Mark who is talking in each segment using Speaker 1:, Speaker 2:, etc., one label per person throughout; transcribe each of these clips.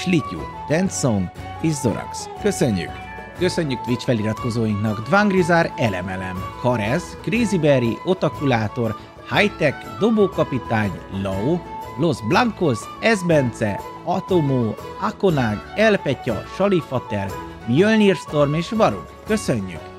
Speaker 1: Slityu, Tensong és Zorax. Köszönjük! Köszönjük Twitch feliratkozóinknak Dvangrizár Elemelem, Karez, Crazyberry, Otakulátor, Hightech, Dobókapitány, Lau, Los Blancos, Esbence, Atomo, Akonag, Elpetya, Salifater, Mjölnir Storm és Varug. Köszönjük!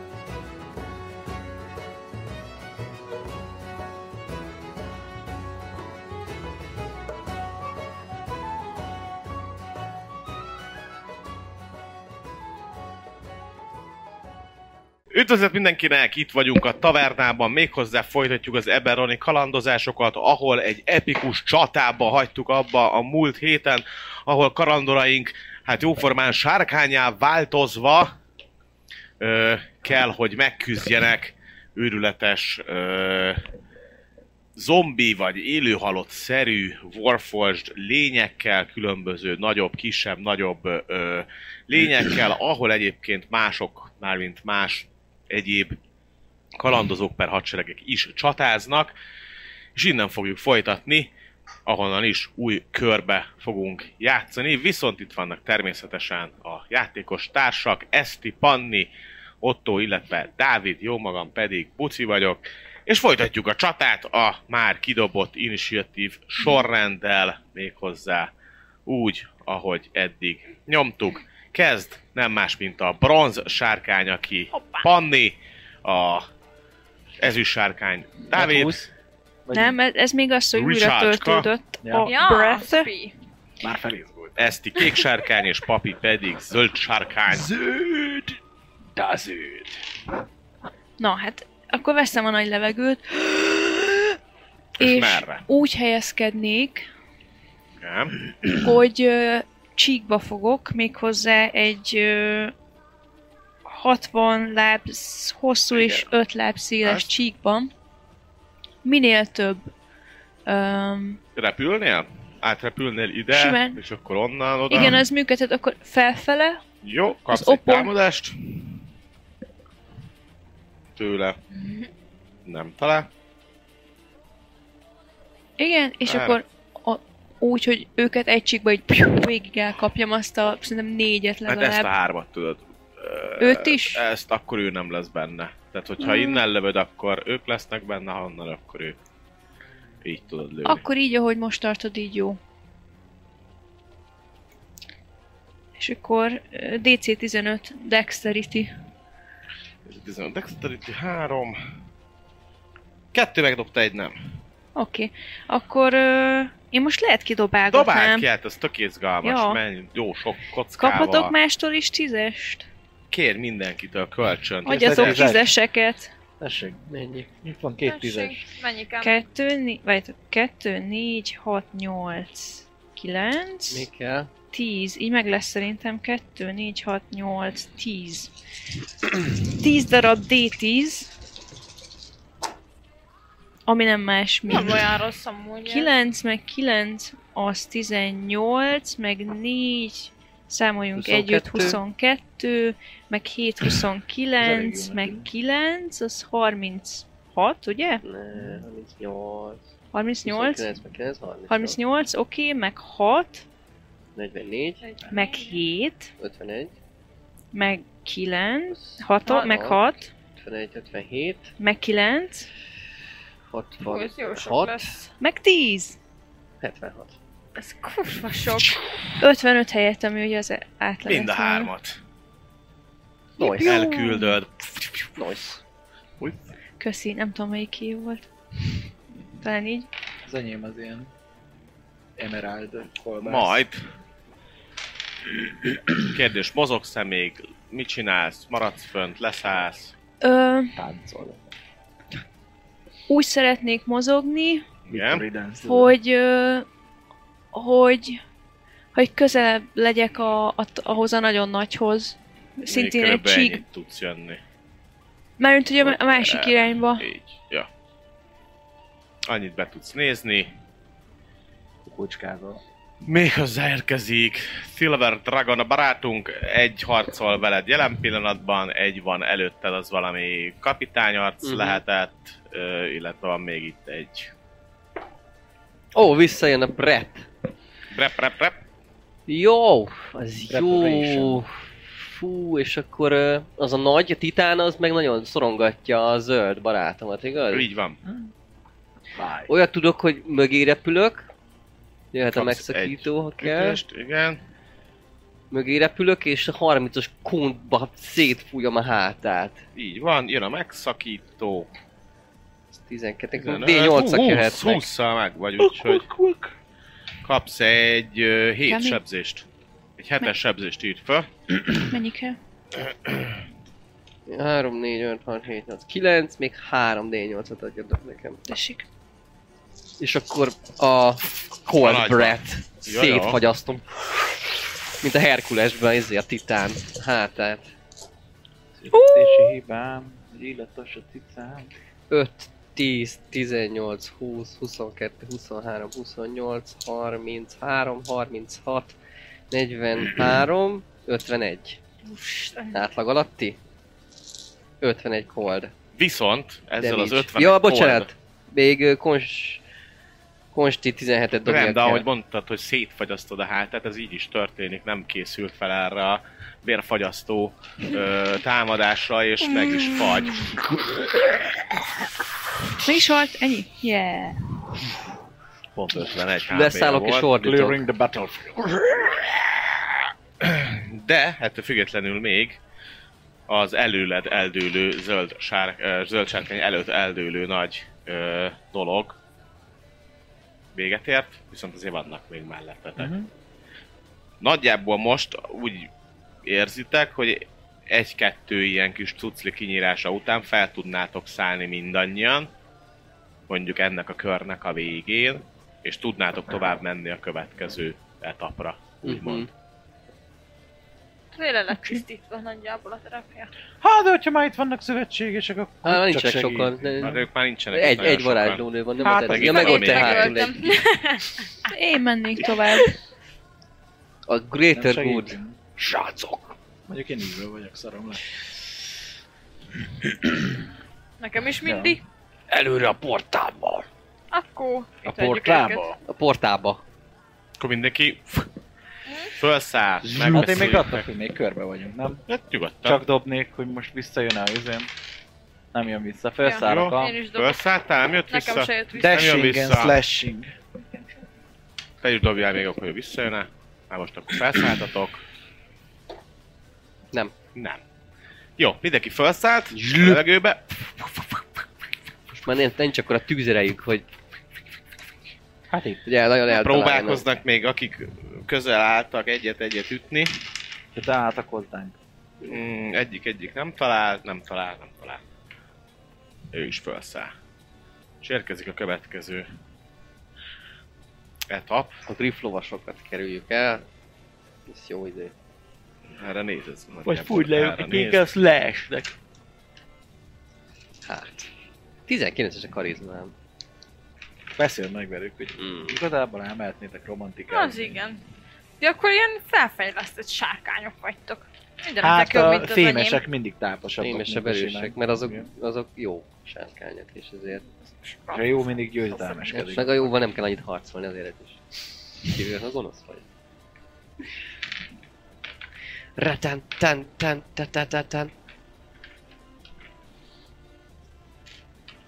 Speaker 2: Üdvözlet mindenkinek, itt vagyunk a tavernában, méghozzá folytatjuk az Eberoni kalandozásokat, ahol egy epikus csatába hagytuk abba a múlt héten, ahol kalandoraink, hát jóformán sárkányá változva ö, kell, hogy megküzdjenek őrületes ö, zombi vagy élőhalott szerű Warforged lényekkel, különböző nagyobb, kisebb, nagyobb ö, lényekkel, ahol egyébként mások, mármint más egyéb kalandozók per hadseregek is csatáznak, és innen fogjuk folytatni, ahonnan is új körbe fogunk játszani. Viszont itt vannak természetesen a játékos társak, Eszti, Panni, Otto, illetve Dávid, jó magam pedig Buci vagyok, és folytatjuk a csatát a már kidobott initiatív sorrenddel, méghozzá úgy, ahogy eddig nyomtuk. Kezd nem más, mint a bronz sárkány, aki Panni, a ezüst sárkány Dávid,
Speaker 3: Nem, ez, ez még az, hogy újra töltődött
Speaker 4: Ja.
Speaker 3: a
Speaker 4: Ja,
Speaker 3: breath.
Speaker 5: Már felizgult.
Speaker 2: Eszti kék sárkány, és Papi pedig zöld sárkány.
Speaker 5: Zöld! Da zöld!
Speaker 3: Na, hát akkor veszem a nagy levegőt.
Speaker 2: És
Speaker 3: és
Speaker 2: merre?
Speaker 3: úgy helyezkednék,
Speaker 2: Nem?
Speaker 3: hogy csíkba fogok, méghozzá egy ö, 60 láb sz- hosszú és 5 láb széles
Speaker 2: Azt.
Speaker 3: csíkban. Minél több um,
Speaker 2: Repülnél? Átrepülnél ide,
Speaker 3: Simán.
Speaker 2: és akkor onnan oda?
Speaker 3: igen, az működhet, akkor felfele,
Speaker 2: Jó, kapsz egy
Speaker 3: opon.
Speaker 2: támadást. Tőle. Nem talál.
Speaker 3: igen, és
Speaker 2: Már.
Speaker 3: akkor úgy, hogy őket egy csíkba piu, végig elkapjam azt a szerintem négyet
Speaker 2: Hát ezt a
Speaker 3: legalább.
Speaker 2: hármat tudod.
Speaker 3: Őt is?
Speaker 2: Ezt akkor ő nem lesz benne. Tehát, hogyha
Speaker 3: Hmm.
Speaker 2: innen lövöd, akkor ők lesznek benne, ha onnan, akkor ő. Így tudod lőni.
Speaker 3: Akkor így, ahogy most tartod, így jó. És akkor ö, DC 15 Dexterity.
Speaker 2: Ez a Dexterity 3. Kettő megdobta egy nem.
Speaker 3: Oké. Okay. Akkor ö, én most lehet kidobálgatnám.
Speaker 2: Dobáld ki, hát ez tök izgalmas.
Speaker 3: Ja.
Speaker 2: Menj, jó sok kockával.
Speaker 3: Kaphatok mástól is tízest?
Speaker 2: Kér mindenkitől kölcsön.
Speaker 3: Adjatok
Speaker 5: tízes.
Speaker 3: tízeseket.
Speaker 5: Tessék, mennyi? Itt van két tízes.
Speaker 4: Tessék, Mennyi kell?
Speaker 3: Kettő, né- vagy kettő, négy, hat, nyolc, kilenc,
Speaker 5: Mi kell?
Speaker 3: tíz. Így meg lesz szerintem kettő, négy, hat, nyolc, tíz. Tíz darab D10. Ami nem más, mint
Speaker 4: Nem olyan rossz amúgy.
Speaker 3: 9, meg 9, az 18, meg 4, számoljunk
Speaker 5: 22.
Speaker 3: együtt 22, meg 7, 29,
Speaker 5: elég jó
Speaker 3: meg
Speaker 5: nekünk.
Speaker 3: 9, az 36, ugye?
Speaker 5: Ne, 38.
Speaker 3: 38?
Speaker 5: 29, meg 9, 38.
Speaker 3: 38, oké, okay, meg 6,
Speaker 5: 44,
Speaker 3: meg 7,
Speaker 5: 51,
Speaker 3: meg 9,
Speaker 5: az
Speaker 3: 6, meg 6,
Speaker 5: 51, 57,
Speaker 3: meg 9,
Speaker 4: Hú, ez jó sok
Speaker 5: 66,
Speaker 4: lesz.
Speaker 3: meg 10.
Speaker 5: 76.
Speaker 4: Ez kurva sok.
Speaker 3: 55 helyett, ami ugye az átlag.
Speaker 2: Mind a hármat.
Speaker 5: Nice.
Speaker 2: Elküldöd.
Speaker 5: Nice.
Speaker 3: Köszi, nem tudom melyik ki volt. Talán így.
Speaker 6: Az enyém az ilyen emerald kolbász.
Speaker 2: Majd. Kérdés, mozogsz-e még? Mit csinálsz? Maradsz fönt? Leszállsz?
Speaker 3: Ö,
Speaker 6: Táncol.
Speaker 3: Úgy szeretnék mozogni,
Speaker 2: Igen?
Speaker 3: Hogy, hogy hogy közelebb legyek a, a, ahhoz a nagyon nagyhoz. Szintén egy csík.
Speaker 2: tudsz jönni.
Speaker 3: Mármint ugye a másik irányba.
Speaker 2: Így, ja. Annyit be tudsz nézni.
Speaker 6: Kukucskával.
Speaker 2: Még hozzáérkezik Silver Dragon, a barátunk, egy harcol veled jelen pillanatban, egy van előtted, az valami kapitányarc uh-huh. lehetett, ö, illetve van még itt egy
Speaker 5: Ó, visszajön a Brett.
Speaker 2: rep, rep, rep.
Speaker 5: Jó, az jó. Fú, és akkor az a nagy, a titán, az meg nagyon szorongatja a zöld barátomat, igaz?
Speaker 2: Így van.
Speaker 6: Fáj.
Speaker 5: Olyat tudok, hogy mögé repülök. Jöhet a megszakító, ha kell.
Speaker 2: Ütést, igen.
Speaker 5: Mögé repülök, és a 30-as kontba szétfújom a hátát.
Speaker 2: Így van, jön a megszakító.
Speaker 5: Ez 12
Speaker 2: 15,
Speaker 5: D8-ak
Speaker 2: 20,
Speaker 5: jöhetnek.
Speaker 2: 20-szal meg vagy, úgyhogy kapsz egy 7
Speaker 3: Kemény.
Speaker 2: sebzést. Egy hetes sebzést írt fel.
Speaker 3: Mennyi kell?
Speaker 5: 3, 4, 5, 6, 7, 8, 9, még 3 D8-ot adjatok nekem.
Speaker 3: Tessék.
Speaker 5: És akkor a Cold. Breath szétfagyasztom. Mint a Herkulesben, izé a titán hátát.
Speaker 6: Születési hibám, illatos a cicám.
Speaker 5: 5, 10, 18, 20, 22, 23, 28, 33, 36, 43, 51. Átlag alatti? 51 cold.
Speaker 2: Viszont ezzel az
Speaker 5: damage.
Speaker 2: 50
Speaker 5: Ja, bocsánat! Még ö, kons... Konsti 17-et dobnia
Speaker 2: Nem, de ahogy mondtad, hogy szétfagyasztod a hátát, ez így is történik, nem készült fel erre a vérfagyasztó ö, támadásra, és meg is fagy.
Speaker 3: Mi is volt? Ennyi? Yeah.
Speaker 2: Pont 51 HP
Speaker 5: Leszállok és
Speaker 2: volt.
Speaker 5: ordítok.
Speaker 6: Clearing the battlefield.
Speaker 2: De ettől függetlenül még az előled eldőlő zöld, sár, ö, zöld sárkány előtt eldőlő nagy ö, dolog véget ért, viszont azért vannak még mellettetek.
Speaker 6: Mhm.
Speaker 2: Nagyjából most úgy érzitek, hogy egy-kettő ilyen kis cucli kinyírása után fel tudnátok szállni mindannyian, mondjuk ennek a körnek a végén, és tudnátok tovább menni a következő etapra, úgymond.
Speaker 5: Mhm.
Speaker 4: Tényleg lett tisztítva nagyjából a terepje.
Speaker 6: Hát, de hogyha már itt vannak szövetségesek, akkor
Speaker 5: Hát
Speaker 6: csak
Speaker 5: nincsenek
Speaker 6: segít.
Speaker 5: sokan. De...
Speaker 2: ők már nincsenek
Speaker 5: Egy, egy varázslónő van, nem
Speaker 6: Hát,
Speaker 5: a ja, meg ott te hátul egy.
Speaker 3: Én mennék tovább.
Speaker 5: A Greater Good.
Speaker 2: Srácok!
Speaker 6: Mondjuk én ízből vagyok, szarom le.
Speaker 4: Nekem is mindig.
Speaker 2: Előre a portálba!
Speaker 4: Akkor...
Speaker 6: A portába.
Speaker 5: A portába.
Speaker 2: Akkor mindenki felszáll,
Speaker 6: Hát én még attól, hogy még körbe vagyunk, nem?
Speaker 2: Hát nyugodtan.
Speaker 6: Csak dobnék, hogy most visszajön a üzem. Nem jön vissza, felszállok
Speaker 2: Jó.
Speaker 6: a...
Speaker 4: Én is dobok.
Speaker 2: Felszálltál, nem jött
Speaker 4: Nekem
Speaker 2: vissza?
Speaker 4: se jött vissza.
Speaker 2: Nem jön
Speaker 6: Dashing and
Speaker 2: vissza.
Speaker 6: slashing.
Speaker 2: Te is dobjál még akkor, hogy visszajön-e. Már most akkor felszálltatok.
Speaker 5: Nem.
Speaker 2: Nem. Jó, mindenki felszállt, a levegőbe.
Speaker 5: Most már nincs, nincs akkor a tűzerejük, hogy
Speaker 6: Hát itt.
Speaker 5: ugye nagyon eltaláljanak.
Speaker 2: Próbálkoznak még, akik közel álltak egyet-egyet ütni.
Speaker 6: De álltak hozzánk.
Speaker 2: Mm, egyik-egyik nem talál, nem talál, nem talál. Ő is felszáll. És érkezik a következő etap.
Speaker 5: A grifflovasokat kerüljük el. Ez jó idő.
Speaker 2: Erre néz ez.
Speaker 6: Vagy fújj le őket,
Speaker 2: néz.
Speaker 6: inkább slashnek.
Speaker 5: Hát. 19-es a karizmám.
Speaker 6: Beszéld meg velük, hogy
Speaker 5: Mm.
Speaker 6: igazából elmehetnétek romantikát.
Speaker 4: Az igen. Ja, akkor ilyen felfejlesztett sárkányok vagytok. Minden
Speaker 6: Hát
Speaker 4: jobb, mint
Speaker 6: fémesek
Speaker 4: enyém.
Speaker 6: mindig táposabbak.
Speaker 5: Fémesebb erősek, mert azok, azok jó sárkányok, és ezért.
Speaker 6: És a jó mindig győzelmeskedik.
Speaker 5: Meg a jóval nem kell annyit harcolni, azért is. Kivéve, ha gonosz vagy. Tan.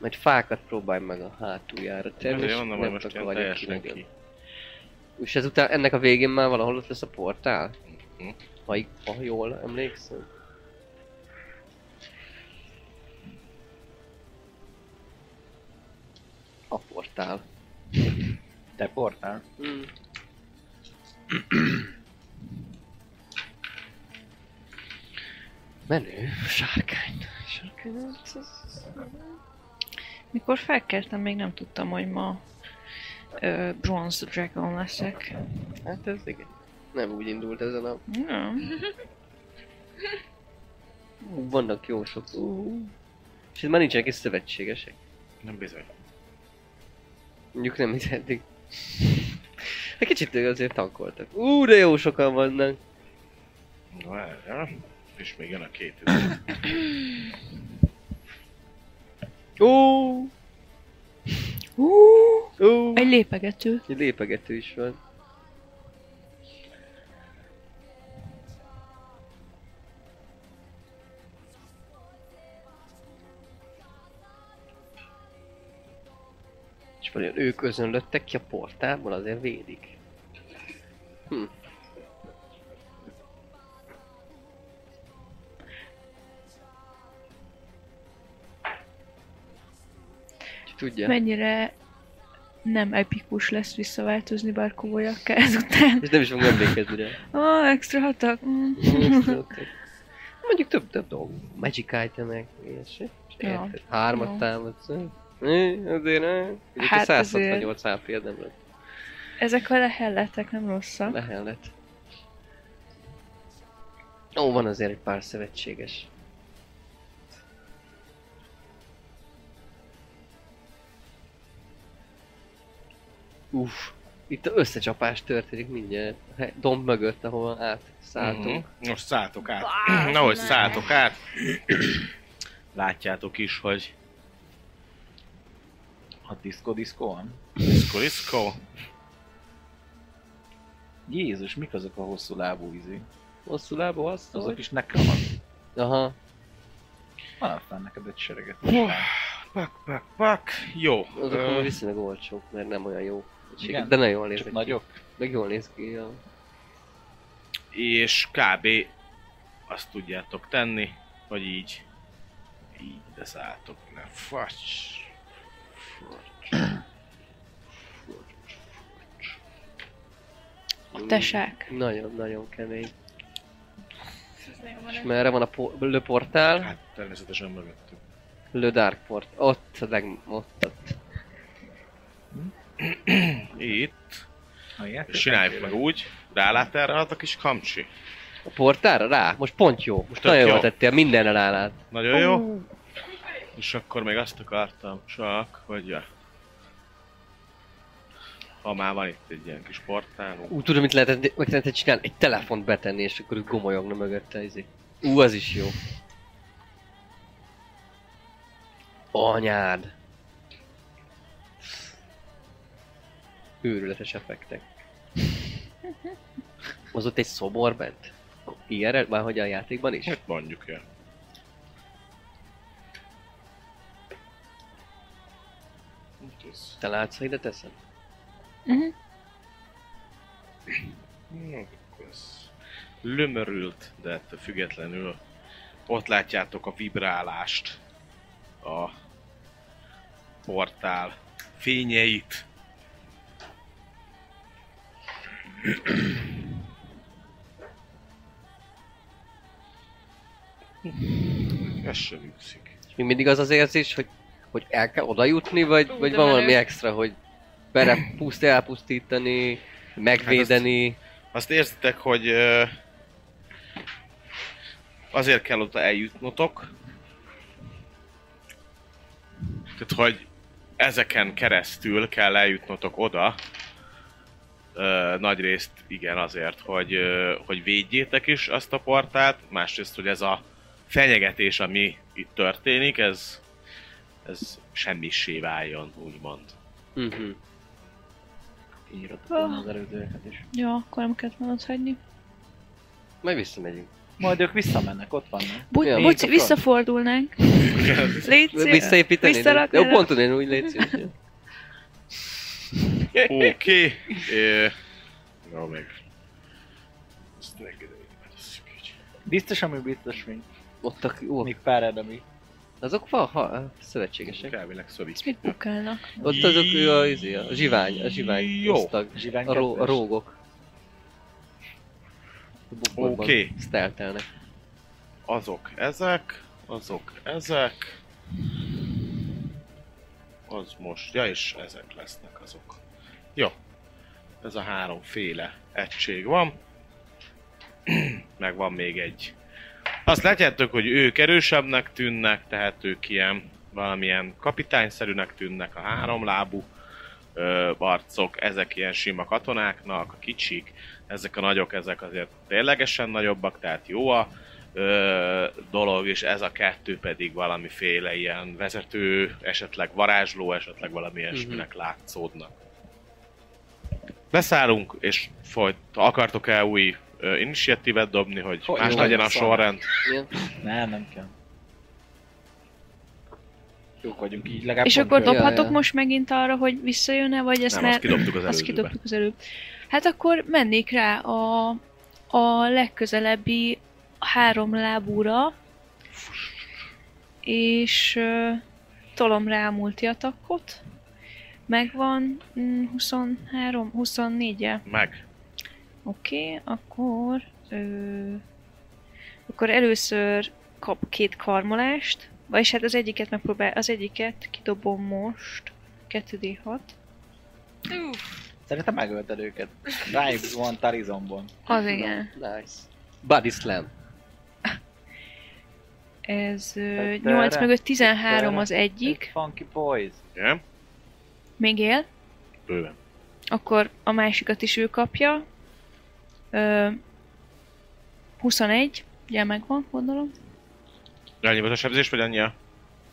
Speaker 5: Majd fákat próbálj meg a hátuljára tenni, és
Speaker 2: mondom, hogy
Speaker 5: nem
Speaker 2: most teljesen
Speaker 5: ki.
Speaker 2: ki.
Speaker 5: És ezután ennek a végén már valahol ott lesz a portál?
Speaker 2: Mhm.
Speaker 5: Ha, ha jól emlékszem. A portál.
Speaker 6: Te portál.
Speaker 5: Hmm. Menő, sárkány. Sárkány.
Speaker 3: Mikor felkeltem, még nem tudtam, hogy ma ö, Bronze Dragon leszek.
Speaker 5: Hát ez igen. Nem úgy indult ez a nap.
Speaker 3: Nem.
Speaker 5: Ú, vannak jó sok. Ú. És itt már nincsenek is szövetségesek.
Speaker 2: Nem bizony.
Speaker 5: Mondjuk nem is eddig. Egy kicsit azért tankoltak. Ú, de jó sokan vannak.
Speaker 2: Várjál. És még jön a két
Speaker 5: Ó,
Speaker 3: Hú,
Speaker 5: ó.
Speaker 3: egy lépegető.
Speaker 5: Egy lépegető is van. És vajon ők özönlöttek ki a portálból, azért védik. Hm. Tudja?
Speaker 3: Mennyire nem epikus lesz visszaváltozni Barkovójakká ezután.
Speaker 5: És nem is fogom emlékezni rá.
Speaker 3: Ó, oh, extra hatak. Mm.
Speaker 5: Mondjuk több, több dolog. Magic itemek, ilyesmi. És
Speaker 3: Ja.
Speaker 5: érted, Hármat
Speaker 3: Ja.
Speaker 5: támadsz. eh? Azért nem.
Speaker 3: Hát
Speaker 5: Hát
Speaker 3: azért-
Speaker 5: 168 hp nem lett.
Speaker 3: Ezek a lehelletek nem rosszak.
Speaker 5: Lehellet. Ó, van azért egy pár szövetséges. Uff, itt összecsapás történik mindjárt. Domb mögött, ahol átszálltunk.
Speaker 2: Mhm. Most szálltok át.
Speaker 4: Bár,
Speaker 2: Na, hogy szálltok át. Látjátok is, hogy
Speaker 6: A diszkó diszkó van?
Speaker 2: diszko, diszko.
Speaker 6: Jézus, mik azok a hosszú lábú izé?
Speaker 5: Hosszú lábú az?
Speaker 6: Azok is nekromak.
Speaker 5: Aha.
Speaker 6: Van fel neked egy sereget.
Speaker 2: Pak, pak, pak. Jó.
Speaker 5: Azok
Speaker 2: Ö,
Speaker 5: viszonylag olcsók, mert nem olyan jó.
Speaker 6: Igen?
Speaker 5: De nagyon jól
Speaker 6: Csak
Speaker 5: ki.
Speaker 6: nagyok.
Speaker 5: Meg jól néz ki, ja.
Speaker 2: és kb. azt tudjátok tenni, hogy így így de szálltok le. Facs. Facs.
Speaker 3: Tesák.
Speaker 5: Nagyon-nagyon kemény.
Speaker 4: Nagyon van
Speaker 5: És merre van a po- Le Portál?
Speaker 2: Hát természetesen mögöttük.
Speaker 5: Le Dark Port. Ott, a leg... ott, ott.
Speaker 2: Itt. És csináljuk meg úgy, rálát erre az a kis kamcsi.
Speaker 5: A portára? Rá? Most pont jó. Most
Speaker 2: Tök
Speaker 5: nagyon
Speaker 2: jó.
Speaker 5: jól tettél, mindenre rálát.
Speaker 2: Nagyon jó. És akkor még azt akartam csak, hogy ja. Ha már van itt egy ilyen kis portálunk.
Speaker 5: Ú, tudom, mit lehetett, meg lehetett csinálni? Egy telefont betenni, és akkor úgy gomolyogna mögötte, izé. Ú, az is jó. Anyád. Őrületes effektek. Az ott egy szobor bent? Ilyenre? Már hogy a játékban is?
Speaker 2: Hát mondjuk ja.
Speaker 5: Te látsz, ide teszem?
Speaker 3: Uh-huh.
Speaker 2: Akkor ez lömörült, de ettől függetlenül ott látjátok a vibrálást, a portál fényeit. Ez sem ükszik.
Speaker 5: És még mindig az az érzés, hogy, hogy el kell oda jutni, vagy,
Speaker 4: Ú,
Speaker 5: vagy van valami
Speaker 4: menő.
Speaker 5: extra, hogy bele puszt elpusztítani, megvédeni.
Speaker 2: Azt érzitek, hogy azért kell oda eljutnotok, tehát hogy ezeken keresztül kell eljutnotok oda, ö, nagy részt igen azért, hogy, ö, hogy védjétek is azt a portált, másrészt, hogy ez a fenyegetés, ami itt történik, ez, ez semmissé váljon, úgymond.
Speaker 5: Uh-huh.
Speaker 6: Írott volna az előzőeket is.
Speaker 3: Jó, akkor nem kellett volna ott hagyni.
Speaker 5: Majd visszamegyünk.
Speaker 6: Majd ők visszamennek, ott vannak.
Speaker 3: Bo-
Speaker 5: Ja.
Speaker 3: boci, visszafordulnánk. Légy szíves.
Speaker 5: Visszaépíteni?
Speaker 3: Visszarakni
Speaker 5: Jó,
Speaker 3: rá.
Speaker 5: pont ugyanúgy úgy légy szíves.
Speaker 2: Oké. Okay. Jó, még. Ezt
Speaker 6: Biztos, ami biztos, mint
Speaker 5: Ott a, ó,
Speaker 6: még pár edemi.
Speaker 5: azok van, ha, szövetségesek.
Speaker 2: Kávileg szövi.
Speaker 3: Ezt mit bukálnak?
Speaker 5: Ott azok ő a, izé, a zsivány, a zsivány
Speaker 2: Jó.
Speaker 5: osztag.
Speaker 6: Zsivány
Speaker 5: A, ró, a rógok. A
Speaker 2: Oké.
Speaker 5: Steltelnek.
Speaker 2: Azok ezek, azok ezek. Az most, ja és ezek lesznek azok. Jó. Ez a háromféle egység van. meg van még egy. Azt látjátok, hogy ők erősebbnek tűnnek, tehát ők ilyen valamilyen kapitányszerűnek tűnnek, a háromlábú ö, arcok, ezek ilyen sima katonáknak, a kicsik, ezek a nagyok, ezek azért ténylegesen nagyobbak, tehát jó a ö, dolog, és ez a kettő pedig valamiféle ilyen vezető, esetleg varázsló, esetleg valami ilyesminek látszódnak. Beszállunk, és folyt, akartok-e új ö, initiatívet dobni, hogy
Speaker 6: Hogy
Speaker 2: más
Speaker 6: jó,
Speaker 2: legyen a
Speaker 6: szar.
Speaker 2: sorrend?
Speaker 6: Nem, nem kell. Jók vagyunk így, legalább
Speaker 3: És akkor
Speaker 6: körbe.
Speaker 3: dobhatok
Speaker 5: ja.
Speaker 3: most megint arra, hogy visszajön-e, vagy ezt
Speaker 2: Nem,
Speaker 3: már...
Speaker 2: azt kidobtuk az
Speaker 3: azt kidobtuk az előbb. Hát akkor mennék rá a, a legközelebbi három lábúra, és uh, tolom rá a multiatakot. Megvan mm, 23, 24 -e.
Speaker 2: Meg.
Speaker 3: Oké, okay, akkor... Ö, akkor először kap két karmolást, vagyis hát az egyiket megpróbál, az egyiket kidobom most. 2D6.
Speaker 4: Uff,
Speaker 6: Szerintem megölted őket. Rájuk van Tarizonban.
Speaker 3: Az igen.
Speaker 5: Nice. Body slam.
Speaker 3: Ez ö,
Speaker 6: Tettere,
Speaker 3: 8 meg 5, 13
Speaker 6: tettere.
Speaker 3: az egyik.
Speaker 6: Funky Boys.
Speaker 2: Igen?
Speaker 3: Még él.
Speaker 2: Bőven.
Speaker 3: Akkor a másikat is ő kapja. Ö, 21. Ugye megvan, gondolom.
Speaker 2: Annyi volt a sebzés, vagy annyi a...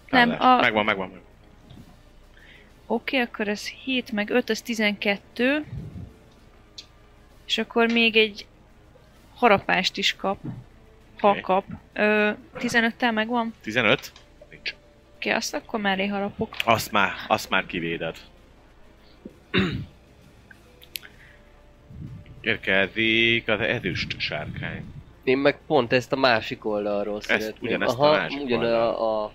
Speaker 3: Nem, a-
Speaker 2: Megvan, megvan. megvan.
Speaker 3: Oké, okay, akkor ez 7 meg 5, az 12. És akkor még egy harapást is kap. Ha
Speaker 2: Oké.
Speaker 3: kap. Ö, 15-tel megvan?
Speaker 2: 15?
Speaker 3: Oké, okay, azt akkor mellé harapok.
Speaker 2: Azt már, azt már kivéded. Érkezik az erőst sárkány.
Speaker 5: Én meg pont ezt a másik oldalról szeretném.
Speaker 2: ugyanezt a másik
Speaker 5: ugyan a, a,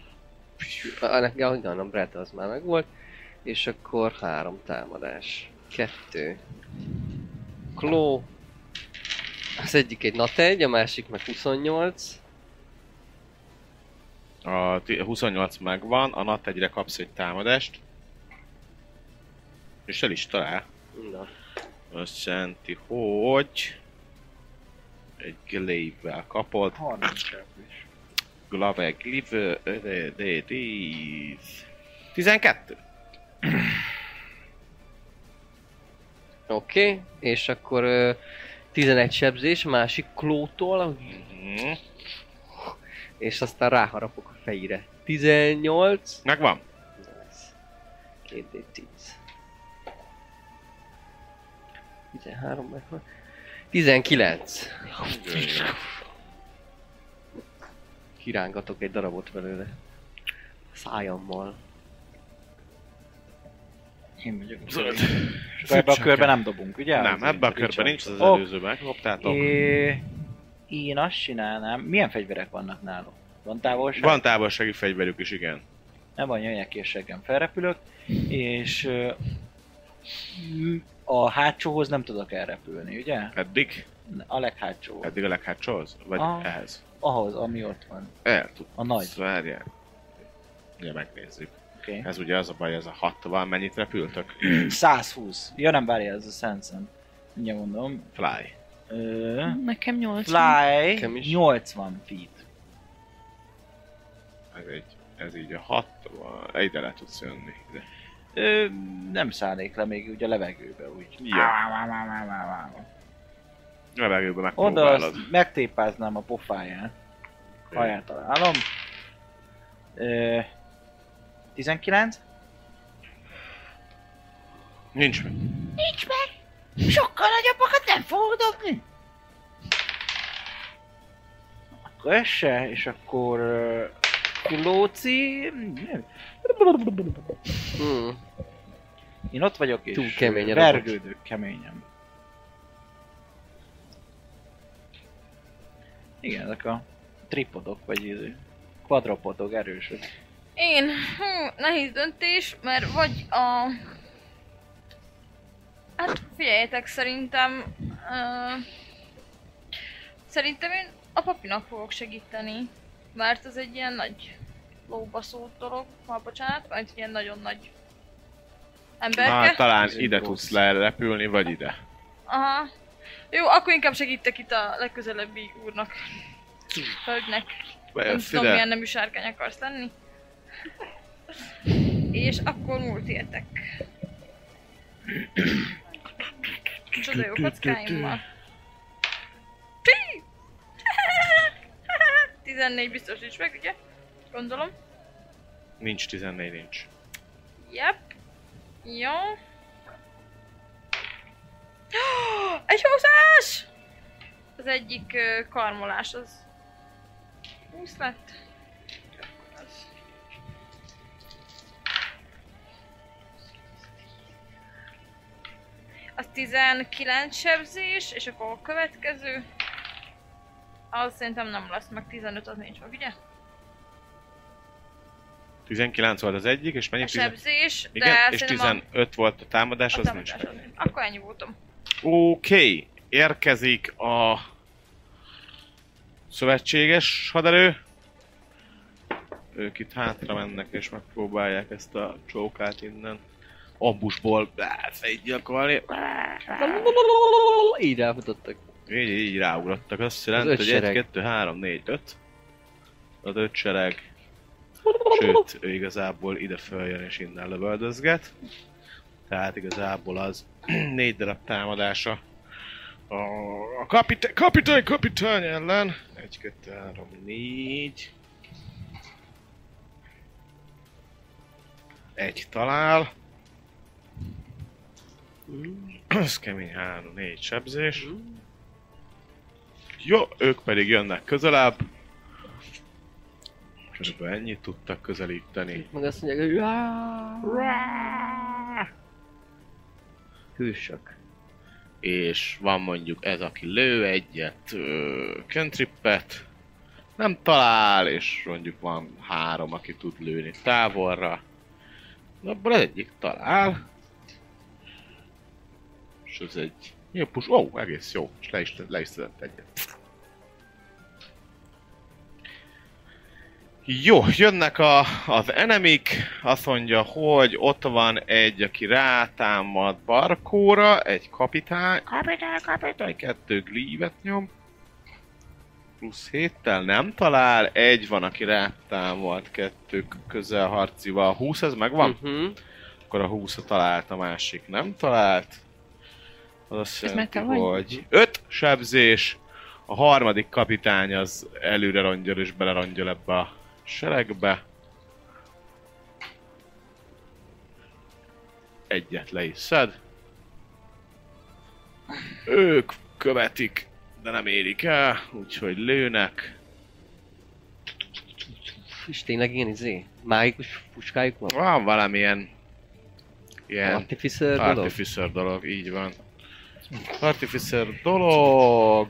Speaker 5: a, a, ja, igen, a Brett az már megvolt. És akkor három támadás. Kettő. Kló. Az egyik egy nat 1, a másik meg 28.
Speaker 2: A ti- 28 megvan, a nat egyre kapsz egy támadást. És el is talál.
Speaker 5: Na.
Speaker 2: Azt jelenti, hogy... Egy glaive-vel kapod.
Speaker 6: 30 is.
Speaker 2: Glave, glaive, de, de, 10. 12.
Speaker 5: Oké, okay. és akkor ö, 11 sebzés másik klótól,
Speaker 2: Mhm.
Speaker 5: És aztán ráharapok a fejére. 18.
Speaker 2: Megvan.
Speaker 5: Nice. 2D10. 13 megvan. 19. Kirángatok egy darabot belőle. Szájammal.
Speaker 6: Én vagyok.
Speaker 2: Zöld.
Speaker 6: Ebbe a körbe nem dobunk, ugye?
Speaker 2: Nem, ebbe a
Speaker 6: így
Speaker 2: nincs, az előzőben megkaptátok.
Speaker 6: É, én azt csinálnám. Milyen fegyverek vannak náluk? Van távolság?
Speaker 2: Van távolsági fegyverük is, igen.
Speaker 6: Nem van jöjjek ki, és seggem felrepülök. És a hátsóhoz nem tudok elrepülni, ugye?
Speaker 2: Eddig?
Speaker 6: A leghátsó.
Speaker 2: Eddig a leghátsóhoz? Vagy
Speaker 6: Ah.
Speaker 2: ehhez?
Speaker 6: Ahhoz, ami ott van.
Speaker 2: El tud.
Speaker 6: A nagy.
Speaker 2: Várjál. Ugye megnézzük.
Speaker 6: Oké.
Speaker 2: Ez ugye az a baj, ez a 60, mennyit repültök?
Speaker 6: 120. Ja nem, várjál, ez a Sensen. Mindjárt mondom.
Speaker 2: Fly.
Speaker 6: Ö,
Speaker 3: Nekem 8.
Speaker 6: fly
Speaker 5: Nekem is.
Speaker 6: 80 feet.
Speaker 2: Ez, egy, ez így a 60, ide le tudsz jönni. Ide.
Speaker 6: Ö, nem szállnék le még ugye a levegőbe úgy.
Speaker 2: Ja. Levegőbe
Speaker 6: Oda
Speaker 2: megpróbálod.
Speaker 6: azt megtépáznám a pofáján. Haját találom. Ö, 19?
Speaker 2: Nincs meg.
Speaker 6: Sokkal nagyobbakat nem fogok dobni. Akkor ez se, és akkor... ö, Klóci...
Speaker 5: Hmm.
Speaker 6: Én ott vagyok, és
Speaker 5: Túl kemény
Speaker 6: vergődök keményen. Igen, ezek a tripodok, vagy izé, quadropodok erősök.
Speaker 4: Én, hú, nehéz döntés, mert vagy a... Hát figyeljetek, szerintem... Uh, szerintem én a papinak fogok segíteni. Mert ez egy ilyen nagy lóbaszó dolog, ha bocsánat, vagy ilyen nagyon nagy emberke.
Speaker 2: Hát talán
Speaker 6: Ez
Speaker 2: ide tudsz lerepülni, vagy ide.
Speaker 4: Aha. Jó, akkor inkább segítek itt a legközelebbi úrnak. Hölgynek. Nem tudom, milyen
Speaker 2: ide.
Speaker 4: nemű sárkány akarsz lenni. És akkor múlt értek. Csoda jó kockáimmal. Pi! 14 biztos nincs meg, ugye? Gondolom.
Speaker 2: Nincs 14, nincs.
Speaker 4: Yep. Jó. Egy húszás! Az egyik karmolás az 20 lett. Az- Az 19 sebzés, és akkor a következő az szerintem nem lesz, meg 15 az nincs meg, ugye?
Speaker 2: 19 volt az egyik, és mennyi?
Speaker 4: A
Speaker 2: 10...
Speaker 4: sebzés,
Speaker 2: Igen,
Speaker 4: de
Speaker 2: és
Speaker 4: szerintem
Speaker 2: 15 volt a támadás,
Speaker 4: a,
Speaker 2: az
Speaker 4: a
Speaker 2: nincs
Speaker 4: támadás
Speaker 2: meg.
Speaker 4: nincs. Akkor ennyi voltam.
Speaker 2: Oké, okay. érkezik a szövetséges haderő. Ők itt hátra mennek és megpróbálják ezt a csókát innen ambusból szétgyakolni.
Speaker 5: Így ráfutottak.
Speaker 2: Így, így ráugrottak, azt jelenti,
Speaker 5: öt
Speaker 2: hogy 1,
Speaker 5: sereg.
Speaker 2: 2, 3, 4, 5. Az öt sereg. Sőt, ő igazából ide följön és innen lövöldözget. Tehát igazából az négy darab támadása a, a kapitány, kapitány, kapitány ellen. 1, 2, 3, 4. Egy talál. Ez kemény 3, 4 sebzés. Jó, ők pedig jönnek közelebb. Körülbelül ennyit tudtak közelíteni.
Speaker 5: Meg azt mondják, hogy "Rá!" Hősök.
Speaker 2: És van mondjuk ez, aki lő egyet, ö, cantrippet, nem talál, és mondjuk van három, aki tud lőni távolra. Abból az egyik talál. És ez egy jó pus, ó, oh, egész jó, és le is, le is szedett egyet. Jó, jönnek a, az enemik, azt mondja, hogy ott van egy, aki rátámad Barkóra, egy kapitány, kapitány, kapitány, kettő glívet nyom, plusz héttel nem talál, egy van, aki rátámad, kettő közelharcival, 20 ez megvan?
Speaker 5: Uh-huh.
Speaker 2: Akkor a 20 talált, a másik nem talált. Az azt jelenti, hogy 5 sebzés, a harmadik kapitány az előre rongyol és belerongyol ebbe a seregbe. Egyet le is szed. Ők követik, de nem érik el, úgyhogy lőnek.
Speaker 5: És tényleg ilyen izé? Mágikus puskájuk van?
Speaker 2: Van valamilyen ilyen
Speaker 5: Artificer dolog?
Speaker 2: Artificer dolog, így van. Artificer dolog...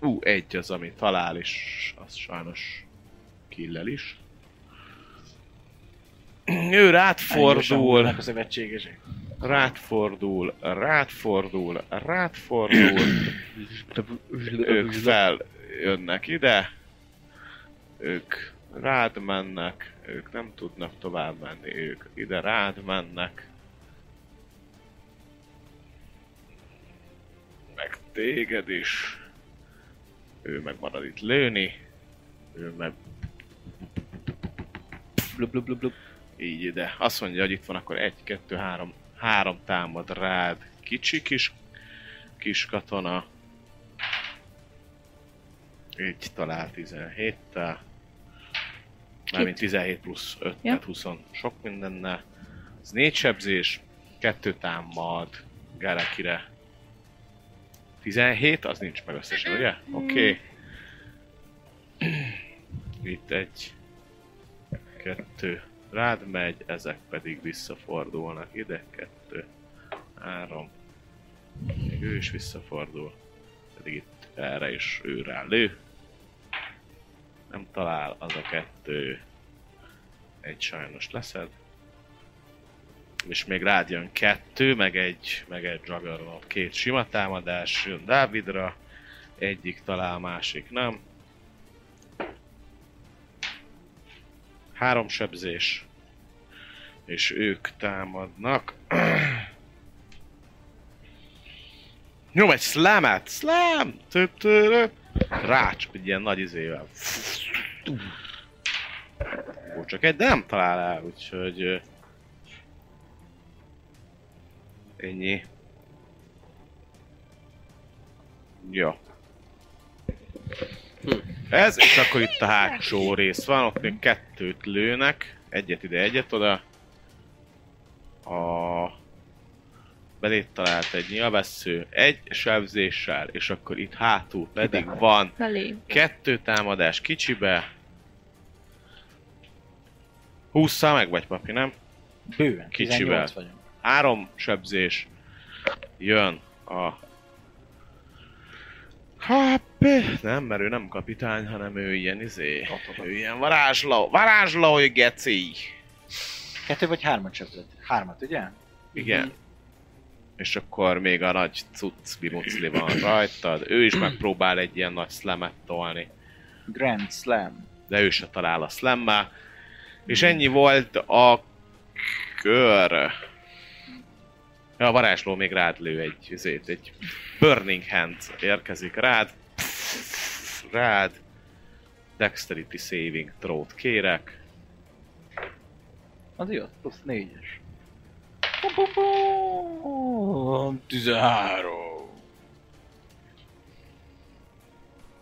Speaker 2: Ú, egy az, ami talál, és az sajnos killel is. Ő rátfordul,
Speaker 6: a szövetségesek.
Speaker 2: rátfordul, rátfordul, rátfordul. Ők fel jönnek ide. Ők rád mennek. Ők nem tudnak tovább menni. Ők ide rád mennek. Meg téged is. Ő meg marad itt lőni. Ő meg
Speaker 5: Blub, blub, blub, blub.
Speaker 2: így ide. Azt mondja, hogy itt van akkor egy, kettő, három, három támad rád. Kicsi kis, kis katona. Így talál 17-tel. Mármint 17 plusz 5,
Speaker 3: Ja.
Speaker 2: tehát 20 sok mindennel. Ez négy sebzés, kettő támad Garakire. 17, az nincs meg összesen, ugye? Oké. Okay. Itt egy, kettő rád megy, ezek pedig visszafordulnak ide, kettő, három, még ő is visszafordul, pedig itt erre is ő rá lő. Nem talál az a kettő, egy sajnos leszed. És még rád jön kettő, meg egy, meg egy Juggernaut, két sima támadás jön Dávidra, egyik talál, másik nem. Három sebzés. És ők támadnak. Nyom egy slamet! Slam! Rács, egy ilyen nagy izével. Ó, csak egy, nem talál el, úgyhogy... Ennyi. Jó. Ez, és akkor itt a hátsó rész van, ott még kettőt lőnek. Egyet ide, egyet oda. A... Belét talált egy nyilvessző, egy sebzéssel, és akkor itt hátul pedig van
Speaker 3: Belé.
Speaker 2: kettő támadás kicsibe. 20 meg vagy, papi, nem?
Speaker 6: Bőven,
Speaker 2: Kicsivel.
Speaker 6: 18 vagyunk.
Speaker 2: Három sebzés. Jön a... Hoppé! Nem, mert ő nem kapitány, hanem ő ilyen izé... Ő ilyen varázsló, varázslói geci!
Speaker 6: Kettő vagy hármat sebzett? Hármat, ugye?
Speaker 2: Igen. És akkor még a nagy cucc bimucli van rajtad. Ő is megpróbál egy ilyen nagy slamet tolni.
Speaker 6: Grand Slam.
Speaker 2: de ő se talál a slammel. És ennyi volt a kör. A varázsló még rád lő egy, ezért, egy Burning Hand érkezik rád. Rád. Dexterity saving throw kérek.
Speaker 6: Az jött, plusz négyes. 13.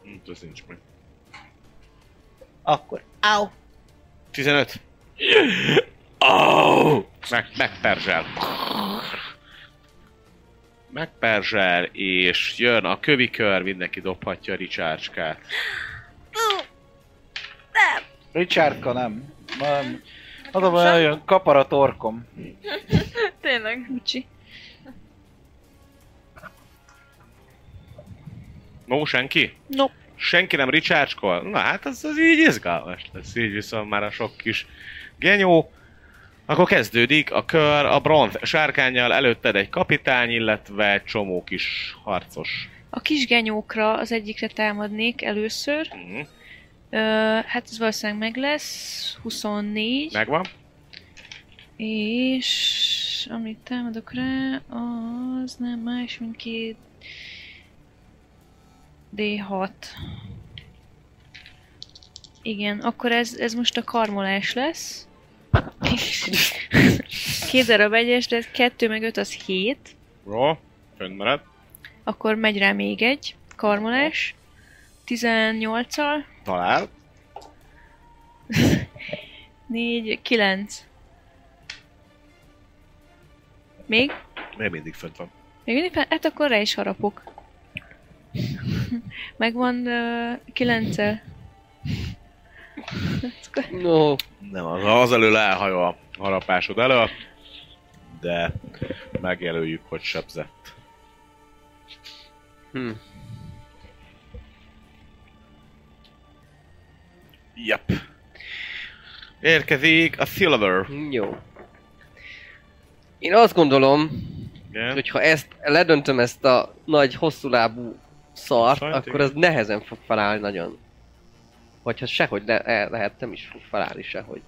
Speaker 2: Hm, ez nincs meg.
Speaker 6: Akkor. Au!
Speaker 2: 15. Oh! Meg, megperzsel. Megperzsel, és jön a kövikör, mindenki dobhatja a ricsácskát.
Speaker 6: Richardka nem. Nem. Adom, hogy nagyon kapar a torkom.
Speaker 4: Tényleg.
Speaker 3: Bocsi.
Speaker 2: No, senki?
Speaker 3: No.
Speaker 2: Senki nem ricsácskol? Na hát az, az így izgalmas lesz, így viszont már a sok kis genyó. Akkor kezdődik a kör a bronz sárkányjal, előtted egy kapitány, illetve egy csomó kis harcos.
Speaker 3: A kis genyókra az egyikre támadnék először.
Speaker 2: Mhm.
Speaker 3: Ö, hát ez valószínűleg meg lesz. 24.
Speaker 2: Megvan?
Speaker 3: És amit támadok rá, az nem más, mint két D6. Igen, akkor ez, ez most a karmolás lesz. Két darab egyes, de 2 meg 5 az 7.
Speaker 2: Jó, fönn marad.
Speaker 3: Akkor megy rá még egy karmolás. 18-al.
Speaker 2: Talál.
Speaker 3: 4, 9. Még?
Speaker 2: Még mindig fönt van.
Speaker 3: Még mindig fel? Hát akkor rá is harapok. Megvan uh, 9
Speaker 5: No,
Speaker 2: Nem, az, az elől elhajol a harapásod elől, de megjelöljük, hogy sebzett.
Speaker 5: hm.
Speaker 2: Yep. Érkezik a Silver.
Speaker 5: Jó. Én azt gondolom,
Speaker 2: Igen.
Speaker 5: hogy ha ezt ledöntöm ezt a nagy hosszúlábú szart,
Speaker 2: Sajt,
Speaker 5: akkor az nehezen fog felállni nagyon. Vagy ha sehogy le, el lehet, nem is fog felállni sehogy.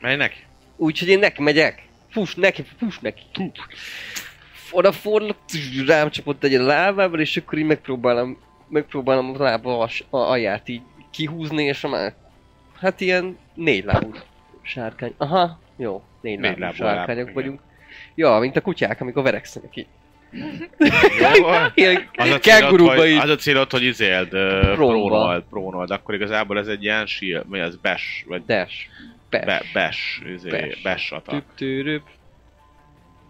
Speaker 2: Menj neki.
Speaker 5: Úgyhogy én neki megyek. Fuss neki, fuss neki. Oda fordulok, rám csapott egy lábával, és akkor így megpróbálom, megpróbálom a lába alját így kihúzni, és a már... Hát ilyen négy lábú sárkány. Aha, jó, négy,
Speaker 2: Négy
Speaker 5: lábú,
Speaker 2: lábú
Speaker 5: sárkányok
Speaker 2: láb,
Speaker 5: vagyunk. Ja, mint a kutyák, amikor verekszenek így. Ilyen
Speaker 2: Az a célod,
Speaker 5: így.
Speaker 2: az a célod, hogy izéld, uh,
Speaker 5: Prónba.
Speaker 2: prónold, prónold, akkor igazából ez egy ilyen shield, mi az, bash, vagy
Speaker 5: Dash. Be.
Speaker 2: be, bash, izé,
Speaker 5: Bash.
Speaker 2: bash attack.
Speaker 5: Tüp, tűrüp.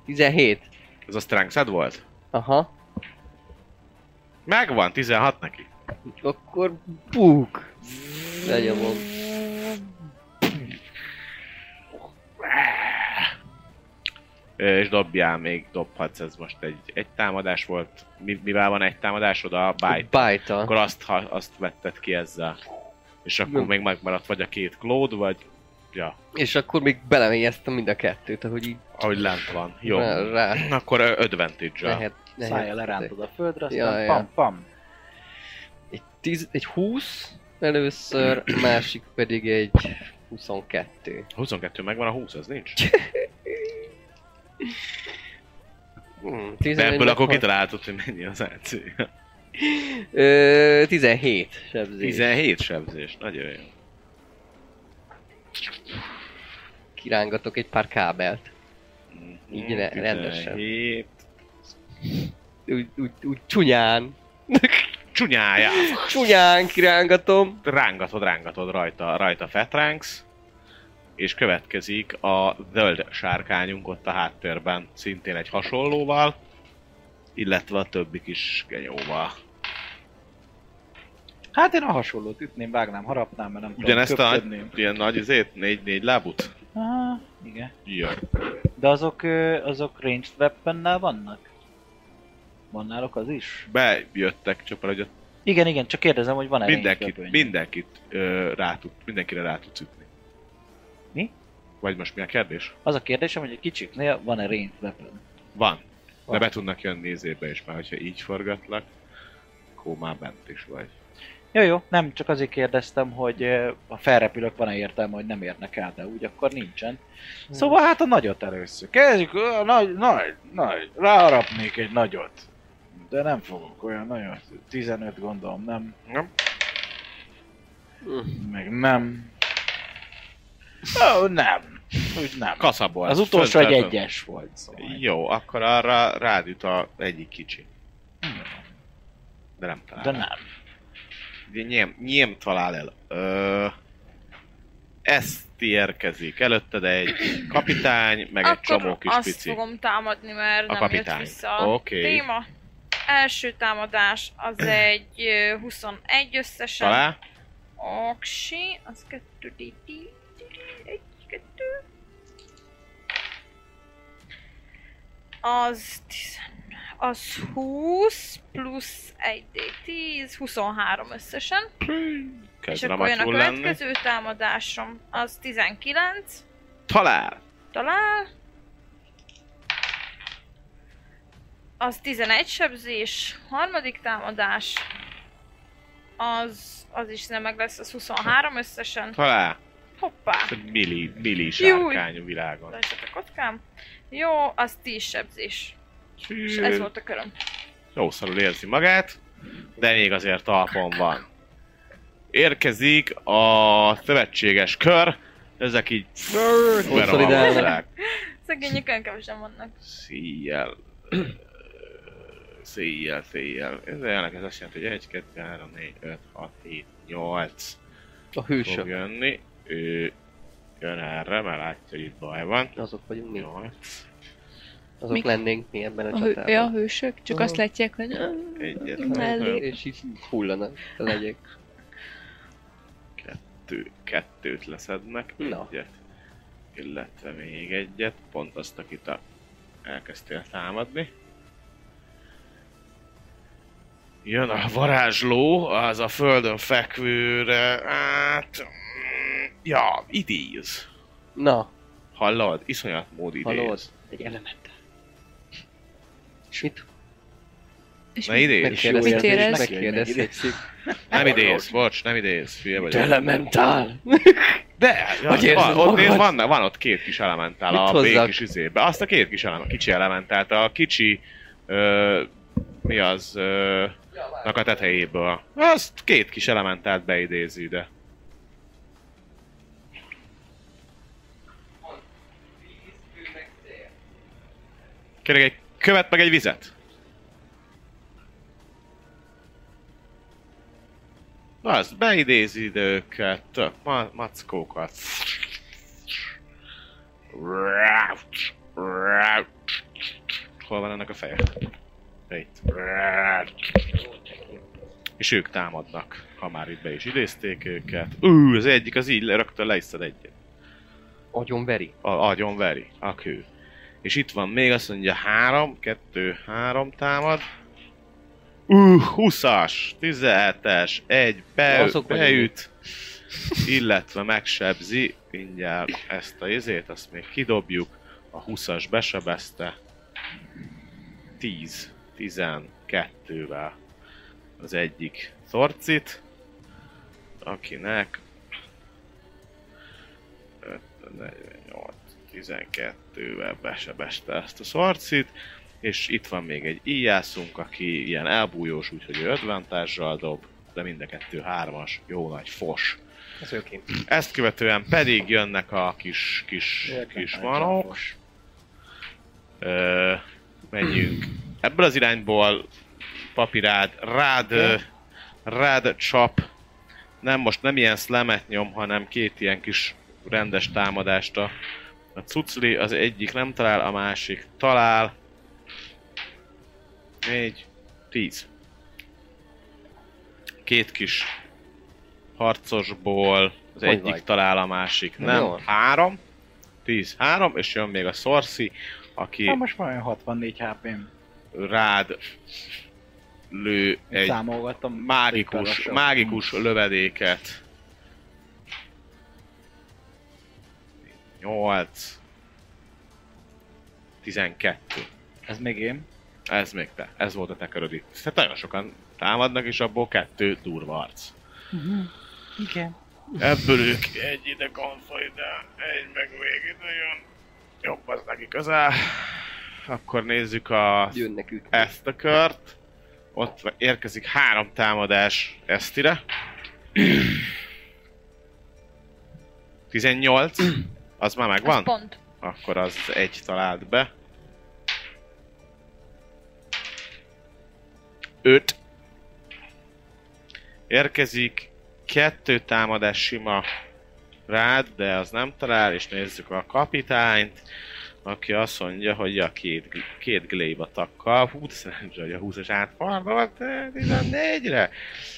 Speaker 5: 17.
Speaker 2: Ez a strength volt?
Speaker 5: Aha.
Speaker 2: Megvan, 16 neki.
Speaker 5: Akkor buk. Lenyomom.
Speaker 2: És dobjál még, dobhatsz, ez most egy, egy támadás volt. Mi, mivel van egy támadásod? A bite.
Speaker 5: Bajta.
Speaker 2: Akkor azt, ha, azt vetted ki ezzel. És akkor még megmaradt vagy a két Claude, vagy... Ja,
Speaker 5: És akkor még belemélyeztem mind a kettőt, ahogy így
Speaker 2: ahogy lent van. Jó.
Speaker 5: rá,
Speaker 2: Akkor advantage-a.
Speaker 5: lehet,
Speaker 6: Szája
Speaker 5: lehet.
Speaker 6: lerántod a földre, aztán
Speaker 5: Ja, ja.
Speaker 6: pam pam.
Speaker 5: Egy, tíz, egy 20 először, a másik pedig egy 22.
Speaker 2: 22 megvan, a 20 az nincs? De
Speaker 5: 11
Speaker 2: ebből akkor kitaláltad, hogy mennyi az AC.
Speaker 5: Ö, 17 sebzés.
Speaker 2: 17 sebzés, nagyon jó.
Speaker 5: Kirángatok egy pár kábelt. Így ne- rendesen.
Speaker 2: 17.
Speaker 5: Úgy, úgy, úgy csúnyán.
Speaker 2: Csúnyájá!
Speaker 5: Csúnyán kirángatom.
Speaker 2: Rángatod, rángatod rajta, rajta Fetránks. És következik a zöld sárkányunk ott a háttérben, szintén egy hasonlóval, illetve a többi kis genyóval.
Speaker 6: Hát én a hasonlót ütném, vágnám, harapnám, mert nem
Speaker 2: Ugyanezt a
Speaker 6: tudom,
Speaker 2: nagy,
Speaker 6: köpködném.
Speaker 2: ilyen nagy izét, négy-négy lábut?
Speaker 6: Aha, igen.
Speaker 2: Jó.
Speaker 6: De azok, azok ranged weaponnel vannak? Van náluk az is?
Speaker 2: Bejöttek, csak hogy
Speaker 6: Igen, igen, csak kérdezem, hogy van-e
Speaker 2: mindenkit, mindenkit ö, rá tud, mindenkire rá tudsz ütni.
Speaker 6: Mi?
Speaker 2: Vagy most mi a kérdés?
Speaker 6: Az a kérdésem, hogy egy kicsiknél van-e ranged weapon?
Speaker 2: Van. De be tudnak jönni nézébe is, mert hogyha így forgatlak, akkor már bent is vagy.
Speaker 6: Jó, jó, nem, csak azért kérdeztem, hogy ha felrepülök, van-e értelme, hogy nem érnek el, de úgy akkor nincsen. Szóval hát a nagyot először. Kezdjük, nagy, nagy, nagy, ráharapnék egy nagyot. De nem fogok olyan nagyon, 15 gondolom, nem,
Speaker 2: Nem?
Speaker 6: meg nem. Ó, nem, úgy nem.
Speaker 2: Kaszaból.
Speaker 6: Az utolsó egy egyes volt, szóval.
Speaker 2: Jó, akkor arra rád jut a egyik kicsi. De nem talál.
Speaker 6: De nem.
Speaker 2: Ugye nyém, nyém talál el. Ö, ezt érkezik. Előtted egy kapitány, meg egy
Speaker 4: Akkor
Speaker 2: csomó kis
Speaker 4: azt
Speaker 2: pici.
Speaker 4: fogom támadni, mert
Speaker 2: A
Speaker 4: nem
Speaker 2: kapitány.
Speaker 4: jött vissza a téma. Első támadás az egy ö, 21 összesen.
Speaker 2: Talál?
Speaker 4: Oksi, az 2 d 1, 2. Az 10, az 20 plusz 1 d 10, 23 összesen. és akkor jön a
Speaker 2: ramatyul lenni.
Speaker 4: következő támadásom, az 19.
Speaker 2: Talál!
Speaker 4: Talál. Az 11 sebzés, harmadik támadás. Az, az is nem meg lesz, az 23 összesen.
Speaker 2: Talál!
Speaker 4: Hoppá!
Speaker 2: Ez egy milli, milli sárkány a világon.
Speaker 4: Lássak a kockám. Jó, az 10 sebzés. És ez volt a köröm.
Speaker 2: Jó szarul érzi magát, de még azért talpon van. Érkezik a szövetséges kör, ezek így
Speaker 5: Konszolidálnak.
Speaker 4: Szegények olyan kevesen vannak.
Speaker 2: Széjjel. Széjjel, széjjel. Ez jelenleg ez azt jelenti, hogy 1, 2, 3, 4, 5, 6, 7, 8
Speaker 5: A
Speaker 2: fog
Speaker 5: hősök.
Speaker 2: jönni. Ő jön erre, mert látja, hogy itt baj van.
Speaker 5: Azok vagyunk mi.
Speaker 2: 8,
Speaker 5: Azok
Speaker 7: Mik?
Speaker 5: lennénk mi ebben a
Speaker 7: A,
Speaker 5: csatában.
Speaker 7: ja, a hősök, csak
Speaker 5: Aha.
Speaker 7: azt látják, hogy
Speaker 2: egyet,
Speaker 7: mellé.
Speaker 5: És így hullanak a legyek.
Speaker 2: kettő, kettőt leszednek,
Speaker 5: Na.
Speaker 2: egyet, illetve még egyet, pont azt, akit a elkezdtél támadni. Jön a varázsló, az a földön fekvőre, hát... Ja, idéz.
Speaker 5: Na,
Speaker 2: Hallod? Iszonyat mód idéz.
Speaker 5: hallod? Egy elementál. És mit?
Speaker 7: És
Speaker 2: Na idéz.
Speaker 7: Mit érez?
Speaker 5: Megkérdezhetik.
Speaker 2: Nem idéz, bocs, nem idéz, hülye vagy.
Speaker 5: Elementál!
Speaker 2: De, ja,
Speaker 5: Hogy érzed
Speaker 2: van, ott,
Speaker 5: magad?
Speaker 2: van, van ott két kis elementál
Speaker 5: Mit
Speaker 2: a
Speaker 5: hozzak?
Speaker 2: békis üzébe. Azt a két kis element, kicsi elementált, a kicsi, ö, mi az, ö, nak a tetejéből. Azt két kis elementált beidézi ide. Kérlek egy követ meg egy vizet. Az, beidézi ide őket, tök ma- mackókat. Hol van ennek a feje? Itt. És ők támadnak, ha már itt be is idézték őket. Ú, az egyik az így rögtön leiszed egyet.
Speaker 5: Agyon veri.
Speaker 2: A, agyon veri, a kő. És itt van még azt mondja három, kettő, három támad. Uh, 20-as, 17-es, egy be,
Speaker 5: Azok
Speaker 2: beüt, illetve megsebzi, mindjárt ezt a izét, azt még kidobjuk, a 20-as besebezte, 10, 12-vel az egyik szorcit, akinek 5, 48, 12-vel besebeste ezt a szorcit, És itt van még egy íjászunk, aki ilyen elbújós, úgyhogy ő advantage dob, de mind a kettő hármas, jó nagy fos.
Speaker 5: Ez ő kint.
Speaker 2: Ezt követően pedig jönnek a kis, kis, kis manok. Ö, menjünk. Ebből az irányból papirád, rád, rád csap. Nem most nem ilyen slamet nyom, hanem két ilyen kis rendes támadást a, a cucli. Az egyik nem talál, a másik talál. Négy, tíz. Két kis harcosból az
Speaker 5: Hogy
Speaker 2: egyik
Speaker 5: vagy?
Speaker 2: talál, a másik
Speaker 5: Na,
Speaker 2: nem.
Speaker 5: jó.
Speaker 2: Három. Tíz, három, és jön még a Sorci, aki
Speaker 6: Hát most már olyan 64 HP-m.
Speaker 2: rád lő egy
Speaker 6: Számolgattam.
Speaker 2: mágikus, mágikus lövedéket. 8 12.
Speaker 6: Ez még én.
Speaker 2: Ez még te. Ez volt a te köröd itt. Tehát nagyon sokan támadnak, és abból kettő durva arc.
Speaker 6: Igen.
Speaker 2: Ebből ők egy ide konszolidál, egy meg még ide jön. Jobb az neki közel. Akkor nézzük a
Speaker 5: Jönnek ők.
Speaker 2: ezt a kört. Ott érkezik három támadás Esztire. 18. Az már
Speaker 4: Az
Speaker 2: megvan?
Speaker 4: pont.
Speaker 2: Akkor az egy talált be. 5. Érkezik kettő támadás sima rád, de az nem talál, és nézzük a kapitányt, aki azt mondja, hogy a két, két glaive atakkal, hú, szerencsé, hogy a 20-as átfardolt eh, 14-re.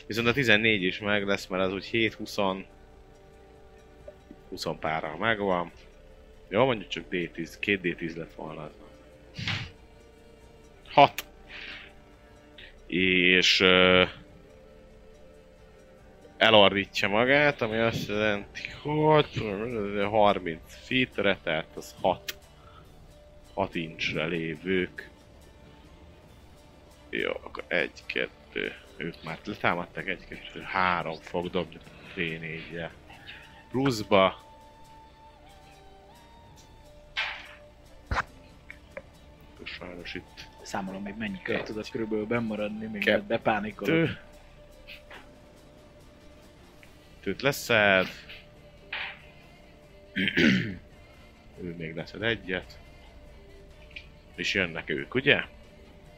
Speaker 2: Viszont a 14 is meg lesz, mert az úgy 7-20 20 párral megvan. Jó, mondjuk csak D10, két D10 lett volna az. 6. És uh, elordítja magát, ami azt jelenti, hogy 30 feetre, tehát az 6 6 incsre lévők. Jó, akkor 1, 2, ők már letámadtak, 1, 2, 3 fog dobni D4-je. Pluszba Sajnos itt
Speaker 6: Számolom még mennyi kört tudok körülbelül bemaradni, még bepánikolok.
Speaker 2: Tő. Tőt leszed. ő még leszed egyet. És jönnek ők, ugye?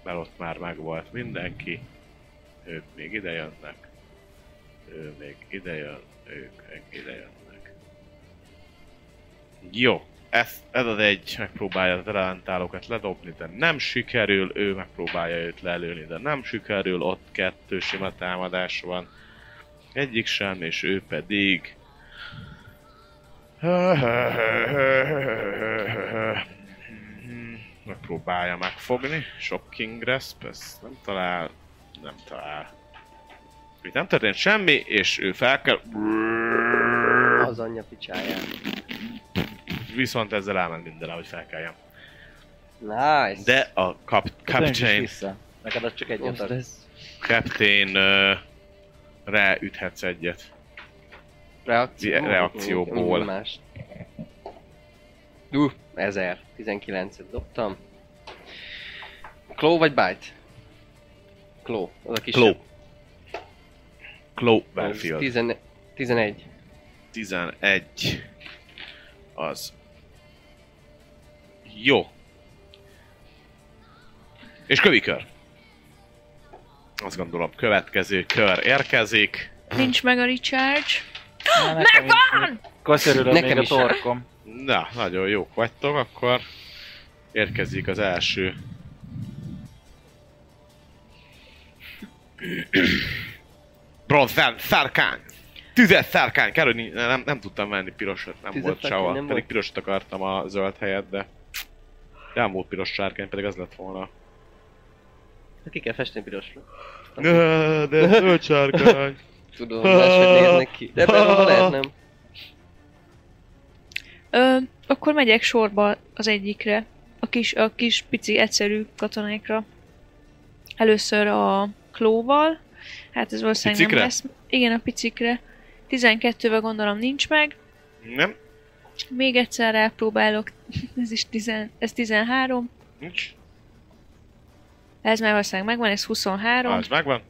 Speaker 2: Mert ott már megvolt mindenki. Ők még ide jönnek. Ő még ide jön. Ők még ide jönnek. Jó. Ez, ez az egy megpróbálja az elementálókat ledobni, de nem sikerül, ő megpróbálja őt lelőni, de nem sikerül, ott kettő sima támadás van. Egyik sem, és ő pedig... Megpróbálja megfogni. Shocking Grasp, ezt nem talál. Nem talál. Itt nem történt semmi, és ő fel kell...
Speaker 5: Az anyja picsáját.
Speaker 2: Viszont ezzel elment minden, ahogy felkeljen.
Speaker 5: Nice.
Speaker 2: De a kap,
Speaker 6: vissza. Neked az csak egyet
Speaker 5: Ott
Speaker 6: ad.
Speaker 5: lesz.
Speaker 2: Captain uh, re üthetsz egyet.
Speaker 5: Reakció.
Speaker 2: Re- reakcióból.
Speaker 5: Más. Dú, 1000. 19-et dobtam. Claw vagy bite? Claw, az a kis.
Speaker 2: Claw. Claw Battlefield.
Speaker 5: 10, 11.
Speaker 2: 11. Az. Jó. És kövikör. Azt gondolom, következő kör érkezik.
Speaker 3: Nincs meg a recharge.
Speaker 6: Megvan! Köszörülöm
Speaker 5: Nekem
Speaker 6: még a torkom.
Speaker 2: Na, nagyon jók vagytok, akkor érkezik az első. Bronz szár- szárkány! Tüzes szárkány! Kell, hogy nem, nem tudtam venni pirosat, nem
Speaker 5: Tüzes
Speaker 2: volt sehol. Pedig
Speaker 5: volt?
Speaker 2: pirosat akartam a zöld helyet, de nem volt piros sárkány, pedig az lett volna.
Speaker 5: Ki kell festeni pirosra.
Speaker 2: Ne, de zöld sárkány!
Speaker 5: Tudom, máshogy néznek ki. De ebben lehet nem.
Speaker 3: Ö, akkor megyek sorba az egyikre. A kis, a kis pici egyszerű katonákra. Először a klóval. Hát ez valószínűleg
Speaker 2: Picikre?
Speaker 3: nem lesz. Igen, a picikre. 12-vel gondolom nincs meg.
Speaker 2: Nem,
Speaker 3: Még egyszer rápróbálok. Ez is 10, ez 13.
Speaker 2: nincs.
Speaker 3: Ez már valószínűleg megvan, ez 23.
Speaker 2: Az megvan.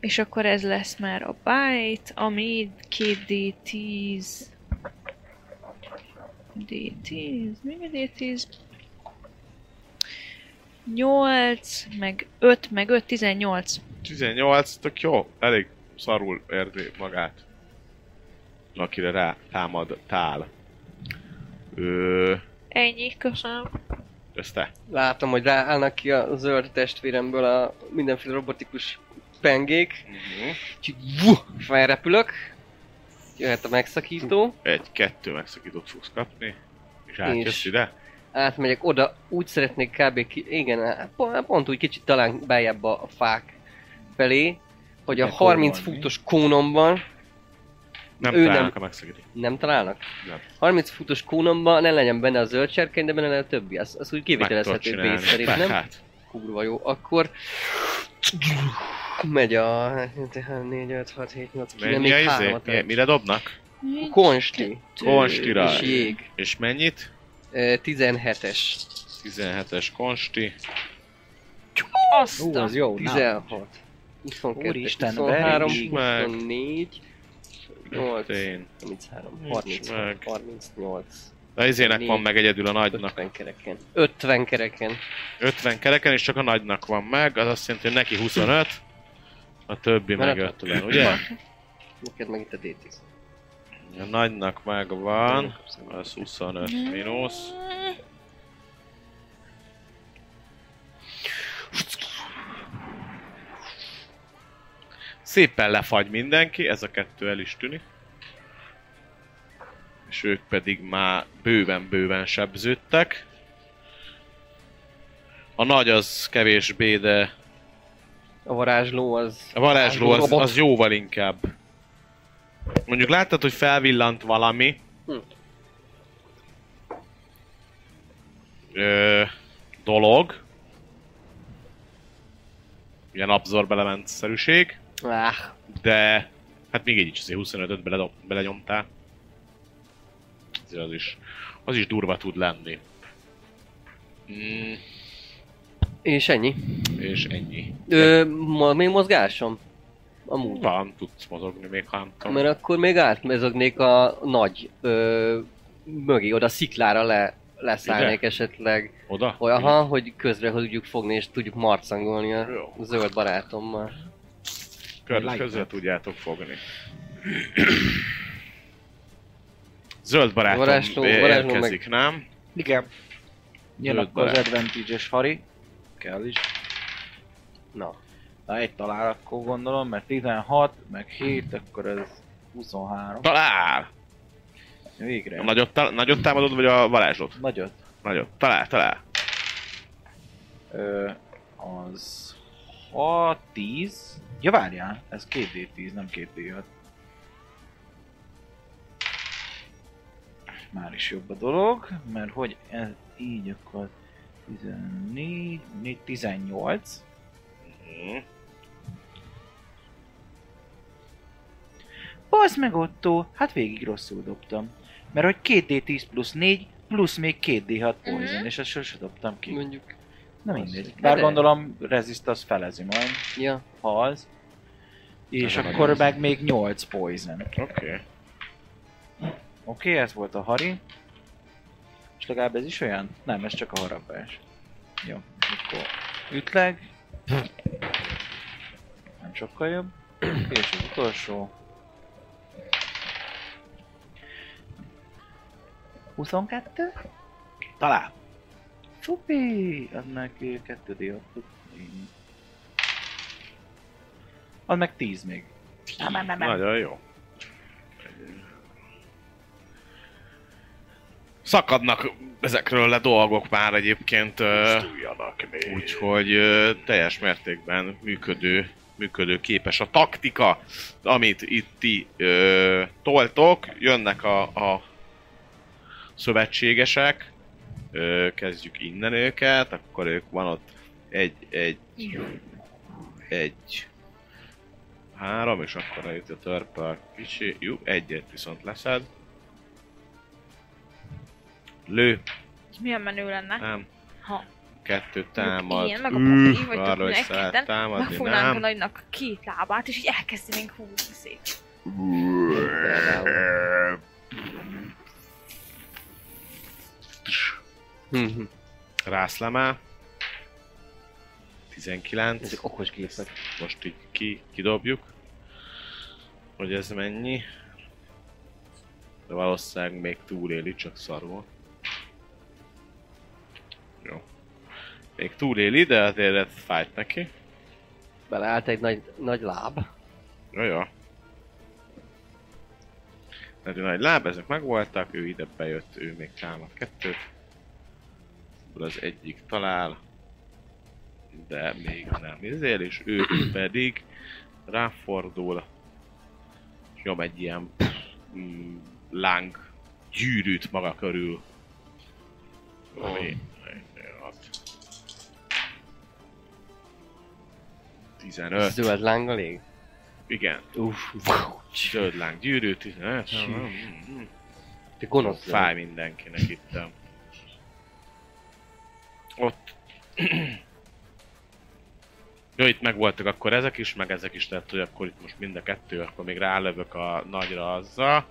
Speaker 3: És akkor ez lesz már a bite, ami 2D10. D10, még a D10. 8, meg 5, meg 5, 18.
Speaker 2: 18, tök jó. Elég szarul érzi magát. Akire rá támad tál. Ö,
Speaker 3: Ennyi, köszönöm.
Speaker 2: ez te.
Speaker 5: Látom, hogy ráállnak ki a zöld testvéremből a mindenféle robotikus pengék.
Speaker 2: Uh-huh.
Speaker 5: Úgyhogy vuh, felrepülök. Jöhet a megszakító.
Speaker 2: Egy, kettő megszakítót fogsz kapni. És átjössz ide.
Speaker 5: Átmegyek oda, úgy szeretnék kb. Ki, igen, pont, úgy kicsit talán beljebb a, fák felé, hogy a
Speaker 6: Ugye
Speaker 5: 30
Speaker 6: kormolni.
Speaker 5: futos kónomban
Speaker 2: Nem
Speaker 5: Ő
Speaker 2: találnak
Speaker 5: nem-
Speaker 2: a megszakítót.
Speaker 5: nem találnak?
Speaker 2: Nem.
Speaker 5: 30 futos kónomban ne legyen benne a zöld sárkány, de benne legyen a többi. Az, az úgy kivitelezhető base szerint, nem?
Speaker 2: Hát,
Speaker 5: Kurva jó. Akkor megy a 4, 5, 6, 7, 8, 9,
Speaker 2: mennyi
Speaker 5: még
Speaker 2: izé? Mi- Mire dobnak?
Speaker 5: Konsti.
Speaker 2: Konstira.
Speaker 5: És jég.
Speaker 2: És mennyit?
Speaker 5: Ö, 17-es.
Speaker 2: 17-es konsti.
Speaker 4: Azt
Speaker 6: Ú,
Speaker 4: a...
Speaker 6: az jó, na.
Speaker 5: 16. 22,
Speaker 6: Úristen,
Speaker 5: 23,
Speaker 2: verítsd meg.
Speaker 5: 24, 8,
Speaker 2: Én.
Speaker 5: 33,
Speaker 2: Nincs
Speaker 5: 30,
Speaker 2: meg.
Speaker 5: 38,
Speaker 2: De izének van meg egyedül a nagynak.
Speaker 5: 50 kereken. 50 kereken.
Speaker 2: 50 kereken, és csak a nagynak van meg, az azt jelenti, hogy neki 25, a többi meg
Speaker 5: Mert-
Speaker 2: 50, ugye?
Speaker 5: Neked meg itt a D10.
Speaker 2: A nagynak meg van, az 25 mínusz. Szépen lefagy mindenki, ez a kettő el is tűnik. És ők pedig már bőven-bőven sebződtek. A nagy az kevésbé, de
Speaker 5: A varázsló az...
Speaker 2: a varázsló az, az jóval inkább. Mondjuk láttad, hogy felvillant valami.
Speaker 5: Hm.
Speaker 2: Ö, dolog. Ilyen absorb szerűség.
Speaker 5: Ah,
Speaker 2: De hát még így is azért 25-öt beledob, belenyomtál. Azért az is, az is durva tud lenni. Mm,
Speaker 5: és ennyi.
Speaker 2: és ennyi.
Speaker 5: Ö, ma, még mozgásom? Amúgy.
Speaker 2: Van, tudsz mozogni még, ha nem tudom.
Speaker 5: Mert akkor még átmezognék a nagy ö, mögé, oda sziklára le, leszállnék
Speaker 2: Ide?
Speaker 5: esetleg.
Speaker 2: Oda?
Speaker 5: Hogy, aha, hogy közre tudjuk fogni és tudjuk marcangolni a
Speaker 2: Jó.
Speaker 5: zöld barátommal.
Speaker 2: Kör, közre tudjátok fogni. Zöld barátom
Speaker 5: Varázsló- varázsló
Speaker 2: érkezik, nem?
Speaker 6: Igen. Jön
Speaker 2: Zöld
Speaker 6: akkor az advantage-es Hari. Kell is.
Speaker 5: Na,
Speaker 6: Na egy talál akkor gondolom, mert 16, meg 7, akkor ez 23.
Speaker 2: Talál!
Speaker 6: Végre.
Speaker 2: Nagyot, tá- nagyot támadod, vagy a varázslót?
Speaker 6: Nagyot.
Speaker 2: Nagyot. Talál, talál.
Speaker 6: Ö, az 6, 10. Ja várjál, ez 2D10, nem 2D6. Már is jobb a dolog, mert hogy ez így akkor 14, 4, 18.
Speaker 2: Mhm.
Speaker 6: Basz meg Otto, hát végig rosszul dobtam. Mert hogy 2D10 plusz 4, plusz még 2D6 poison,
Speaker 4: Mhm.
Speaker 6: és ezt sose dobtam ki.
Speaker 5: mondjuk...
Speaker 6: Na mindegy.
Speaker 5: De
Speaker 6: Bár
Speaker 5: de.
Speaker 6: gondolom resist az felezi majd,
Speaker 5: Ja,
Speaker 6: ha az. És
Speaker 2: Ez a
Speaker 6: akkor meg még 8 poison. Oké,
Speaker 2: Oké.
Speaker 6: okay, ez volt a Hari. És legalább ez is olyan? Nem, ez csak a harapás. Jó, akkor ütleg. Nem sokkal jobb. És az utolsó. 22? Talán. Szupi! Az meg 2 d Az meg 10 még.
Speaker 2: Nagyon jó. Szakadnak ezekről le dolgok már egyébként, úgyhogy teljes mértékben működő, működő képes a taktika, amit itt ti ö, toltok, jönnek a, a szövetségesek, ö, kezdjük innen őket, akkor ők van ott egy, egy, egy, három, és akkor eljut a törpel kicsi, jó, egyet viszont leszed. Lő,
Speaker 4: Ez milyen menő lenne?
Speaker 2: nem.
Speaker 4: Ha.
Speaker 2: kettő támad.
Speaker 4: Ilyen, meg a papi, vagy
Speaker 2: arra, hogy támadni,
Speaker 4: megfognánk a
Speaker 2: nem.
Speaker 4: nagynak két lábát, és így elkezdenénk húzni szét.
Speaker 5: Mhm.
Speaker 2: Rászlemel. 19.
Speaker 5: Ezek okos gépek.
Speaker 2: Most így ki, kidobjuk. Hogy ez mennyi. De valószínűleg még túléli, csak szarul. Jó. Még túléli, de azért ez fájt neki.
Speaker 5: Beleállt egy nagy, nagy láb.
Speaker 2: Jó. Tehát ő nagy láb, ezek megvoltak, ő ide bejött, ő még támad kettőt. Ebből az egyik talál, de még nem izél, és ő pedig ráfordul, és nyom egy ilyen mm, láng gyűrűt maga körül. Ami, hat. 15.
Speaker 5: Zöld lánggal ég.
Speaker 2: Igen.
Speaker 5: Uff,
Speaker 2: Zöld láng gyűrű, 15.
Speaker 5: te gonosz.
Speaker 2: Fáj mindenkinek itt. Ott. Jó, itt megvoltak akkor ezek is, meg ezek is, tehát hogy akkor itt most mind a kettő, akkor még rálövök a nagyra azzal.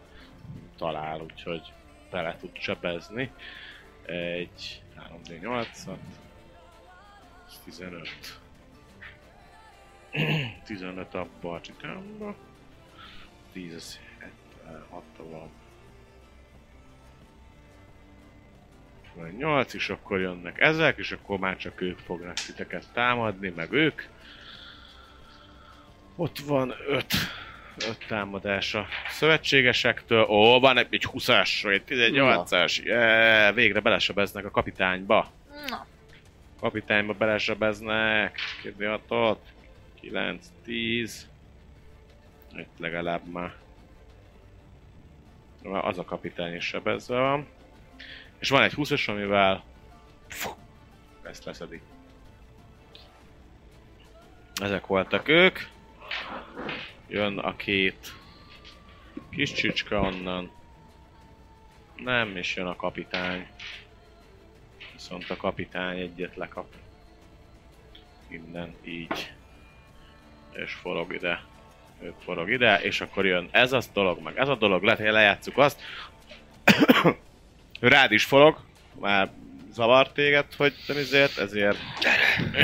Speaker 2: Talál, úgyhogy bele tud csebezni. Egy 3D8-at. Ez 15. 15 abba a csikámba. 10 az 6 van. 8 és akkor jönnek ezek, és akkor már csak ők fognak titeket támadni, meg ők. Ott van 5 öt támadás a szövetségesektől. Ó, van egy, egy 20-as, vagy egy 18-as. Yeah, végre belesebeznek a kapitányba.
Speaker 4: Na,
Speaker 2: Kapitányba belesebeznek. Kérdi ott. 9, 10. Itt legalább már. Az a kapitány is sebezve van. És van egy 20-as, amivel ezt leszedik. Ezek voltak ők. Jön a két kis csicska onnan. Nem, és jön a kapitány. Viszont a kapitány egyet lekap. Innen így. És forog ide. Ő forog ide, és akkor jön ez az dolog, meg ez a dolog, lehet, hogy lejátszuk azt. Rád is forog, már zavart téged, hogy nem ezért, ezért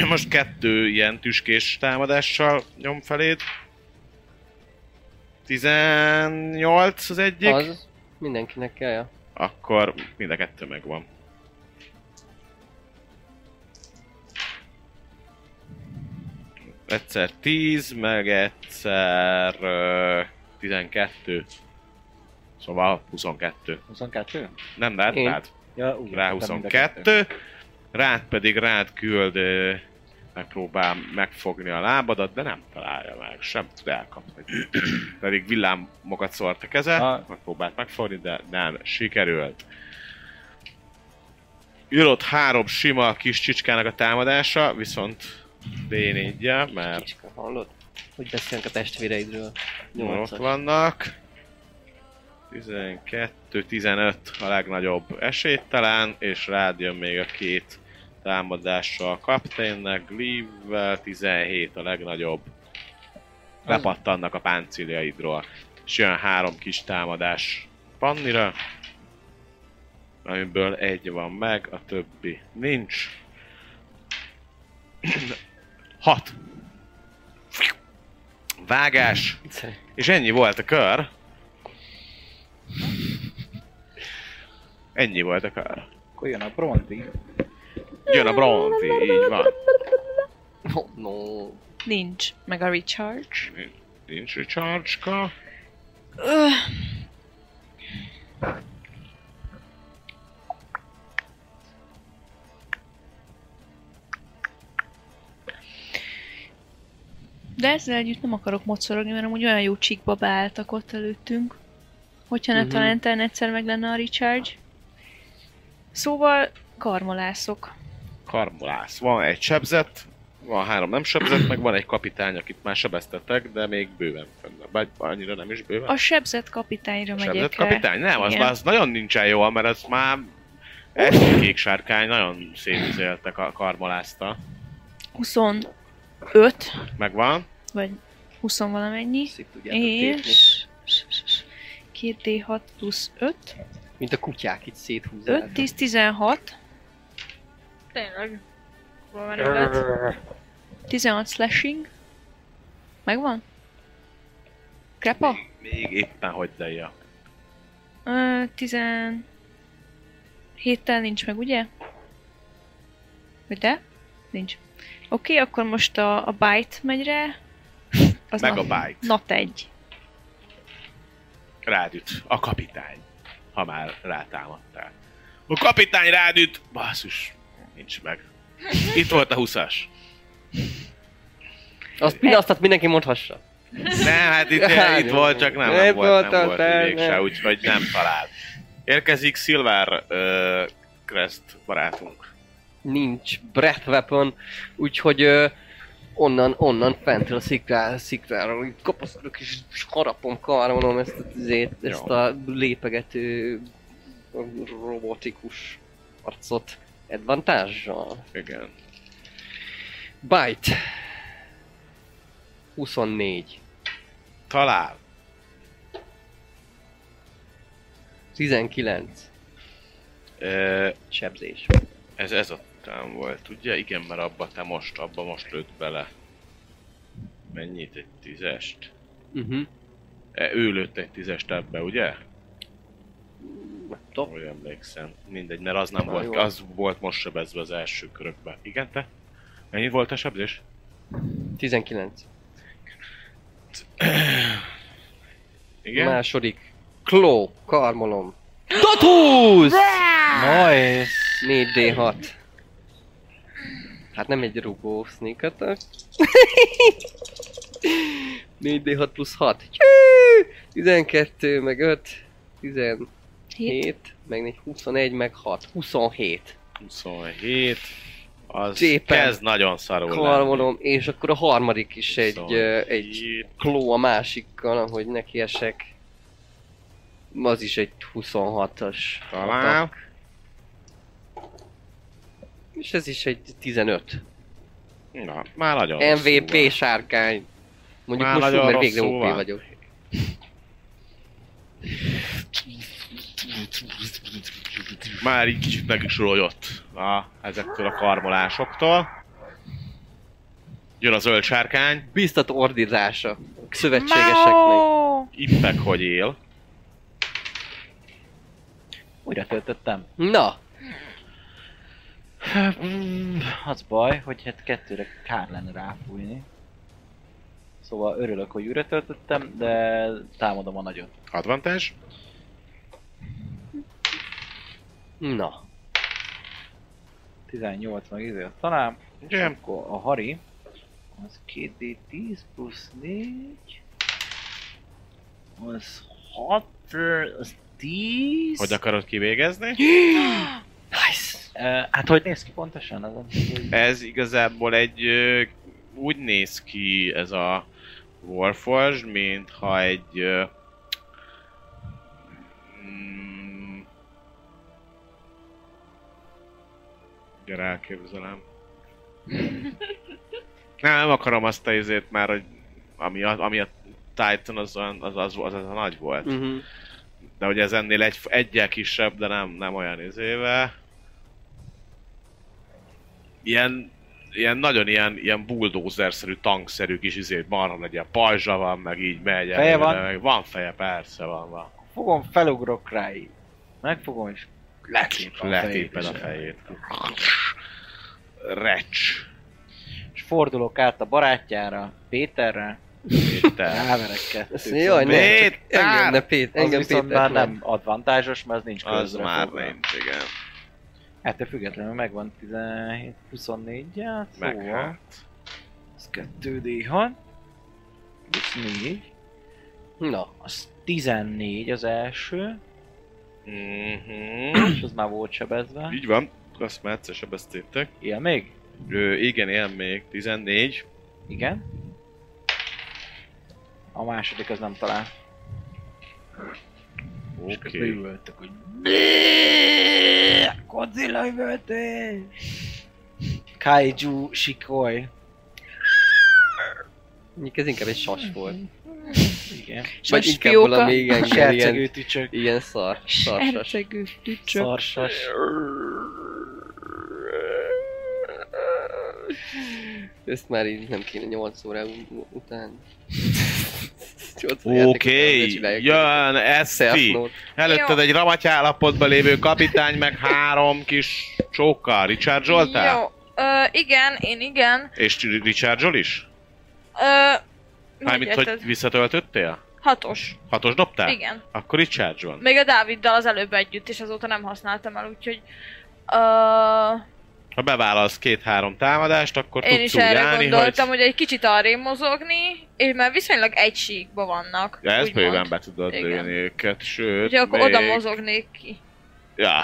Speaker 2: most kettő ilyen tüskés támadással nyom feléd. 18 az egyik,
Speaker 5: Az mindenkinek kell, ja.
Speaker 2: akkor mind a kettő megvan. Egyszer 10, meg egyszer ö, 12. Szóval 22.
Speaker 6: 22?
Speaker 2: Nem, rád,
Speaker 5: Én.
Speaker 2: rád.
Speaker 6: Ja, úgy
Speaker 2: Rá
Speaker 6: értem, mind a kettő.
Speaker 2: 22. Rád pedig rád küld, megpróbál megfogni a lábadat, de nem találja meg, sem tud elkapni. pedig villámokat szórt a keze,
Speaker 6: Ah.
Speaker 2: megpróbált megfogni, de nem sikerült. Jön ott három sima kis csicskának a támadása, viszont d 4 mert
Speaker 5: Kicska, hallod? Hogy beszélünk a testvéreidről.
Speaker 2: ott
Speaker 5: Nyolcas.
Speaker 2: vannak. 12, 15 a legnagyobb esélytelen, és rád jön még a két támadással a kapténynek, Gleave-vel 17 a legnagyobb. Lepattannak a páncéljaidról. És jön három kis támadás Pannira, amiből egy van meg, a többi nincs. Hat. Vágás. És ennyi volt a kör. Ennyi volt a kör.
Speaker 6: Akkor jön a bronzi.
Speaker 2: Jön a bronzi, így van.
Speaker 5: No, no.
Speaker 3: Nincs. Meg a recharge.
Speaker 2: Nincs recharge-ka.
Speaker 3: Öh. De ezzel együtt nem akarok mocorogni, mert amúgy olyan jó csíkba beálltak ott előttünk. Hogyha ne
Speaker 5: Mhm.
Speaker 3: talán egyszer meg lenne a recharge. Szóval karmolászok.
Speaker 2: Karmolász. Van egy sebzett, van három nem sebzett, meg van egy kapitány, akit már sebeztetek, de még bőven fenn. Vagy annyira nem is bőven.
Speaker 3: A sebzett kapitányra megyek
Speaker 2: sebzett
Speaker 3: el.
Speaker 2: kapitány? Nem, az, az nagyon nincsen jó, mert az már Első kék sárkány nagyon szétüzélte, ka- karmolázta.
Speaker 3: 25,
Speaker 2: Megvan.
Speaker 3: vagy 20 valamennyi.
Speaker 5: Szép.
Speaker 3: És... 2D6 plusz 5.
Speaker 5: Mint a kutyák itt széthúzák.
Speaker 3: 5, 10, 16.
Speaker 4: Tényleg. Hol menő lett?
Speaker 3: 16 slashing. Megvan? Krepa?
Speaker 2: Még éppen hogy deja.
Speaker 3: Ö, 17 tel nincs meg, ugye? Vagy de? Nincs. Oké, okay, akkor most a, a bite megy rá. Az
Speaker 2: Meg a
Speaker 3: nat-
Speaker 2: bite.
Speaker 3: Nat egy.
Speaker 2: Rád üt. A kapitány. Ha már rátámadtál. A kapitány rád üt! Basszus. Nincs meg. Itt volt a 20-as.
Speaker 5: Azt, azt mindenki mondhassa.
Speaker 2: Nem, hát itt,
Speaker 5: Hát,
Speaker 2: itt volt, csak nem,
Speaker 5: nem
Speaker 2: nem volt,
Speaker 5: volt
Speaker 2: nem volt
Speaker 5: nem,
Speaker 2: mégse,
Speaker 5: nem.
Speaker 2: úgyhogy nem talált. Érkezik Silver uh, Crest barátunk.
Speaker 5: Nincs breath weapon, úgyhogy ö, onnan, onnan fentről a szikrá, szikráról így kapaszkodok és harapom, karmolom ezt, a, ezt
Speaker 2: Jó.
Speaker 5: a lépegető robotikus arcot advantage-sal.
Speaker 2: Igen.
Speaker 5: Bite. 24.
Speaker 2: Talál.
Speaker 5: 19.
Speaker 2: Uh,
Speaker 5: Sebzés.
Speaker 2: ez ez után volt, ugye? Igen, mert abba te most, abba most lőtt bele. Mennyit? Egy tízest?
Speaker 5: Uh-huh.
Speaker 2: E, ő lőtt egy tízest ebbe, ugye?
Speaker 5: Nem.
Speaker 2: Úgy emlékszem. Mindegy, mert az nem
Speaker 5: Na,
Speaker 2: volt,
Speaker 5: jó.
Speaker 2: az volt most sebezve az első körökbe. Igen, te? Mennyi volt a sebzés?
Speaker 5: 19.
Speaker 2: Igen?
Speaker 5: Második. Claw. Karmolom. Tatus!
Speaker 6: Nice!
Speaker 5: 4D6. Hát nem egy rugó sneak attack. 4D6 plusz 6. 12, meg 5, 17,
Speaker 3: 7.
Speaker 5: meg 4, 21, meg 6. 27.
Speaker 2: 27. Az
Speaker 5: Szépen.
Speaker 2: kezd nagyon szarul.
Speaker 5: Karmolom, és akkor a harmadik is egy, ö, egy
Speaker 2: 27.
Speaker 5: kló a másikkal, ahogy neki esek. Az is egy 26-as.
Speaker 2: Talán.
Speaker 5: attack. És ez is egy 15.
Speaker 2: Na, már nagyon rosszul
Speaker 5: MVP
Speaker 2: van.
Speaker 5: sárkány. Mondjuk
Speaker 2: Már
Speaker 5: most mert végre
Speaker 2: rosszul
Speaker 5: OP
Speaker 2: van.
Speaker 5: vagyok.
Speaker 2: Már így kicsit meg is rogyott a, ezektől a karmolásoktól. Jön a zöld sárkány,
Speaker 5: Biztató ordítása a szövetségeseknek.
Speaker 2: ippek, hogy él.
Speaker 6: Újra töltöttem.
Speaker 5: Na,
Speaker 6: Az baj, hogy hát kettőre kár lenne ráfújni. Szóval örülök, hogy újra töltöttem, de támadom a nagyot.
Speaker 2: Advantage.
Speaker 5: na.
Speaker 6: 18 meg izé talán. És
Speaker 2: Igen.
Speaker 6: akkor a Hari az 2D10 plusz 4 az 6 az 10
Speaker 2: Hogy akarod kivégezni?
Speaker 5: Nice.
Speaker 6: Hát hogy néz ki pontosan? Az,
Speaker 2: Ez igazából egy... Úgy néz ki ez a Warforged, mintha egy... Ö, mm, gyere elképzelem. Nem, nem akarom azt a izét már, hogy ami a, ami a Titan az, olyan- az, az, az, az a nagy volt.
Speaker 5: Uh-huh.
Speaker 2: De hogy ez ennél egy, egyel kisebb, de nem, nem olyan izével. Ilyen, ilyen nagyon ilyen, ilyen bulldozer-szerű, tankszerű kis izét, marha nagy ilyen pajzsa van, meg így megy
Speaker 6: Feje van?
Speaker 2: Meg van feje, persze van, van.
Speaker 6: fogom, felugrok rá így. Megfogom és letépem a
Speaker 2: Letéped a
Speaker 6: fejét.
Speaker 2: fejét. Recs.
Speaker 6: És fordulok át a barátjára, Péterre,
Speaker 2: Péter.
Speaker 6: ráverek kettőt.
Speaker 5: Jaj, ne,
Speaker 2: Péter!
Speaker 5: engem, ne Pét,
Speaker 6: Az
Speaker 5: engem
Speaker 6: viszont
Speaker 5: Péter.
Speaker 6: már nem advantásos, mert az nincs
Speaker 2: Az
Speaker 6: közre
Speaker 2: már
Speaker 6: fogva.
Speaker 2: nincs, igen.
Speaker 6: Ettől függetlenül megvan 17, 24 ját,
Speaker 2: Meg
Speaker 6: szóval
Speaker 2: hát.
Speaker 6: az 2D6, plusz 4,
Speaker 5: Na,
Speaker 6: az 14 az első,
Speaker 2: Mhm.
Speaker 6: és az már volt sebezve.
Speaker 2: Így van. Azt már egyszer sebeztétek.
Speaker 6: Él még?
Speaker 2: Ö, igen, él még. 14.
Speaker 6: Igen. A második az nem talál. És
Speaker 2: Oké.
Speaker 6: közben üvöltök, hogy Godzilla üvöltés! Kaiju sikoly.
Speaker 5: Mondjuk ez inkább egy sas volt.
Speaker 6: Igen.
Speaker 5: Vagy inkább valami igen, igen,
Speaker 6: tücsök.
Speaker 5: ilyen szar, szarsas.
Speaker 3: Tücsök.
Speaker 6: Szarsas.
Speaker 5: Ezt már így nem kéne 8 óra u- után. 8 óra játék
Speaker 2: Oké,
Speaker 5: csináljuk.
Speaker 2: jön Eszti.
Speaker 5: Self-note.
Speaker 2: Előtted
Speaker 4: Jó.
Speaker 2: egy ramaty állapotban lévő kapitány, meg három kis csókkal. Richard Zsoltál?
Speaker 4: Jó. Ö, igen, én igen.
Speaker 2: És Richard is?
Speaker 4: Ö,
Speaker 2: Mármint,
Speaker 4: hogy
Speaker 2: visszatöltöttél?
Speaker 4: Hatos.
Speaker 2: Hatos dobtál?
Speaker 4: Igen.
Speaker 2: Akkor Richard Zsolt.
Speaker 4: Még a Dáviddal az előbb együtt, és azóta nem használtam el, úgyhogy... Ö,
Speaker 2: Ha bevállalsz két-három támadást, akkor
Speaker 4: én
Speaker 2: tudsz
Speaker 4: is
Speaker 2: úgy
Speaker 4: erre
Speaker 2: állni,
Speaker 4: gondoltam,
Speaker 2: hogy...
Speaker 4: hogy... egy kicsit arrébb mozogni, és mert viszonylag egy síkban vannak.
Speaker 2: Ja, ez
Speaker 4: úgymond.
Speaker 2: bőven be tudod
Speaker 4: Igen.
Speaker 2: lőni őket, sőt,
Speaker 4: Úgyhogy akkor
Speaker 2: még...
Speaker 4: oda mozognék ki.
Speaker 2: Ja,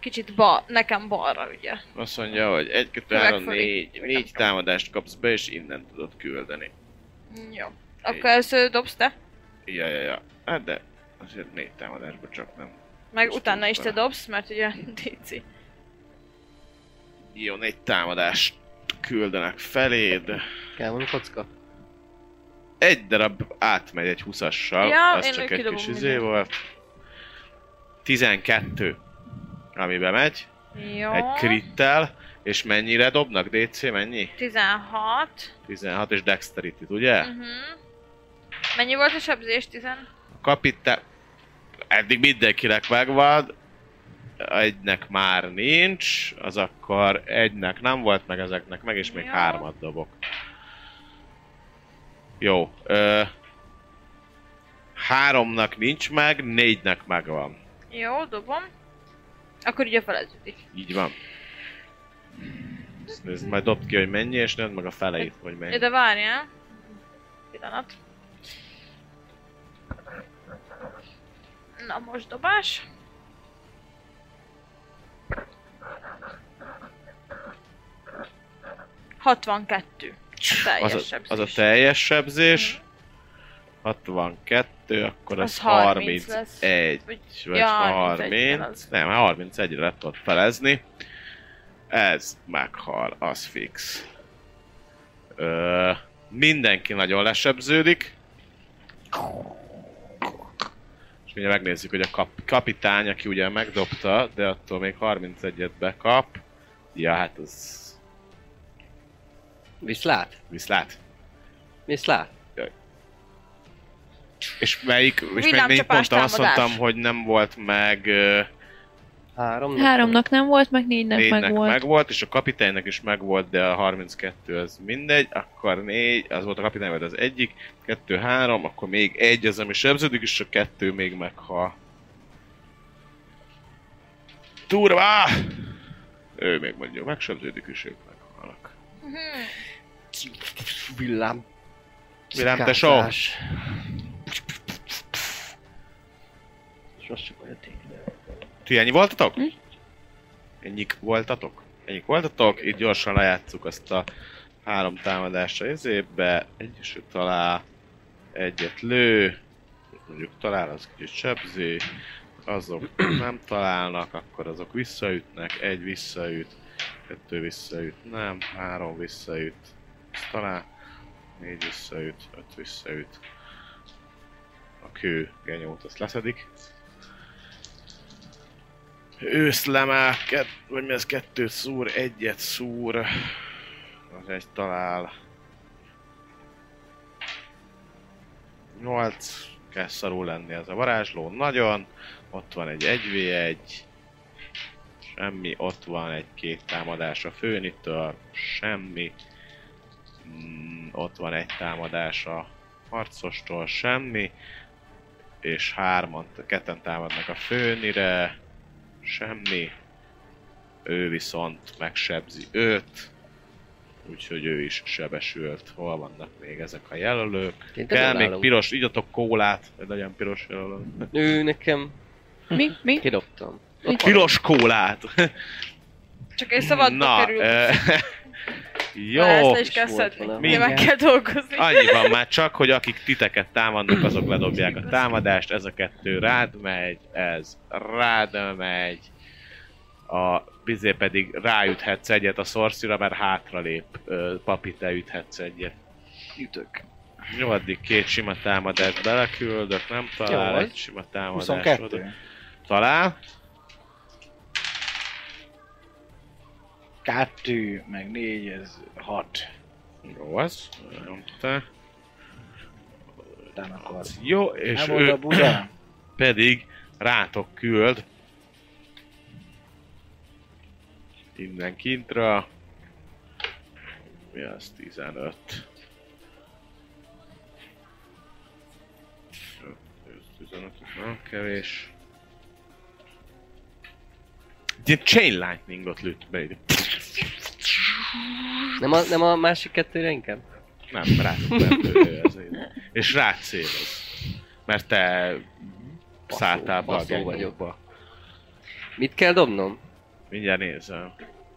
Speaker 4: Kicsit ba, nekem balra, ugye.
Speaker 2: azt mondja, hogy egy, kettő, három, négy, négy támadást kapsz be, és innen tudod küldeni.
Speaker 4: Jó. Akkor először dobsz te,
Speaker 2: Ja, ja, ja. Hát de azért négy támadásba csak nem.
Speaker 4: meg
Speaker 2: Most
Speaker 4: utána is te
Speaker 2: dobsz,
Speaker 4: mert ugye DC.
Speaker 2: Jó, négy támadást küldenek feléd.
Speaker 5: Kell van kocka?
Speaker 2: Egy darab átmegy egy 20-assal,
Speaker 4: Ja,
Speaker 2: az
Speaker 4: én
Speaker 2: csak egy kis izé volt. 12, amibe megy,
Speaker 4: Jó.
Speaker 2: egy krittel, és mennyire dobnak? DC mennyi?
Speaker 4: 16.
Speaker 2: 16 és dexterity ugye?
Speaker 4: Uh-huh. Mennyi volt a sebzés? 10?
Speaker 2: A kapitán... Eddig mindenkinek megvan, egynek már nincs, az akkor egynek nem volt, meg ezeknek meg, és még
Speaker 4: Jó.
Speaker 2: hármat dobok. Jó. Ö, háromnak nincs meg, négynek megvan.
Speaker 4: Jó, dobom. Akkor ugye feleződik.
Speaker 2: Így van. Ezt nézd, majd dobd ki, hogy mennyi, és nézd meg a feleit, hogy mennyi.
Speaker 4: Ja, de várjál. Pillanat. Na, most dobás. Hatvankettő. A teljes
Speaker 2: Az a,
Speaker 4: sebzés.
Speaker 2: az a teljes sebzés. 62, akkor az,
Speaker 4: Az 30
Speaker 2: 31.
Speaker 4: lesz.
Speaker 2: Vagy
Speaker 4: Ja, 31
Speaker 2: 30.
Speaker 4: kell az.
Speaker 2: Nem, 31-re lett ott felezni. Ez meghal, az fix. Ö, mindenki nagyon lesebződik. Ugye megnézzük, hogy a kap, kapitány, aki ugye megdobta, de attól még 31-et bekap. Ja, hát az
Speaker 5: Viszlát?
Speaker 2: viszlát.
Speaker 5: Viszlát?
Speaker 2: És melyik, és még négy
Speaker 4: Villámcsapás
Speaker 2: ponttal azt mondtam, hogy nem volt meg ö,
Speaker 5: Három?
Speaker 7: Háromnak nem volt, meg négynek
Speaker 2: négynek
Speaker 7: meg volt.
Speaker 2: meg volt, és a kapitánynak is meg volt, de a 32 az mindegy, akkor négy, az volt a kapitány volt az egyik, kettő, három, akkor még egy az, ami sebződik, és a kettő még meghal. Turvá! Ő még mondjuk megsebződik, és ők meghalnak.
Speaker 4: Mhm.
Speaker 5: Villám.
Speaker 2: Villám.
Speaker 5: És most csak olyan tény.
Speaker 2: Ti ennyi voltatok?
Speaker 7: Hm?
Speaker 2: Ennyik voltatok? Ennyik voltatok? Itt gyorsan lejátszuk azt a három támadásra izébe. Egyesült talál, egyet lő, mondjuk talál, az kicsit sebzi, azok nem találnak, akkor azok visszaütnek, egy visszaüt, kettő visszaüt, nem, három visszaüt, az talál, négy visszaüt, öt visszaüt. A kő genyót azt leszedik. Őszlemel, kett, vagy mi ez kettőt szúr, egyet szúr. Az egy talál. Nyolc. Kell szarul lenni ez a varázsló, nagyon. Ott van egy 1v1. Semmi, ott van egy két támadás a főnitől. Semmi. Mm, ott van egy támadás a harcostól, semmi. És hárman, ketten támadnak a főnire semmi. Ő viszont megsebzi őt, úgyhogy ő is sebesült. Hol vannak még ezek a jelölők?
Speaker 5: Én
Speaker 2: Kell még
Speaker 5: találom.
Speaker 2: piros, igyatok kólát, hogy legyen piros jelölő.
Speaker 5: Ő nekem
Speaker 7: Mi? Mi?
Speaker 5: kidobtam.
Speaker 2: Piros kólát!
Speaker 4: Csak egy szabadba
Speaker 2: Na,
Speaker 4: kerül.
Speaker 2: Jó,
Speaker 4: Már ezt is kell szedni. dolgozni.
Speaker 2: annyi van már csak, hogy akik titeket támadnak, azok ledobják a támadást, ez a kettő rád megy, ez rád megy, a bizé pedig ráüthetsz egyet a szorszira, mert hátralép, papi, te üthetsz egyet.
Speaker 6: Ütök.
Speaker 2: Jó, addig két sima támadást beleküldök, nem talál
Speaker 5: Jó.
Speaker 2: egy sima támadást.
Speaker 6: 22.
Speaker 2: oda. Talál?
Speaker 6: Kettő, meg négy, ez hat.
Speaker 2: Jó az. Nem te.
Speaker 6: Utána akkor.
Speaker 2: Jó, és
Speaker 6: Nem
Speaker 2: ő
Speaker 6: a Buda?
Speaker 2: pedig rátok küld. Innen kintra. Mi az 15? 15, ez nem kevés. Egy ilyen chain lightningot lőtt be.
Speaker 5: Nem a, nem a másik kettőre inkább?
Speaker 2: Nem, így. És rád céloz. Mert te szálltál be a
Speaker 5: baszó vagyok. Mit kell dobnom?
Speaker 2: Mindjárt nézem.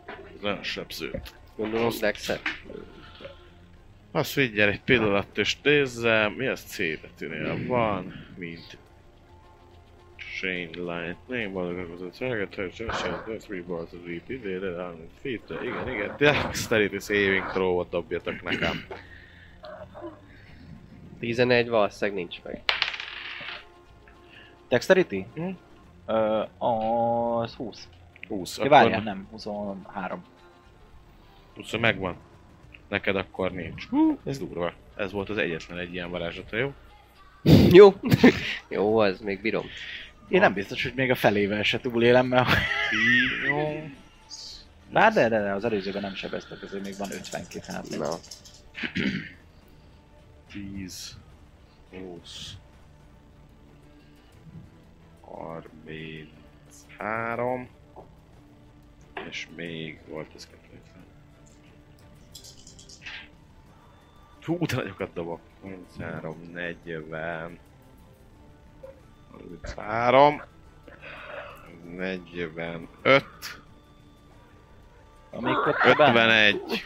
Speaker 2: Ez nagyon sebzőt.
Speaker 5: Gondolom Dexet.
Speaker 2: Azt figyelj egy pillanat és nézzem, mi az C betűnél van, mint Chain Lightning, valószínűleg a target has just shot the three balls of the de 100 feet, igen, igen, Dexterity saving throw-ot dobjatok nekem.
Speaker 5: 11 valószínűleg nincs meg.
Speaker 6: Dexterity?
Speaker 2: Hm?
Speaker 6: Ö, az 20.
Speaker 2: 20,
Speaker 6: Ja, várjál, nem, 23.
Speaker 2: 20 megvan. Neked akkor nincs. Hú, ez durva. Ez volt az egyetlen egy ilyen varázslata, jó?
Speaker 5: Jó. Jó, az még bírom.
Speaker 6: Én nem biztos, hogy még a felével se túlélem, mert...
Speaker 2: Jó.
Speaker 6: Bár de, de, de, az előzőben nem sebeztek, ezért még van 52 HP.
Speaker 5: Na.
Speaker 2: 10, 20, 33, és még volt ez 250. Hú, de nagyokat dobok. 33, 40, 33, 45,
Speaker 6: Amíg ott
Speaker 2: 51,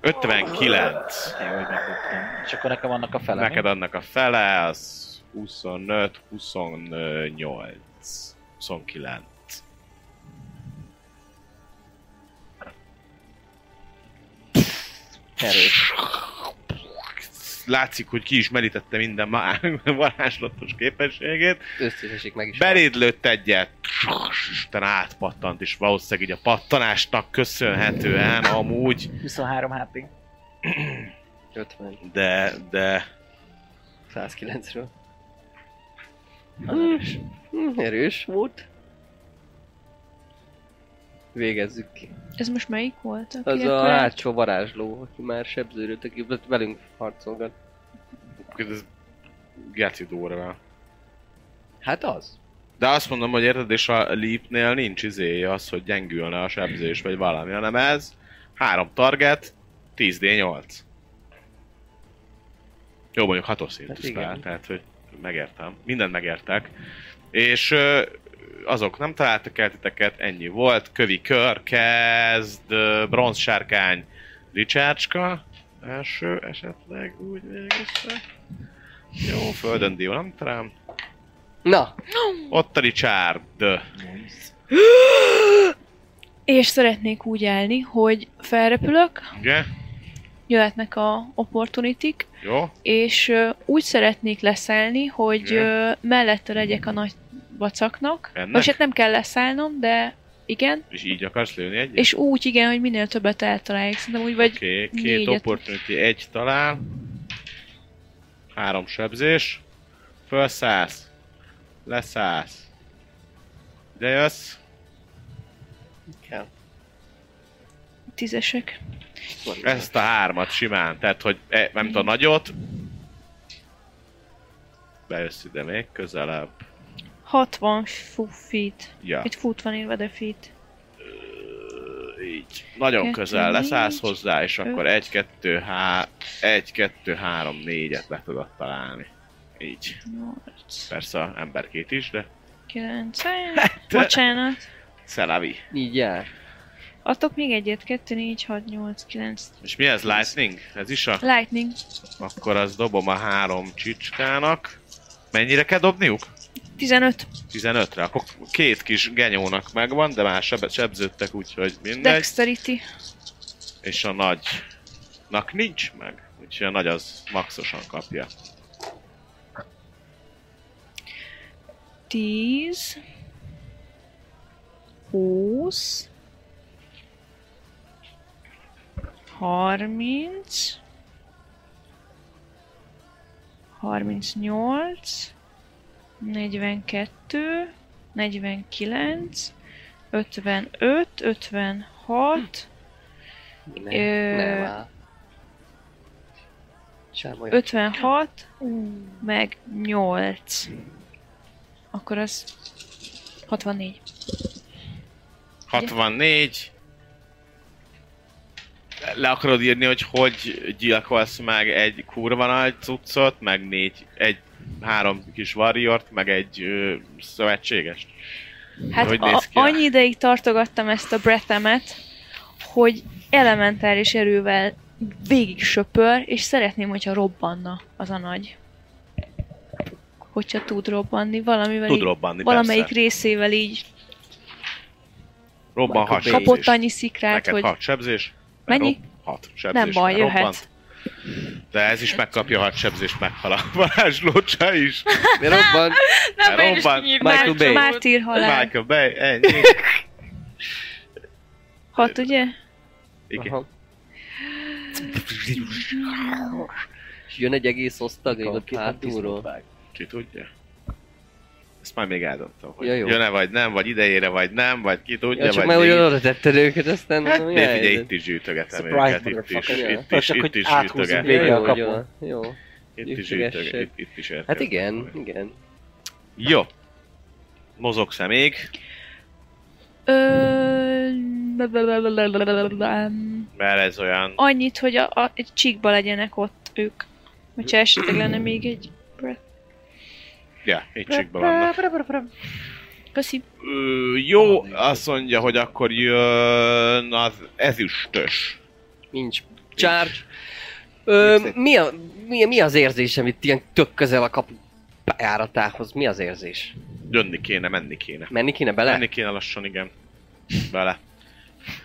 Speaker 2: 59.
Speaker 6: Jó, hogy megdobtam. És akkor nekem vannak a fele.
Speaker 2: Neked annak a fele, az 25, 28, 29.
Speaker 6: Erős.
Speaker 2: Látszik, hogy ki is merítette minden má- varázslatos képességét.
Speaker 5: Összesesik meg is.
Speaker 2: Beléd lőtt egyet, utána átpattant, és valószínűleg így a pattanásnak köszönhetően amúgy,
Speaker 6: 23 HP.
Speaker 5: 50.
Speaker 2: de, de
Speaker 5: 109-ről.
Speaker 6: Az erős.
Speaker 5: Hm, erős volt. Végezzük ki.
Speaker 3: Ez most melyik volt? Aki
Speaker 5: Az a
Speaker 3: át-
Speaker 5: hátsó varázsló, aki már sebződött, aki velünk harcolgat.
Speaker 2: ez geci durva.
Speaker 5: Hát az.
Speaker 2: De azt mondom, hogy érted, és a Leapnél nincs izéje az, hogy gyengülne a sebzés, vagy valami, hanem ez három target, 10d8. Jó, mondjuk hatos szintű
Speaker 5: Hát
Speaker 2: spell, tehát hogy megértem. Mindent megértek. És azok nem találtak el titeket, ennyi volt. Kövi kör, kezd, bronzsárkány, Richardska. Első esetleg úgy végezte. Jó, földön dió, nem talán.
Speaker 5: Na,
Speaker 2: Ott a Richard.
Speaker 3: És szeretnék úgy állni, hogy felrepülök,
Speaker 2: Ugye?
Speaker 3: jöhetnek a opportunity
Speaker 2: Jó?
Speaker 3: és ö, úgy szeretnék leszállni, hogy
Speaker 2: Igen.
Speaker 3: ö, mellette legyek a nagy vacaknak.
Speaker 2: Ennek?
Speaker 3: Most hát nem kell leszállnom, de igen.
Speaker 2: És így akarsz lőni egyet?
Speaker 3: És úgy igen, hogy minél többet eltalálják. Szerintem úgy vagy
Speaker 2: Oké, okay, két
Speaker 3: négyet.
Speaker 2: opportunity, egy talál. Három sebzés. Fölszállsz. Leszállsz. Ide jössz.
Speaker 5: kell.
Speaker 3: tízesek.
Speaker 2: Ezt a hármat simán. Tehát, hogy e, nem tudom, nagyot. Bejössz ide még közelebb.
Speaker 3: 60 fu- feet.
Speaker 2: Ja.
Speaker 3: Itt foot van írva, de feet.
Speaker 2: Ö, Így. Nagyon
Speaker 3: Kettő,
Speaker 2: közel leszállsz
Speaker 3: négy,
Speaker 2: hozzá, és akkor
Speaker 3: öt.
Speaker 2: egy, kettő, há... egy, kettő, három, négyet le tudod találni. Így.
Speaker 3: 8,
Speaker 2: Persze emberkét is, de
Speaker 3: 9, bocsánat.
Speaker 2: szelavi.
Speaker 5: Így jár.
Speaker 3: Adtok még egyet, 2, 4, 6, 8, 9.
Speaker 2: És mi ez? Lightning? Ez is a...
Speaker 3: Lightning.
Speaker 2: Akkor azt dobom a három csicskának. Mennyire kell dobniuk?
Speaker 3: 15.
Speaker 2: 15-re. Akkor két kis genyónak megvan, de már seb- sebződtek, úgyhogy mindegy.
Speaker 3: Dexterity.
Speaker 2: És a nagynak nincs meg. Úgyhogy a nagy az maxosan kapja.
Speaker 3: 10. 20. 30. 38. 42. 49. 55. 56.
Speaker 5: Ne,
Speaker 3: Ö,
Speaker 5: nem áll. Sem olyan.
Speaker 3: 56, meg 8. Akkor az 64.
Speaker 2: 64. Le akarod írni, hogy hogy gyilkolsz meg egy kurva nagy cuccot, meg négy, egy, három kis warriort, meg egy ö, szövetségest?
Speaker 3: Hát
Speaker 2: Hogy
Speaker 3: a,
Speaker 2: néz ki?
Speaker 3: annyi ideig tartogattam ezt a brethemet, hogy elementáris erővel végig söpör, és szeretném, hogyha robbanna az a nagy. Hogyha tud robbanni, valamivel
Speaker 2: Tud
Speaker 3: így,
Speaker 2: robbanni,
Speaker 3: valamelyik
Speaker 2: persze.
Speaker 3: részével így
Speaker 2: Robban hat
Speaker 3: kapott annyi szikrát,
Speaker 2: Neked
Speaker 3: hogy
Speaker 2: hat sebzés.
Speaker 3: Mennyi?
Speaker 2: Rob- hat sebzés.
Speaker 3: nem baj,
Speaker 2: mert robbant. De ez is megkapja hat sebzést, meghal a varázslócsa is.
Speaker 5: Mi robban?
Speaker 4: Nem, is
Speaker 2: Robban.
Speaker 5: Michael Bay.
Speaker 3: Mártír halál.
Speaker 2: Michael Bay, ennyi.
Speaker 3: Hat, ugye?
Speaker 2: Igen.
Speaker 5: Aha. Jön egy egész osztag, ott hátulról.
Speaker 2: Ki tudja? Ezt már még eldöntöm, hogy
Speaker 5: Ja, jó.
Speaker 2: jön-e vagy nem, vagy idejére vagy nem, vagy ki tudja,
Speaker 5: Ja, csak
Speaker 2: vagy még-
Speaker 5: oda tetted őket, aztán...
Speaker 2: Hát,
Speaker 5: mondom, jaj,
Speaker 2: figyelj, itt is gyűjtögetem őket, itt is, itt is, itt is gyűjtögetem.
Speaker 5: jó,
Speaker 6: kapun.
Speaker 5: jó, jó.
Speaker 2: Itt is gyűjtögetem, itt, itt is
Speaker 5: Hát igen, igen.
Speaker 2: Jó. Mozogsz-e még? Mert ez olyan...
Speaker 3: Annyit, hogy a, a, egy csíkba legyenek ott ők. Hogyha esetleg lenne még egy.
Speaker 2: Ja, csíkban vannak.
Speaker 3: Köszi.
Speaker 2: Ö, jó, azt mondja, hogy akkor jön az ezüstös.
Speaker 5: Nincs charge. Ö, mi, a, mi, mi az érzésem itt ilyen tök közel a kapu bejáratához? Mi az érzés?
Speaker 2: Jönni kéne, menni kéne.
Speaker 5: Menni kéne bele?
Speaker 2: Menni kéne lassan, igen. Bele.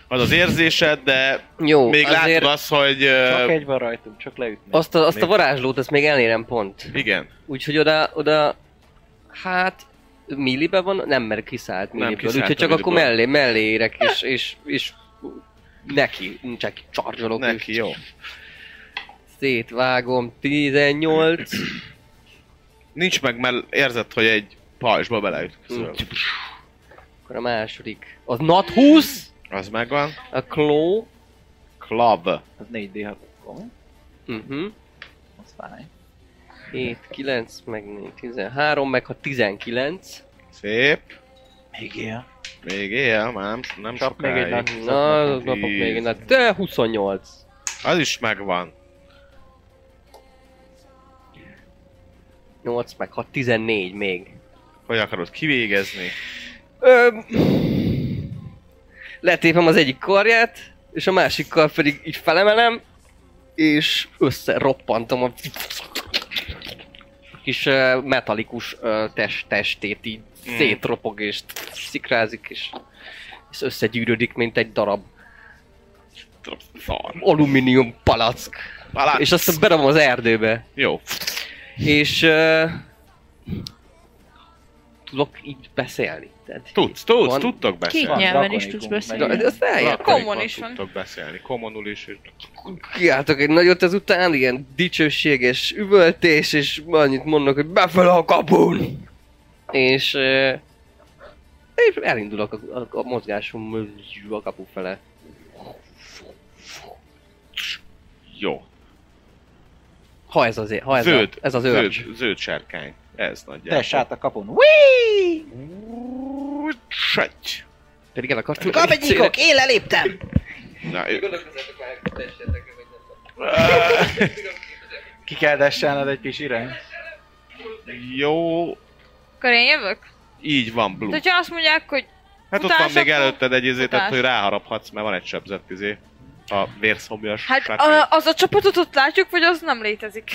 Speaker 2: Az az érzésed, de
Speaker 5: Jó,
Speaker 2: még
Speaker 5: azért
Speaker 2: látod azt, hogy...
Speaker 6: Csak egy van rajtunk, csak leütni.
Speaker 5: azt a, azt a
Speaker 2: még-
Speaker 5: varázslót, azt még elérem pont.
Speaker 2: Igen.
Speaker 5: Úgyhogy oda, oda, hát, millibe van, nem mert kiszállt milliből,
Speaker 2: kiszállt
Speaker 5: úgyhogy csak akkor
Speaker 2: milliből.
Speaker 5: mellé, mellé érek, és, és, és neki, csak csargyolok,
Speaker 2: Neki,
Speaker 5: és
Speaker 2: jó.
Speaker 5: szétvágom, 18,
Speaker 2: Nincs meg, mert érzed, hogy egy pajzsba beleütközöl.
Speaker 5: akkor a második, az nat 20,
Speaker 2: Az megvan.
Speaker 5: a claw,
Speaker 2: Club.
Speaker 6: Az 4D6 akkor.
Speaker 5: uh-huh.
Speaker 6: Az fáj.
Speaker 5: 7, 9, meg 4, 13, meg ha 19.
Speaker 2: Szép.
Speaker 6: Még él.
Speaker 2: Még él, már nem, nem
Speaker 6: Csap még egy
Speaker 2: sokáig.
Speaker 6: nagy
Speaker 5: Na, azok napok még, na, de 28.
Speaker 2: Az is megvan.
Speaker 5: 8, meg ha 14 még.
Speaker 2: Hogy akarod kivégezni?
Speaker 5: Ö, letépem az egyik karját, és a másikkal pedig így felemelem, és összeroppantom a kis metalikus test, testét így
Speaker 2: Mm.
Speaker 5: szétropog és szikrázik, és, és összegyűrődik, mint egy darab
Speaker 2: Szar.
Speaker 5: alumínium palack.
Speaker 2: Alá...
Speaker 5: És azt berabom az erdőbe.
Speaker 2: Jó.
Speaker 5: És uh, tudok így beszélni. Tehát
Speaker 2: Tudsz, tudsz,
Speaker 5: Van-
Speaker 2: tudtok
Speaker 3: Két
Speaker 2: beszélni.
Speaker 3: nyelven is tudsz beszélni.
Speaker 5: De azt.
Speaker 2: Lakonikon
Speaker 4: Common is van.
Speaker 2: Tudtok beszélni. Commonul is. és-
Speaker 5: Kiáltok egy nagyot ezután, ilyen dicsőséges üvöltés, és annyit mondok, hogy befele a kapun! És, uh, és elindulok a, a, a mozgásom a kapu fele.
Speaker 2: Jó.
Speaker 5: Ha ez az, ha ez,
Speaker 2: Zöld.
Speaker 5: a, ez az
Speaker 2: zöld, zöld sárkány. Ez nagyjából.
Speaker 6: Tess át a kapun. Whee!
Speaker 2: Segy.
Speaker 5: Pedig el akartam.
Speaker 6: Kapegyikok, én leléptem!
Speaker 2: Na, ő-
Speaker 6: Ki kell desselned egy kis irány.
Speaker 2: Jó.
Speaker 4: Akkor én jövök?
Speaker 2: Így van,
Speaker 4: De
Speaker 2: Blue.
Speaker 4: hogyha azt mondják, hogy
Speaker 2: Hát ott van még előtted egy izé, tehát hogy ráharaphatsz, mert van egy sebzett izé. A vérszomjas
Speaker 4: Hát a, az a csapatot ott látjuk, vagy az nem létezik?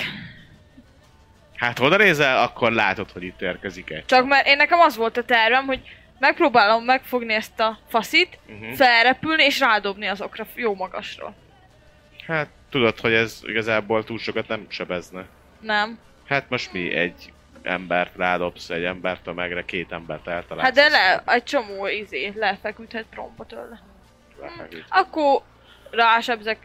Speaker 2: Hát ha oda nézel, akkor látod, hogy itt érkezik egy.
Speaker 4: Csak mert én nekem az volt a tervem, hogy megpróbálom megfogni ezt a faszit,
Speaker 2: Uh-huh.
Speaker 4: felrepülni és rádobni azokra jó magasról.
Speaker 2: Hát tudod, hogy ez igazából túl sokat nem sebezne.
Speaker 4: Nem.
Speaker 2: Hát most mi egy embert rádobsz, egy embert a megre, két embert eltalálsz.
Speaker 4: Hát de le, egy csomó izé, lefeküdhet tromba tőle.
Speaker 2: Lefeküdt.
Speaker 4: Akkor rásebzek,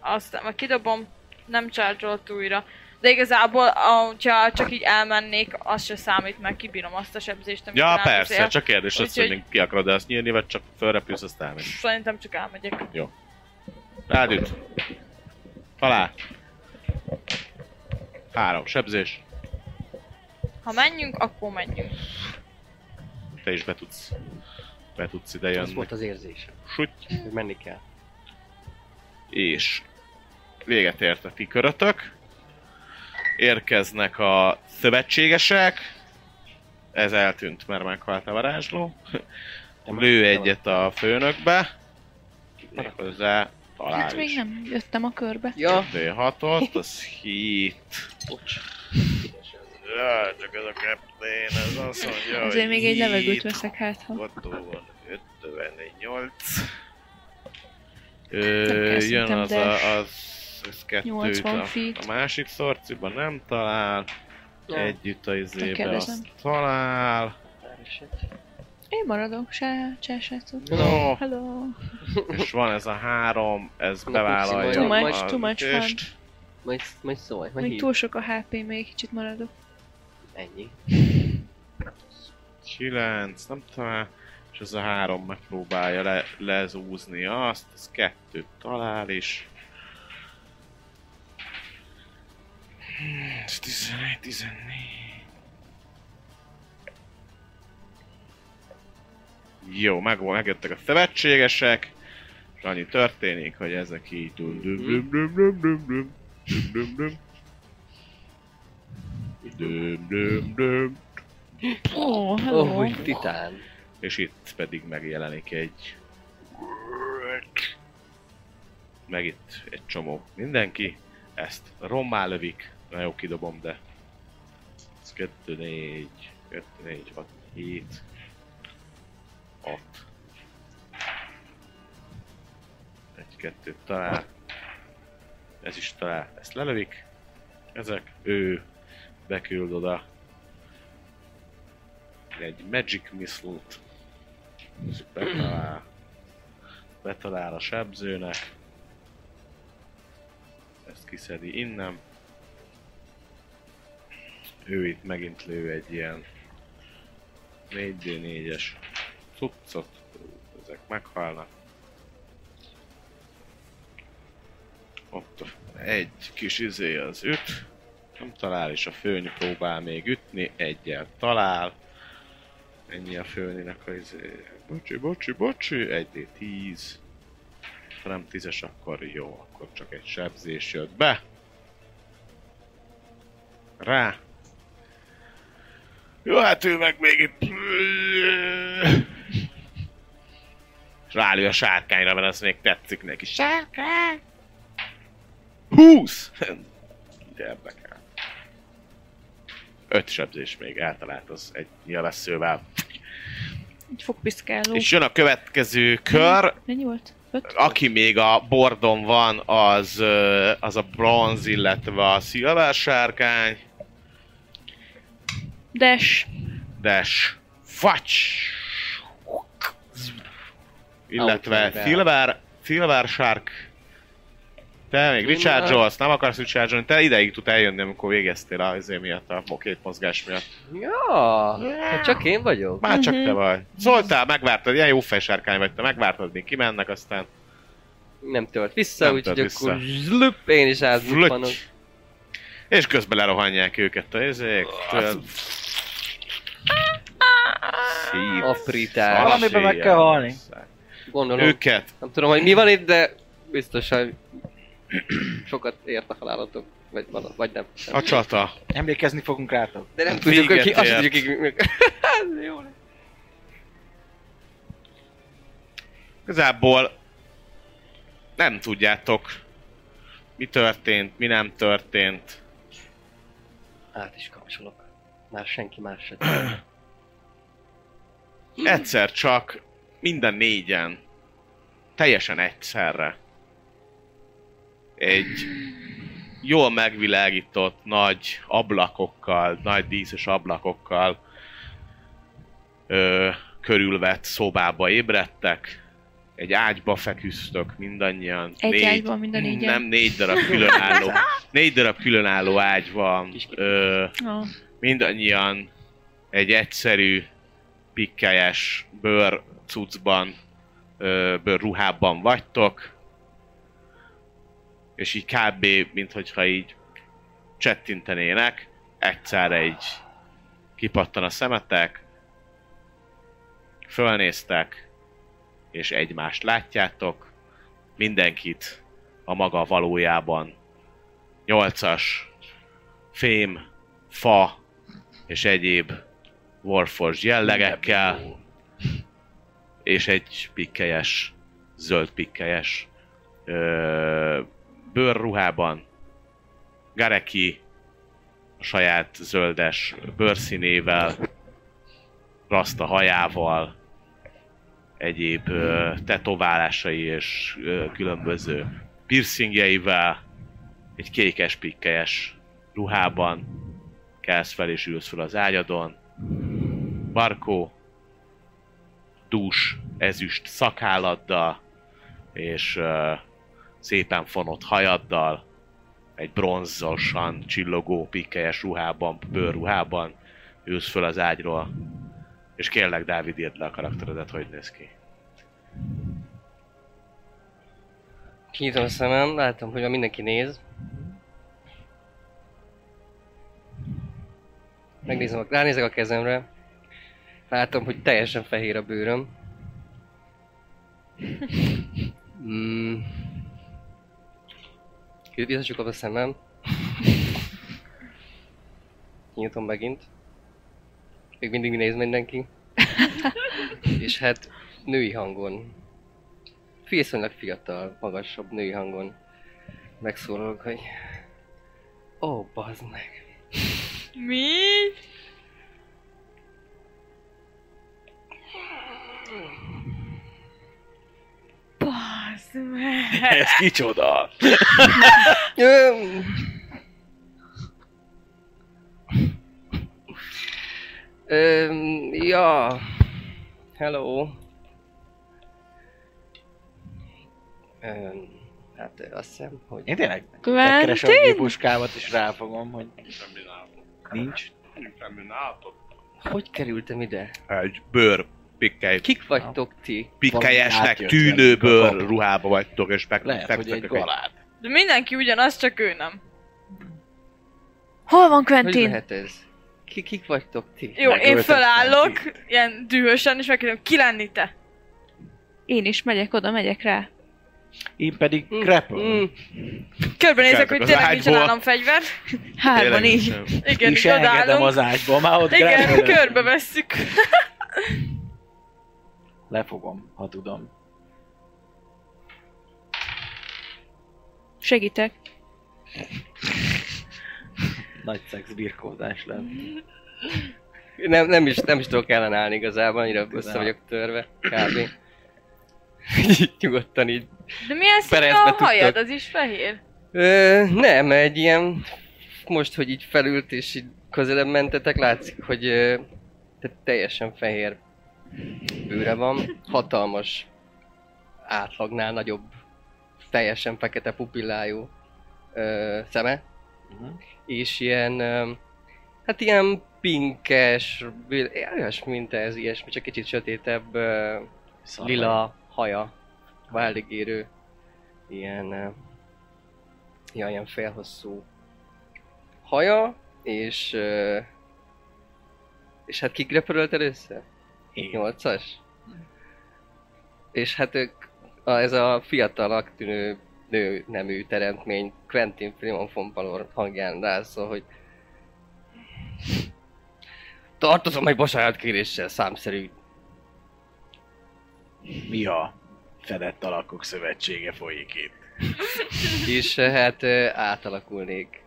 Speaker 4: aztán meg kidobom, nem charge újra. De igazából, hogyha csak így elmennék, az se számít, mert kibírom azt a sebzést, amit
Speaker 2: Ja, persze,
Speaker 4: izél.
Speaker 2: csak kérdés az, hogy még ki akarod azt nyírni, vagy csak fölrepülsz, azt elmegy.
Speaker 4: Szerintem csak elmegyek.
Speaker 2: Rád üt. Talál. Három sebzés.
Speaker 4: Ha menjünk, akkor menjünk.
Speaker 2: Te is be tudsz. Be tudsz ide jönni.
Speaker 5: volt az érzésem,
Speaker 2: Süty.
Speaker 5: hogy menni kell.
Speaker 2: És véget ért a ti körötök. Érkeznek a szövetségesek. Ez eltűnt, mert meghalt a varázsló. Lő egyet a főnökbe. Méghozzá talál
Speaker 7: Hát még
Speaker 2: is.
Speaker 7: nem jöttem a körbe.
Speaker 5: Ja,
Speaker 2: D6-ot, az hit.
Speaker 5: bocs.
Speaker 2: Ja, csak ez a kaptén, ez azt mondja,
Speaker 7: Azért még egy levegőt veszek hát, ha...
Speaker 2: Ott van 58.
Speaker 7: Nem
Speaker 2: Ö,
Speaker 7: kell
Speaker 2: jön
Speaker 7: szerintem
Speaker 2: az a, az, az kettőt
Speaker 7: 80
Speaker 2: a,
Speaker 7: feet.
Speaker 2: a másik szorciban nem talál.
Speaker 5: Nem.
Speaker 2: Együtt a izébe azt talál.
Speaker 7: Én maradok, se, se, se.
Speaker 2: No,
Speaker 7: Hello.
Speaker 2: és van ez a három, ez
Speaker 5: Annak
Speaker 2: bevállalja
Speaker 7: Too much,
Speaker 2: a
Speaker 7: too much
Speaker 2: ütést.
Speaker 5: Majd, majd szólj, majd
Speaker 7: Még túl sok a HP, még kicsit maradok.
Speaker 5: Ennyi.
Speaker 2: 9, nem talál, és ez a három megpróbálja le, lezúzni azt, ez kettőt talál is. Ez 11, 14. Jó, meg, megjöttek a szövetségesek. És annyi történik, hogy ezek így...
Speaker 7: Ó,
Speaker 5: oh, titán.
Speaker 2: És itt pedig megjelenik egy... Meg itt egy csomó mindenki. Ezt rommá lövik. Na jó, kidobom, de... Ez 2, 4, 2, 4, 6, 7, 6. Egy, kettőt talál. Ez is talál. Ezt lelövik. Ezek. Ő beküld oda egy Magic Missile-t. Betalál, betalál a sebzőnek. Ezt kiszedi innen. Ő itt megint lő egy ilyen 4D4-es cuccot. Ezek meghalnak. Ott egy kis izé az üt. Nem talál, és a főny próbál még ütni. Egyel talál. Ennyi a főninek a izé... Bocsi, bocsi, bocsi, 1D10. Ha nem 10-es, akkor jó, akkor csak egy sebzés jött be. Rá. Jó, hát ő meg még itt... És rálő a sárkányra, mert az még tetszik neki. Sárkány! 20! Érdekel. Öt sebzés még eltalált az egy nyilvesszővel.
Speaker 7: Egy fogpiszkáló.
Speaker 2: És jön a következő kör.
Speaker 7: Mennyi volt? Öt?
Speaker 2: Aki még a bordon van, az, az a bronz, illetve a szilver sárkány.
Speaker 7: Dash.
Speaker 2: Dash. Facs! Illetve
Speaker 5: Outrider.
Speaker 2: Silver, Silver Shark. Te még Richard Jones, nem akarsz Richard te ideig tud eljönni, amikor végeztél a izé miatt, a két mozgás miatt.
Speaker 5: Ja, hát csak én vagyok.
Speaker 2: Már csak
Speaker 7: Mhm.
Speaker 2: te vagy. Szóltál, megvártad, ilyen jó fejsárkány vagy te, megvártad, még kimennek, aztán
Speaker 5: Nem tört vissza, úgyhogy akkor zlup, én is átbukkanok.
Speaker 2: És közben lerohanják őket a izék. Szív.
Speaker 5: Apritás.
Speaker 6: Valamiben meg kell halni.
Speaker 5: Gondolom.
Speaker 2: Őket.
Speaker 5: Nem tudom, hogy mi van itt, de biztosan sokat ért a halálotok. Vagy, vagy nem.
Speaker 2: A csata.
Speaker 6: Emlékezni fogunk rátok.
Speaker 5: De nem tudjuk, hogy ki, azt tudjuk, hogy jó lesz.
Speaker 2: Igazából nem tudjátok, mi történt, mi nem történt.
Speaker 5: Át is kapcsolok. Már senki más se tudja.
Speaker 2: Egyszer csak minden négyen, teljesen egyszerre egy jól megvilágított nagy ablakokkal, nagy díszes ablakokkal ö, körülvett szobába ébredtek. Egy ágyba feküztök mindannyian.
Speaker 7: Egy ágyban mind a négyen?
Speaker 2: Nem, négy darab különálló, négy darab különálló ágy van. Ö, mindannyian egy egyszerű, pikkelyes bőr cuccban, ö, bőr ruhában vagytok, és így kb. minthogyha így csettintenének, egyszerre egy kipattan a szemetek, fölnéztek, és egymást látjátok, mindenkit a maga valójában. Nyolcas fém, fa és egyéb Warforged jellegekkel, és egy pikkelyes, zöld pikkelyes ö, bőrruhában. Gareki a saját zöldes bőrszínével, rasta hajával, egyéb tetoválásai és különböző piercingjeivel, egy kékes pikkelyes ruhában kelsz fel és ülsz fel az ágyadon. Barkó dús, ezüst szakálladdal, és szépen fonott hajaddal, egy bronzosan csillogó pikkelyes ruhában, bőrruhában ülsz föl az ágyról, és kérlek Dávid írd le a karakteredet, hogy néz ki.
Speaker 5: Kinyitom a szemem, látom, hogy már mindenki néz. Megnézem, ránézek a kezemre. Látom, hogy teljesen fehér a bőröm. Mm. Visszacsukom a szemem. Kinyitom megint. Még mindig néz mindenki. És hát női hangon viszonylag fiatal, magasabb női hangon megszólalok, hogy Ó, oh, bazd meg.
Speaker 4: Mi? Bazd meg!
Speaker 6: Ez kicsoda?
Speaker 5: Öm. Ja. Hello. Öm, hát azt hiszem, hogy...
Speaker 6: Én tényleg megkeresem a gépuskámat és ráfogom, hogy nincs.
Speaker 5: Hogy kerültem ide?
Speaker 2: Egy bőr pikkely,
Speaker 5: Kik vagytok ti?
Speaker 2: pikkelyesnek tűnő bőr ruhába vagytok, és meg
Speaker 6: Lehet, hogy egy galád.
Speaker 4: De mindenki ugyanaz, csak ő nem.
Speaker 7: Hol van
Speaker 5: Hogy
Speaker 7: Quentin?
Speaker 5: lehet ez? Ki, kik vagytok ti?
Speaker 4: Jó, én fölállok,
Speaker 6: mindenkit.
Speaker 4: ilyen dühösen, és megkérdem, ki lenni te?
Speaker 7: Én is megyek oda, megyek rá.
Speaker 6: Én pedig grapple.
Speaker 5: Mm,
Speaker 4: Körbenézek, hogy tényleg nincs nálam fegyver.
Speaker 7: Hárman így.
Speaker 2: sem.
Speaker 4: Igen,
Speaker 6: És
Speaker 4: így
Speaker 6: engedem
Speaker 4: odaállunk.
Speaker 6: az ágyból, már ott
Speaker 4: Igen,
Speaker 6: grapple
Speaker 4: körbevesszük.
Speaker 6: Lefogom, ha tudom.
Speaker 7: Segítek.
Speaker 6: Nagy szex birkózás lesz.
Speaker 5: nem, nem, is, nem is tudok ellenállni igazából, annyira össze vagyok törve, kb. így nyugodtan így.
Speaker 4: De milyen színű a
Speaker 5: tudtok.
Speaker 4: hajad? Az is fehér?
Speaker 5: Ö, nem, egy ilyen, most, hogy így felült és így közelebb mentetek, látszik, hogy ö, teljesen fehér bőre van, hatalmas, átlagnál nagyobb, teljesen fekete pupillájú ö, szeme,
Speaker 6: Mhm.
Speaker 5: És ilyen, hát ilyen pinkes, olyasmi, mint ez, ilyesmi, csak kicsit sötétebb, ö, lila haja, válig érő, ilyen, ja, ilyen félhosszú haja, és, és hát kik repörölt először?
Speaker 6: Én.
Speaker 5: Nyolcas? És hát ők, a, ez a fiatalak tűnő nő nemű teremtmény Quentin Freeman von Palor hangján rászól, hogy tartozom egy bocsánat kéréssel számszerű
Speaker 6: Mi a fedett alakok szövetsége folyik itt.
Speaker 5: És eh, hát eh, átalakulnék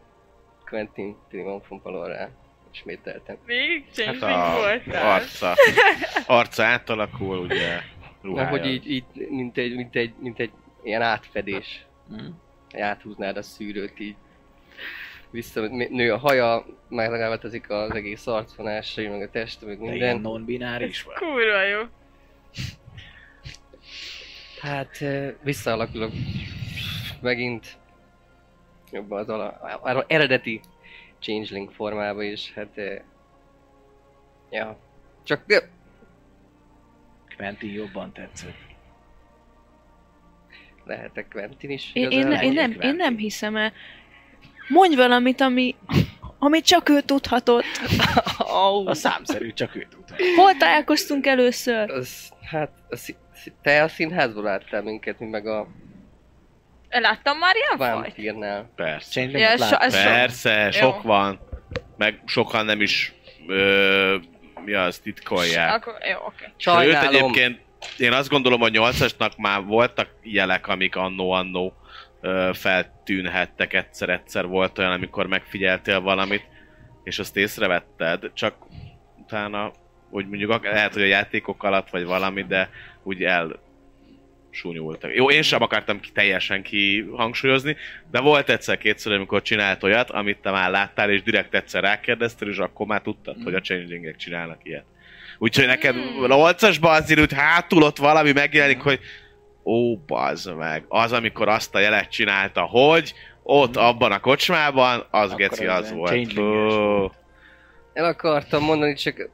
Speaker 5: Quentin Triumphon Palorrá. Ismételtem.
Speaker 4: Még
Speaker 2: Hát a
Speaker 4: voltál.
Speaker 2: arca, arca átalakul, ugye
Speaker 5: Na,
Speaker 2: ruhája.
Speaker 5: hogy így, így mint, egy, mint, egy, mint egy ilyen átfedés.
Speaker 6: Hm.
Speaker 5: Áthúznád a szűrőt így. Vissza, nő a haja, meg legalábbatozik az egész arcvonásai, meg a teste, meg minden.
Speaker 6: non-bináris vagy.
Speaker 4: Kurva jó.
Speaker 5: Hát visszaalakulok megint jobban az ala, a- eredeti changeling formába is, hát ja, csak de,
Speaker 6: Quentin jobban tetszett.
Speaker 5: Lehetek Quentin is
Speaker 3: Én, én, én, nem, én nem hiszem el. Mondj valamit, ami, ami csak ő tudhatott.
Speaker 6: A számszerű, csak ő tudta.
Speaker 3: Hol találkoztunk először?
Speaker 5: Az, hát, a szí- szí- te a színházból láttál minket, mi meg a
Speaker 4: Láttam már ilyen fajt?
Speaker 5: Vampírnál.
Speaker 2: Persze.
Speaker 4: Ja, so, ez so,
Speaker 2: Persze,
Speaker 4: Jó.
Speaker 2: sok van. Meg sokan nem is ö, mi az, titkolják.
Speaker 4: akkor, jó, oké.
Speaker 5: Sajnálom.
Speaker 2: egyébként én azt gondolom, hogy 8-asnak már voltak jelek, amik annó-annó feltűnhettek egyszer-egyszer. Volt olyan, amikor megfigyeltél valamit, és azt észrevetted, csak utána, hogy mondjuk lehet, hogy a játékok alatt, vagy valami, de úgy el súnyultak. Jó, én sem akartam ki, teljesen kihangsúlyozni, de volt egyszer-kétszer, amikor csinált olyat, amit te már láttál, és direkt egyszer rákérdeztél, és akkor már tudtad, hogy a changelingek csinálnak ilyet. Úgyhogy neked
Speaker 4: Hmm.
Speaker 2: a 8-asban azért úgy hátul ott valami megjelenik, hogy ó, bazd meg, az, amikor azt a jelet csinálta, hogy ott abban a kocsmában, az
Speaker 6: Akkor
Speaker 2: geci
Speaker 6: az
Speaker 2: volt.
Speaker 5: El akartam mondani, csak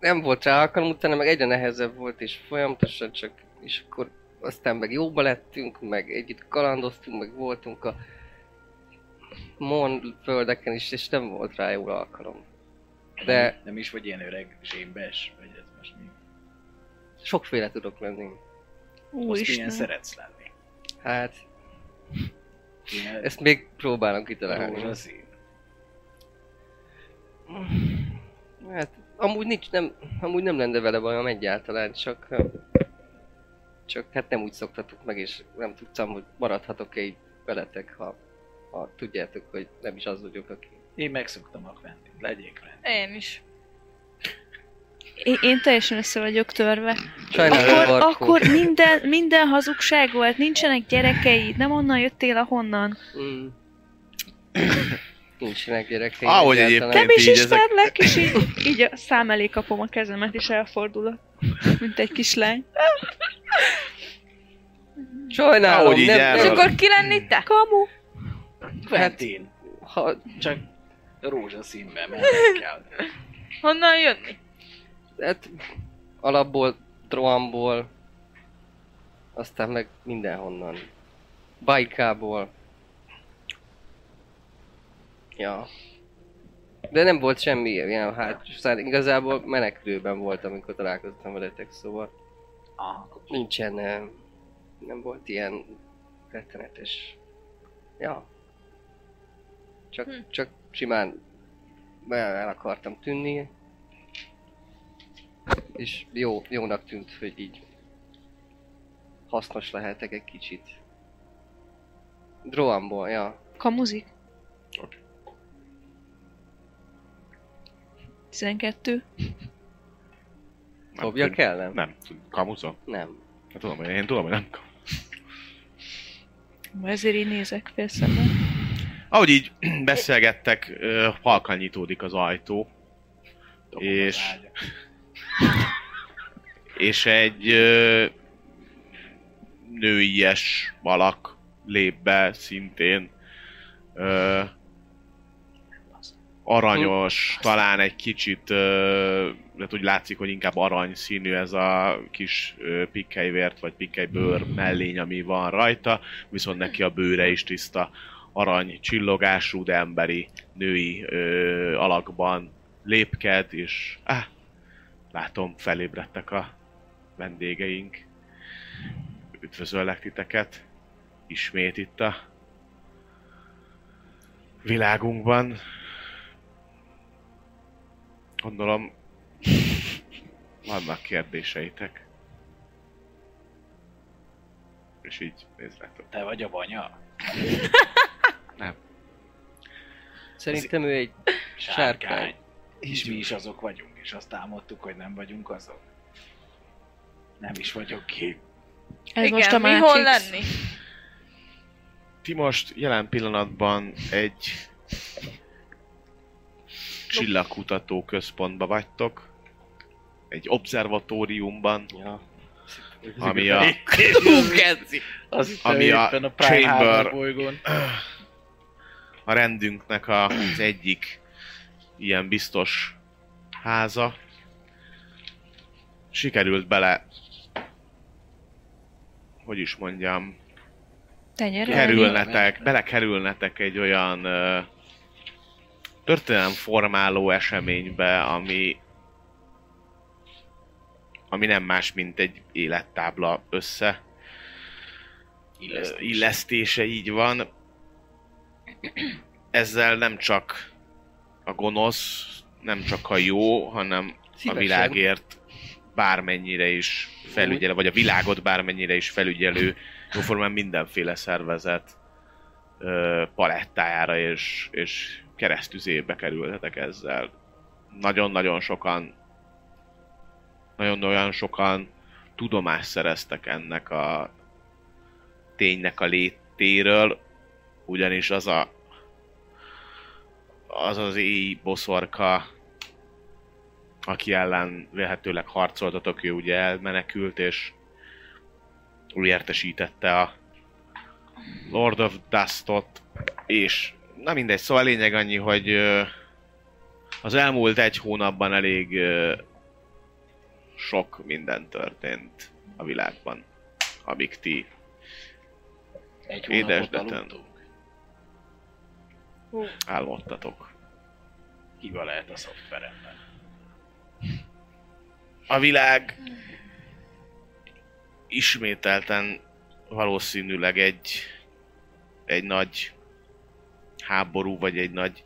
Speaker 5: nem volt rá alkalom, utána meg egyre nehezebb volt, és folyamatosan csak, és akkor aztán meg jóba lettünk, meg együtt kalandoztunk, meg voltunk a Mon földeken is, és nem volt rá jó alkalom. De
Speaker 6: Nem is vagy ilyen öreg zsémbes, vagy ez most mi?
Speaker 5: sokféle tudok lenni.
Speaker 3: Úristen.
Speaker 6: szeretsz lenni?
Speaker 5: Hát,
Speaker 6: Ilyen
Speaker 5: ezt még próbálom kitalálni.
Speaker 6: rózsaszín.
Speaker 5: Hát, amúgy nincs, nem, amúgy nem lenne vele bajom egyáltalán, csak... Csak hát nem úgy szoktatok meg, és nem tudtam, hogy maradhatok-e így veletek, ha, ha tudjátok, hogy nem is az vagyok, aki...
Speaker 6: Én megszoktam a Quentin, legyék Quentin.
Speaker 4: Én is.
Speaker 3: Én, én teljesen össze vagyok törve.
Speaker 5: Sajnálom,
Speaker 3: Akkor,
Speaker 5: Barkó.
Speaker 3: akkor minden, minden hazugság volt, nincsenek gyerekeid, nem onnan jöttél, ahonnan.
Speaker 5: Mm. Nincsenek gyerekeim
Speaker 2: Ahogy
Speaker 5: egyáltalán.
Speaker 3: Nem is
Speaker 2: így ezek-
Speaker 3: ismerlek, és így, így a szám elé kapom a kezemet, és elfordulok. Mint egy kislány.
Speaker 5: Sajnálom,
Speaker 2: Ahogy így
Speaker 5: nem,
Speaker 4: És akkor ki lenni te?
Speaker 3: Kamu!
Speaker 6: Quentin,
Speaker 5: ha,
Speaker 6: csak rózsaszínben mennek.
Speaker 4: Honnan jönni?
Speaker 5: hát alapból, Troamból, aztán meg mindenhonnan. Bajkából. Ja. De nem volt semmi ilyen, hát szóval igazából menekülőben volt, amikor találkoztam veletek, szóval
Speaker 6: Ah,
Speaker 5: nincsen, eh, nem volt ilyen rettenetes. Ja. Csak,
Speaker 4: Hm.
Speaker 5: csak simán el akartam tűnni. És jó, jónak tűnt, hogy így hasznos lehetek egy kicsit. Droamból, ja.
Speaker 3: Kamuzik. 12.
Speaker 5: Dobja kell, nem?
Speaker 2: Nem, kamuzom.
Speaker 5: Nem.
Speaker 2: Hát tudom, hogy én tudom, hogy nem kam-
Speaker 3: Ezért így nézek fél szemmel.
Speaker 2: Ahogy így beszélgettek, halkan nyitódik az ajtó,
Speaker 6: dobom
Speaker 2: És- és egy ö, nőies alak lép be szintén. Ö, aranyos, talán egy kicsit, ö, hát úgy látszik, hogy inkább arany színű ez a kis ö, vagy pikkelybőr mellény, ami van rajta, viszont neki a bőre is tiszta arany csillogású, de emberi női ö, alakban lépked, és ah, látom, felébredtek a vendégeink. Üdvözöllek titeket ismét itt a világunkban. Gondolom, vannak kérdéseitek. És így néz rátok.
Speaker 6: Te vagy a banya?
Speaker 5: Szerintem ő egy sárkány.
Speaker 6: És mi is azok vagyunk, és azt álmodtuk, hogy nem vagyunk azok. Nem is vagyok ki.
Speaker 7: Ez
Speaker 4: Igen,
Speaker 7: most a
Speaker 4: mi hol lenni?
Speaker 2: Ti most jelen pillanatban egy csillagkutató központba vagytok. Egy obszervatóriumban,
Speaker 5: Ja.
Speaker 2: ami a, Ami a
Speaker 6: a
Speaker 2: Chamber-. a rendünknek a, az egyik ilyen biztos háza. Sikerült bele, hogy is mondjam,
Speaker 7: Tenyerelni?
Speaker 2: kerülnetek, belekerülnetek egy olyan ö, történelemformáló eseménybe, ami ami nem más, mint egy élettábla össze illesztése, illesztése így van. Ezzel nem csak a gonosz, nem csak a jó, hanem a
Speaker 5: Szívesen.
Speaker 2: világért bármennyire is felügyelő, vagy a világot bármennyire is felügyelő, jóformán mindenféle szervezet ö, palettájára és, és keresztüzébe kerülhetek ezzel. Nagyon-nagyon sokan nagyon-nagyon sokan tudomást szereztek ennek a ténynek a létéről, ugyanis az a az az éj boszorka, aki ellen lehetőleg harcoltatok, ő ugye elmenekült, és ő értesítette a Lord of Dustot, és na mindegy, szóval a lényeg annyi, hogy az elmúlt egy hónapban elég sok minden történt a világban, amíg ti
Speaker 6: Egy hónapot
Speaker 2: deten.
Speaker 6: aludtunk.
Speaker 2: Álmodtatok.
Speaker 6: Hiba lehet a szoftveremben.
Speaker 2: A világ ismételten valószínűleg egy, egy nagy háború, vagy egy nagy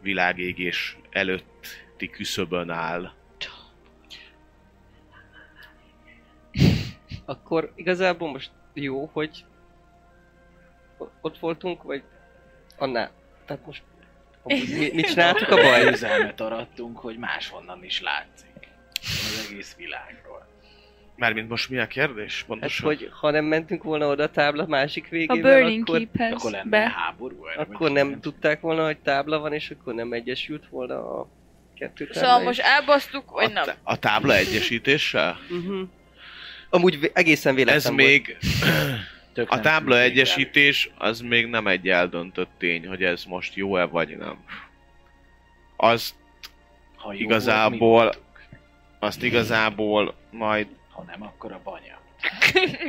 Speaker 2: világégés előtti küszöbön áll.
Speaker 5: Akkor igazából most jó, hogy ott voltunk, vagy annál. Tehát most mi, mit csináltuk a baj?
Speaker 6: Üzelmet arattunk, hogy máshonnan is látszik. Az egész világról.
Speaker 2: Mármint most mi a kérdés?
Speaker 5: Hát,
Speaker 2: Pontosan?
Speaker 5: hogy ha nem mentünk volna oda a tábla másik
Speaker 7: A
Speaker 5: végével,
Speaker 7: Burning
Speaker 5: akkor,
Speaker 6: Akkor lenne
Speaker 7: be.
Speaker 6: háború? erre,
Speaker 5: akkor nem
Speaker 6: nem
Speaker 5: tudták volna, hogy tábla van, és akkor nem egyesült volna a kettő tábla.
Speaker 4: Szóval most elbasztuk, vagy
Speaker 2: a,
Speaker 4: nem?
Speaker 2: a tábla egyesítéssel?
Speaker 5: Uh-huh. Amúgy egészen véletlen
Speaker 2: Ez
Speaker 5: volt.
Speaker 2: még,
Speaker 6: Tök
Speaker 2: a tábla egyesítés az még nem egy eldöntött tény, hogy ez most jó-e vagy nem. Az,
Speaker 6: el. Ha jó
Speaker 2: igazából-
Speaker 6: volt,
Speaker 2: azt igazából majd,
Speaker 6: Ha nem, akkor a banya.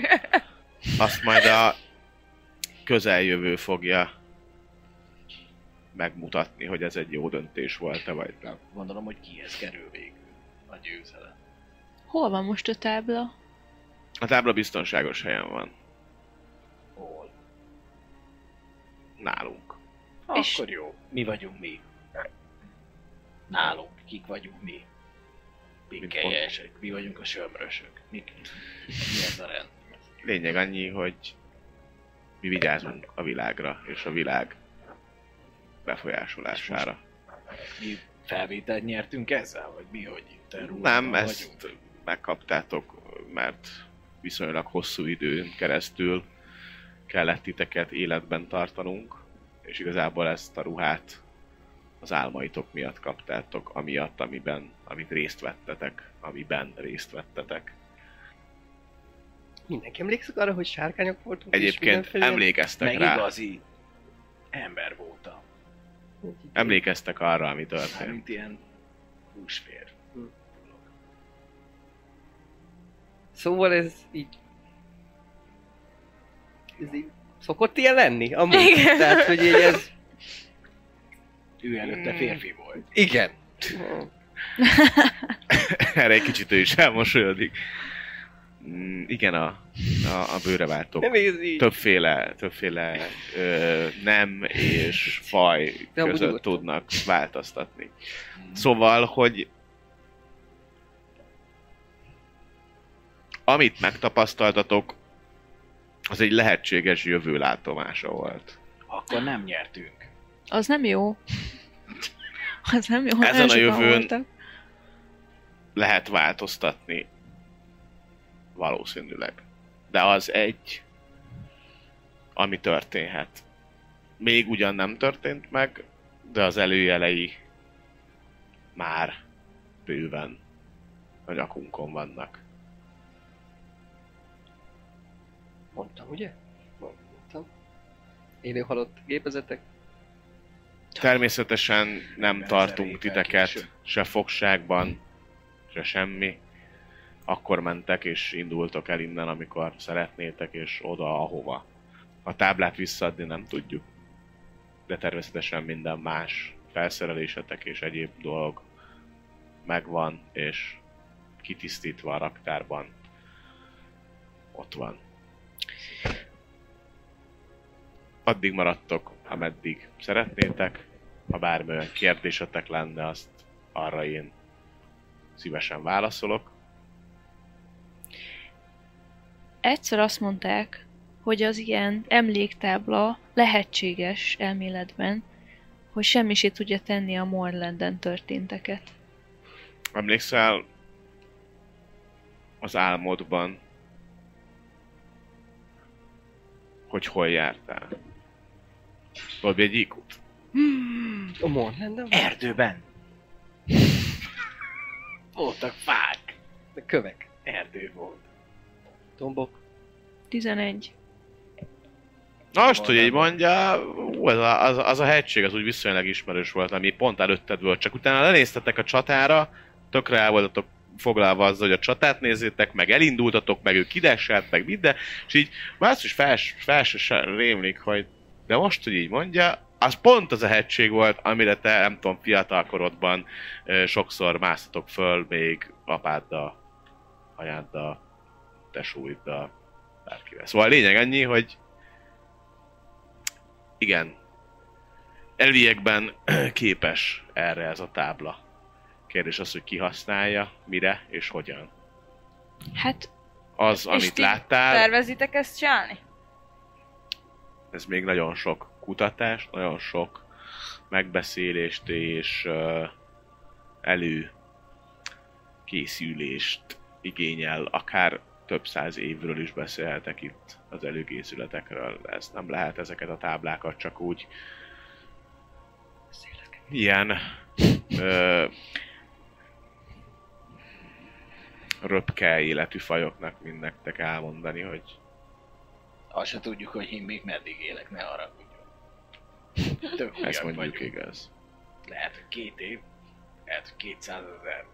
Speaker 2: azt majd a közeljövő fogja megmutatni, hogy ez egy jó döntés volt-e vagy nem.
Speaker 6: Gondolom, hogy kihez kerül végül a győzelem.
Speaker 7: Hol van most a tábla?
Speaker 2: A tábla biztonságos helyen van. Nálunk.
Speaker 7: És-
Speaker 6: Akkor jó. Mi vagyunk mi. Nálunk. Kik vagyunk mi. Pikkelyesek. Mi vagyunk a sömrösök. Mik? Mi ez a rend?
Speaker 2: Lényeg annyi, hogy mi vigyázunk a világra és a világ befolyásolására.
Speaker 6: Mi felvételt nyertünk ezzel? Vagy mi, hogy itt
Speaker 2: Nem, ezt megkaptátok, mert viszonylag hosszú időn keresztül kellett titeket életben tartanunk, és igazából ezt a ruhát az álmaitok miatt kaptátok, amiatt, amiben, amit részt vettetek, amiben részt vettetek.
Speaker 5: Mindenki emlékszik arra, hogy sárkányok voltunk? és
Speaker 2: Egyébként
Speaker 5: mindenféle-
Speaker 2: emlékeztek
Speaker 6: Meg
Speaker 2: rá,
Speaker 6: igazi ember voltam.
Speaker 2: emlékeztek arra, ami történt.
Speaker 6: Mármint ilyen húsfér.
Speaker 5: Szóval ez így... Ez így szokott ilyen lenni? Amúgy.
Speaker 4: Igen.
Speaker 5: Tehát, hogy így ez...
Speaker 6: Ő előtte férfi volt.
Speaker 5: Igen.
Speaker 2: Erre egy kicsit ő is elmosolyodik. Mm, igen, a, a, a bőreváltók
Speaker 5: Nem ez így.
Speaker 2: többféle, többféle ö, nem és faj között tudnak változtatni. Szóval, hogy amit megtapasztaltatok, Az egy lehetséges jövőlátomása volt.
Speaker 6: Akkor nem nyertünk.
Speaker 7: Az nem jó. Az nem jó.
Speaker 2: Ezen a jövőn-
Speaker 7: voltak.
Speaker 2: Lehet változtatni. Valószínűleg. De az egy, ami történhet. Még ugyan nem történt meg, de az előjelei már bőven a nyakunkon vannak.
Speaker 5: Mondtam, ugye? Mondtam. Élő halott gépezetek.
Speaker 2: Természetesen nem
Speaker 6: Ezer
Speaker 2: tartunk titeket se fogságban, se semmi. Akkor mentek és indultok el innen, amikor szeretnétek, és oda, ahova. A táblát visszaadni nem tudjuk. De természetesen minden más felszerelésetek és egyéb dolog megvan, és kitisztítva a raktárban ott van. Addig maradtok, ameddig szeretnétek. Ha bármilyen kérdésetek lenne, azt arra én szívesen válaszolok.
Speaker 7: Egyszer azt mondták, hogy az ilyen emléktábla lehetséges elméletben, hogy semmisé tudja tenni a Morlanden történteket.
Speaker 2: Emlékszel az álmodban, hogy hol jártál? Dobj egy IQ-t.
Speaker 5: A Morlandon?
Speaker 6: Erdőben. Voltak fák.
Speaker 5: De kövek.
Speaker 6: Erdő volt.
Speaker 5: Tombok.
Speaker 7: 11.
Speaker 2: Na most, hogy így mondja, ú, az, a, az, az a hegység az úgy viszonylag ismerős volt, ami pont előtted volt, csak utána lenéztetek a csatára, tökre el voltatok foglalva azzal, hogy a csatát nézzétek, meg elindultatok, meg ő kideselt, meg minden, és így már azt is fel, fel se rémlik, hogy de most, hogy így mondja, az pont az a hegység volt, amire te, nem tudom, fiatalkorodban sokszor másztatok föl, még apáddal, anyáddal, tesóiddal, bárkivel. Szóval a lényeg annyi, hogy igen, elviekben képes erre ez a tábla. Kérdés az, hogy ki használja, mire és hogyan.
Speaker 7: Hát,
Speaker 2: Az,
Speaker 4: És
Speaker 2: amit
Speaker 4: ti
Speaker 2: láttál,
Speaker 4: Tervezitek ezt csinálni?
Speaker 2: Ez még nagyon sok kutatás, nagyon sok megbeszélést és uh, elő készülést igényel, akár több száz évről is beszélhetek itt az előkészületekről. Ez nem lehet ezeket a táblákat csak úgy ilyen ö, röpke életű fajoknak mind nektek elmondani, hogy
Speaker 6: Azt se tudjuk, hogy én még meddig élek, ne haragudjon. Tök
Speaker 2: ezt
Speaker 6: hülyek
Speaker 2: mondjuk
Speaker 6: vagyunk.
Speaker 2: igaz.
Speaker 6: Lehet, hogy két év, lehet, hogy 200 ezer,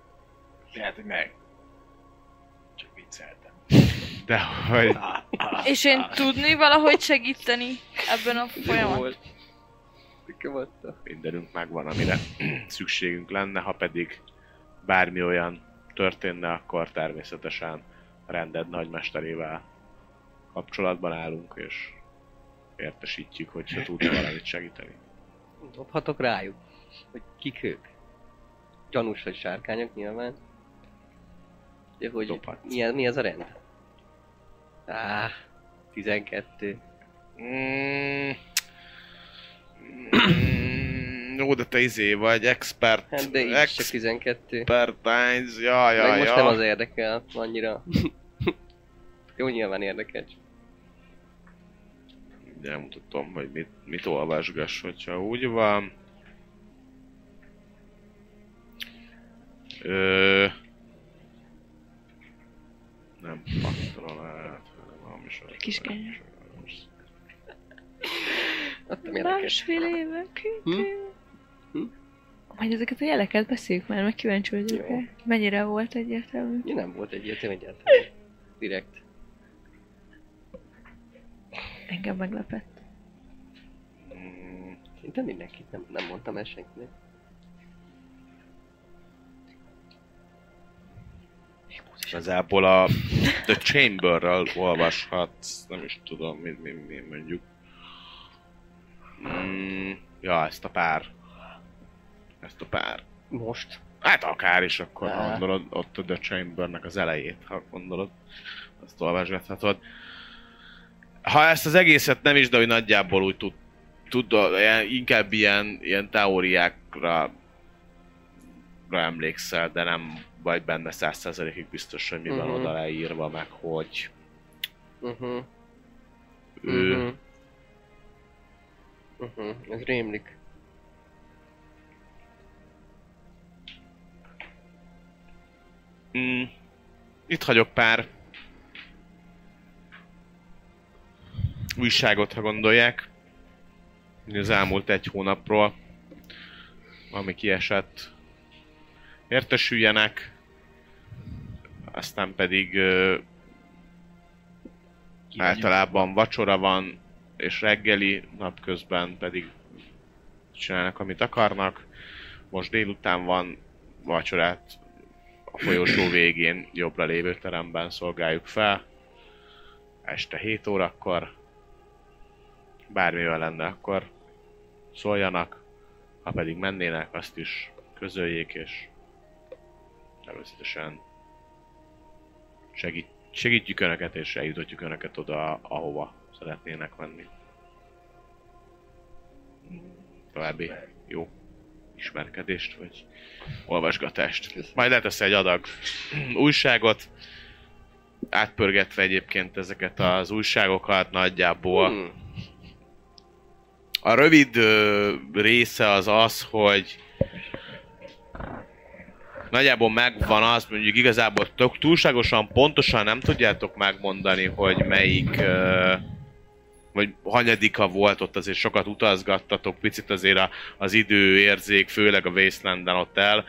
Speaker 6: lehet, hogy meg. Csak vicceltem.
Speaker 2: De hogy
Speaker 4: És én tudni valahogy segíteni ebben a folyamatban?
Speaker 2: mindenünk megvan, amire szükségünk lenne, ha pedig bármi olyan történne, akkor természetesen rended nagymesterével kapcsolatban állunk, és értesítjük, hogyha tudna valamit segíteni.
Speaker 5: Dobhatok rájuk. Hogy kik ők. Gyanús vagy sárkányok nyilván. De hogy
Speaker 2: Dobhatsz.
Speaker 5: mi, mi ez a rend? Á, 12.
Speaker 2: Mm. Jó, de te izé vagy, expert,
Speaker 5: Hát de így csak 12.
Speaker 2: expertise, ja, ja,
Speaker 5: Meg most
Speaker 2: ja.
Speaker 5: nem az érdekel annyira. Jó, nyilván érdekel. csak
Speaker 2: Tudom, hogy mit, mit olvasgass, hogyha úgy van. Ö... Nem patronát, hanem valami sor-
Speaker 5: érdekes.
Speaker 7: másfél éve,
Speaker 5: Hm? Hm?
Speaker 7: Majd ezeket a jeleket beszéljük már, meg kíváncsi vagyok. Mennyire volt egyértelmű.
Speaker 5: Mi nem volt egyértelmű egyáltalán. Direkt.
Speaker 7: Engem meglepett.
Speaker 2: Mm,
Speaker 5: Szinte mindenkit nem, nem mondtam el senkinek.
Speaker 2: Igazából a The Chamberről olvashatsz, nem is tudom, mi, mi, mi mondjuk. Mm, ja, ezt a pár. Ezt a pár.
Speaker 5: Most.
Speaker 2: Hát akár is, akkor ha gondolod, ott a The Chambernek az elejét, ha gondolod, azt olvasgathatod. Ha ezt az egészet nem is, de hogy nagyjából úgy tud, tud inkább ilyen, ilyen teóriákra ra emlékszel, de nem vagy benne százszerzelékig biztos, hogy mi van
Speaker 5: Mhm.
Speaker 2: oda leírva, meg hogy
Speaker 5: Uh-huh.
Speaker 2: ő...
Speaker 5: Uh-huh. Uh-huh. Ez rémlik.
Speaker 2: Mm, itt hagyok pár újságot, ha gondolják. Az elmúlt egy hónapról, ami kiesett. Értesüljenek. Aztán pedig ö, általában vacsora van, és reggeli, napközben pedig csinálnak, amit akarnak. Most délután van vacsorát a folyosó végén jobbra lévő teremben szolgáljuk fel. Este 7 órakor. Bármivel lenne, akkor szóljanak. Ha pedig mennének, azt is közöljék, és természetesen segít, segítjük Önöket, és eljutatjuk Önöket oda, ahova szeretnének menni. További jó ismerkedést, vagy olvasgatást. Majd letesz egy adag újságot, átpörgetve egyébként ezeket az újságokat nagyjából.
Speaker 5: Hmm.
Speaker 2: A rövid része az az, hogy nagyjából megvan az, mondjuk igazából tök túlságosan pontosan nem tudjátok megmondani, hogy melyik ö, vagy hanyadika volt ott, azért sokat utazgattatok, picit azért a, az időérzék, főleg a Wastelanden ott el,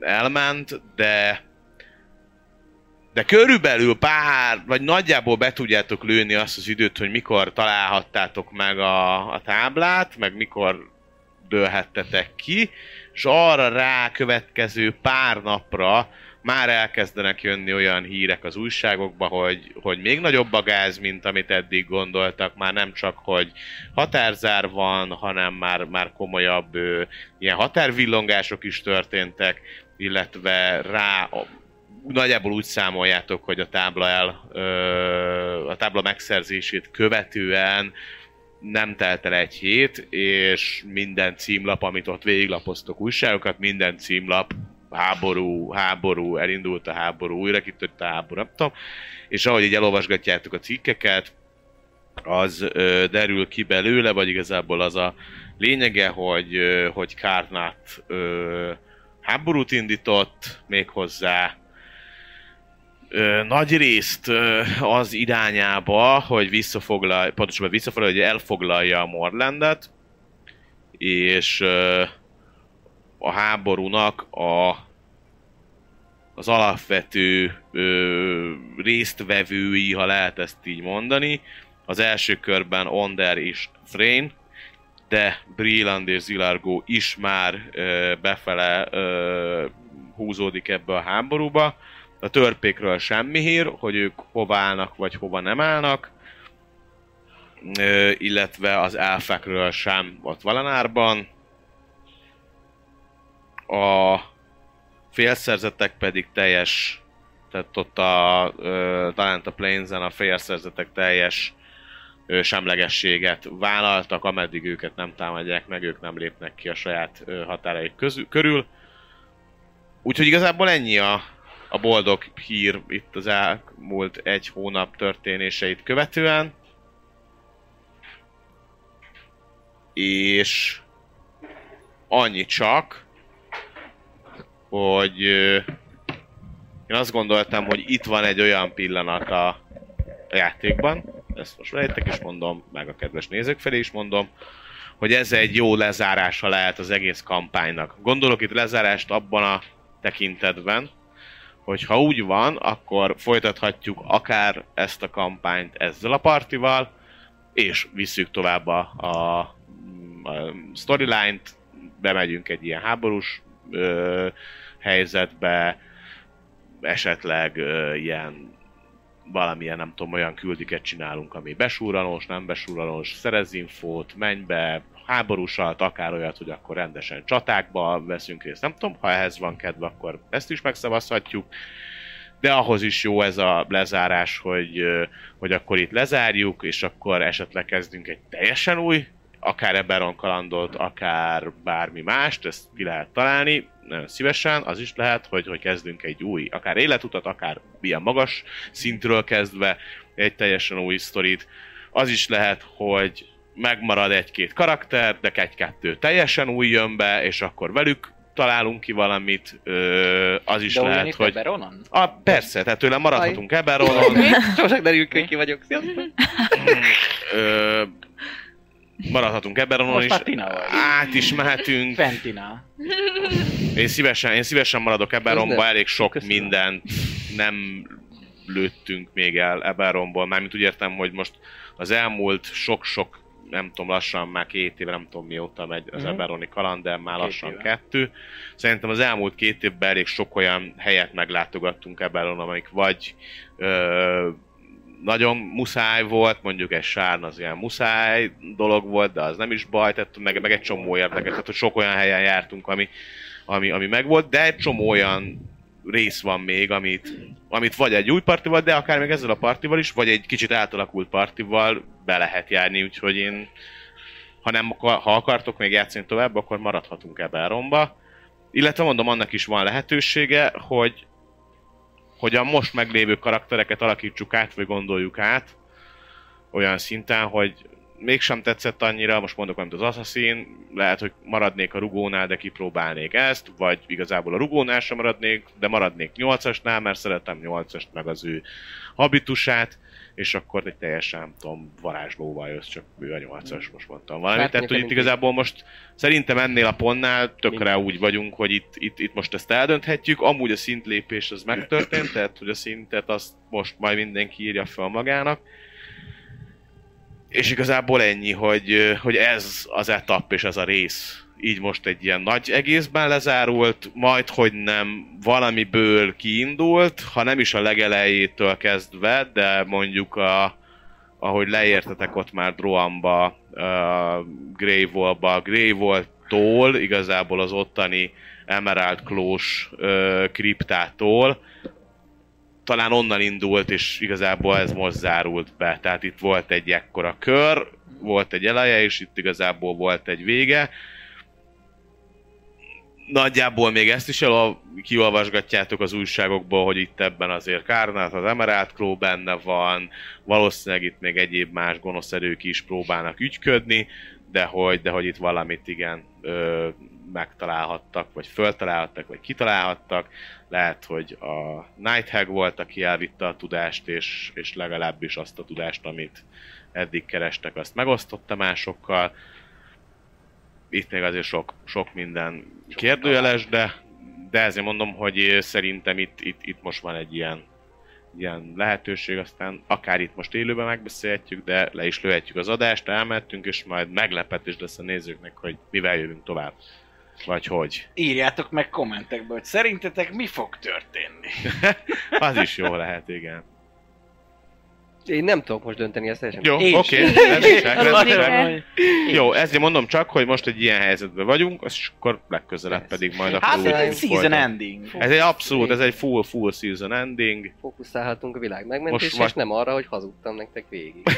Speaker 2: elment, de de körülbelül pár, vagy nagyjából be tudjátok lőni azt az időt, hogy mikor találhattátok meg a, a táblát, meg mikor dőlhettetek ki, és arra rá következő pár napra már elkezdenek jönni olyan hírek az újságokba, hogy, hogy még nagyobb a gáz, mint amit eddig gondoltak, már nem csak, hogy határzár van, hanem már, már komolyabb ö, ilyen határvillongások is történtek, illetve rá nagyjából úgy számoljátok, hogy a tábla el, a tábla megszerzését követően nem telt el egy hét, és minden címlap, amit ott végiglapoztok újságokat, minden címlap háború, háború, elindult a háború, újra kitört a háború, nem tudom. És ahogy így elolvasgatjátok a cikkeket, az ö, derül ki belőle, vagy igazából az a lényege, hogy, ö, hogy Kárnát ö, háborút indított, méghozzá ö, nagy részt ö, az irányába, hogy visszafoglalja, pontosabban visszafoglalja, hogy elfoglalja a Morlandet, és ö, a háborúnak a az alapvető ö, résztvevői, ha lehet ezt így mondani. Az első körben Onder és Thrain, de Brilland és Zilargo is már ö, befele ö, húzódik ebbe a háborúba. A törpékről semmi hír, hogy ők hova állnak, vagy hova nem állnak. Ö, illetve az elfekről sem ott Valanárban. A félszerzetek pedig teljes, tehát ott a, ö, talán a Plains-en a félszerzetek teljes ö, semlegességet vállaltak, ameddig őket nem támadják meg, ők nem lépnek ki a saját határaik közül, körül. Úgyhogy igazából ennyi a, a boldog hír itt az elmúlt egy hónap történéseit követően. És annyi csak, hogy én azt gondoltam, hogy itt van egy olyan pillanat a, játékban, ezt most veletek is mondom, meg a kedves nézők felé is mondom, hogy ez egy jó lezárása lehet az egész kampánynak. Gondolok itt lezárást abban a tekintetben, hogy ha úgy van, akkor folytathatjuk akár ezt a kampányt ezzel a partival, és visszük tovább a, a, a storyline-t, bemegyünk egy ilyen háborús ö, helyzetbe, esetleg ö, ilyen valamilyen, nem tudom, olyan küldiket csinálunk, ami besúranós, nem besúranós, szerez infót, menj be, háborúsat, akár olyat, hogy akkor rendesen csatákba veszünk részt, nem tudom, ha ehhez van kedve, akkor ezt is megszavazhatjuk. de ahhoz is jó ez a lezárás, hogy, hogy akkor itt lezárjuk, és akkor esetleg kezdünk egy teljesen új, akár Eberron kalandot, akár bármi mást, ezt ki lehet találni, nagyon szívesen, az is lehet, hogy, hogy kezdünk egy új, akár életutat, akár ilyen magas szintről kezdve egy teljesen új sztorit. Az is lehet, hogy megmarad egy-két karakter, de egy-kettő teljesen új jön be, és akkor velük találunk ki valamit, ö, az is
Speaker 6: De
Speaker 2: lehet, hogy...
Speaker 6: Eberronon?
Speaker 2: A, persze, tehát tőle maradhatunk Eberronon,
Speaker 5: Sosem derül ki, hogy ki vagyok.
Speaker 2: Ö, maradhatunk Eberronon
Speaker 6: Most
Speaker 2: is, át is mehetünk,
Speaker 6: Fentina.
Speaker 2: Én szívesen, én szívesen maradok
Speaker 5: nem.
Speaker 2: elég sok
Speaker 5: Köszönöm.
Speaker 2: mindent nem lőttünk még el Eberronból, mármint úgy értem, hogy most az elmúlt sok-sok, nem tudom, lassan már két éve, nem tudom mióta megy az
Speaker 5: Mhm.
Speaker 2: Eberroni kaland, de már
Speaker 6: Két
Speaker 2: lassan
Speaker 6: éve.
Speaker 2: kettő. Szerintem az elmúlt két évben elég sok olyan helyet meglátogattunk Eberron, amik vagy ö, nagyon muszáj volt, mondjuk egy sárn az ilyen muszáj dolog volt, de az nem is baj, tehát meg, meg egy csomó érdekes, tehát hogy sok olyan helyen jártunk, ami, ami, ami megvolt, de egy csomó olyan rész van még, amit, amit vagy egy új partival, de akár még ezzel a partival is, vagy egy kicsit átalakult partival be lehet járni, úgyhogy én, ha, nem, ha akartok még játszani tovább, akkor maradhatunk ebbe a romba. Illetve mondom, annak is van lehetősége, hogy hogy a most meglévő karaktereket alakítsuk át, vagy gondoljuk át olyan szinten, hogy mégsem tetszett annyira, most mondok valamit az Assassin, lehet, hogy maradnék a rugónál, de kipróbálnék ezt, vagy igazából a rugónál sem maradnék, de maradnék 8-asnál, mert szeretem 8-ast, meg az ő habitusát, és akkor egy teljesen, nem tudom, varázslóval jössz, csak ő a 8-as, most mondtam valamit.
Speaker 5: Hát
Speaker 2: Tehát, hogy itt igazából most szerintem ennél a pontnál tökre úgy vagyunk, hogy itt, itt, itt most ezt eldönthetjük. Amúgy a szintlépés az megtörtént, tehát hogy a szintet azt most majd mindenki írja fel magának. És igazából ennyi, hogy, hogy ez az etap és ez a rész így most egy ilyen nagy egészben lezárult, majd hogy nem valamiből kiindult, ha nem is a legelejétől kezdve, de mondjuk a, ahogy leértetek ott már Droamba, uh, Grey Wall-ba, Grey Wall-tól, igazából az ottani Emerald Klós kriptától, talán onnan indult, és igazából ez most zárult be. Tehát itt volt egy ekkora kör, volt egy eleje, és itt igazából volt egy vége. Nagyjából még ezt is el, kiolvasgatjátok az újságokból, hogy itt ebben azért Kárnát, az Emerald Claw benne van, valószínűleg itt még egyéb más gonosz erők is próbálnak ügyködni, de hogy, de hogy itt valamit igen ö, megtalálhattak, vagy föltalálhattak, vagy kitalálhattak. Lehet, hogy a Nighthag volt, aki elvitte a tudást, és, és legalábbis azt a tudást, amit eddig kerestek, azt megosztotta másokkal. Itt még azért sok, sok minden kérdőjeles, de, de ezért mondom, hogy szerintem itt, itt, itt most van egy ilyen, ilyen lehetőség, aztán akár itt most élőben megbeszélhetjük, de le is lőhetjük az adást, elmentünk, és majd meglepetés lesz a nézőknek, hogy mivel jövünk tovább. Vagy hogy.
Speaker 6: Írjátok meg kommentekbe, hogy szerintetek mi fog történni.
Speaker 2: Az is jó lehet, igen.
Speaker 5: Én nem tudok most dönteni, ezt teljesen.
Speaker 2: Jó, oké.
Speaker 3: kell.
Speaker 2: Jó, ezért mondom csak, hogy most egy ilyen helyzetben vagyunk, és akkor legközelebb
Speaker 5: Ez.
Speaker 2: pedig majd
Speaker 6: Hát
Speaker 2: akkor
Speaker 6: ez
Speaker 2: úgy
Speaker 6: egy season
Speaker 2: folytatjuk.
Speaker 6: ending.
Speaker 2: Ez egy abszolút, ez egy full, full season ending.
Speaker 5: Fókuszálhatunk a világ megmentésére,
Speaker 2: Most vagy-
Speaker 5: és nem arra, hogy hazudtam nektek végig.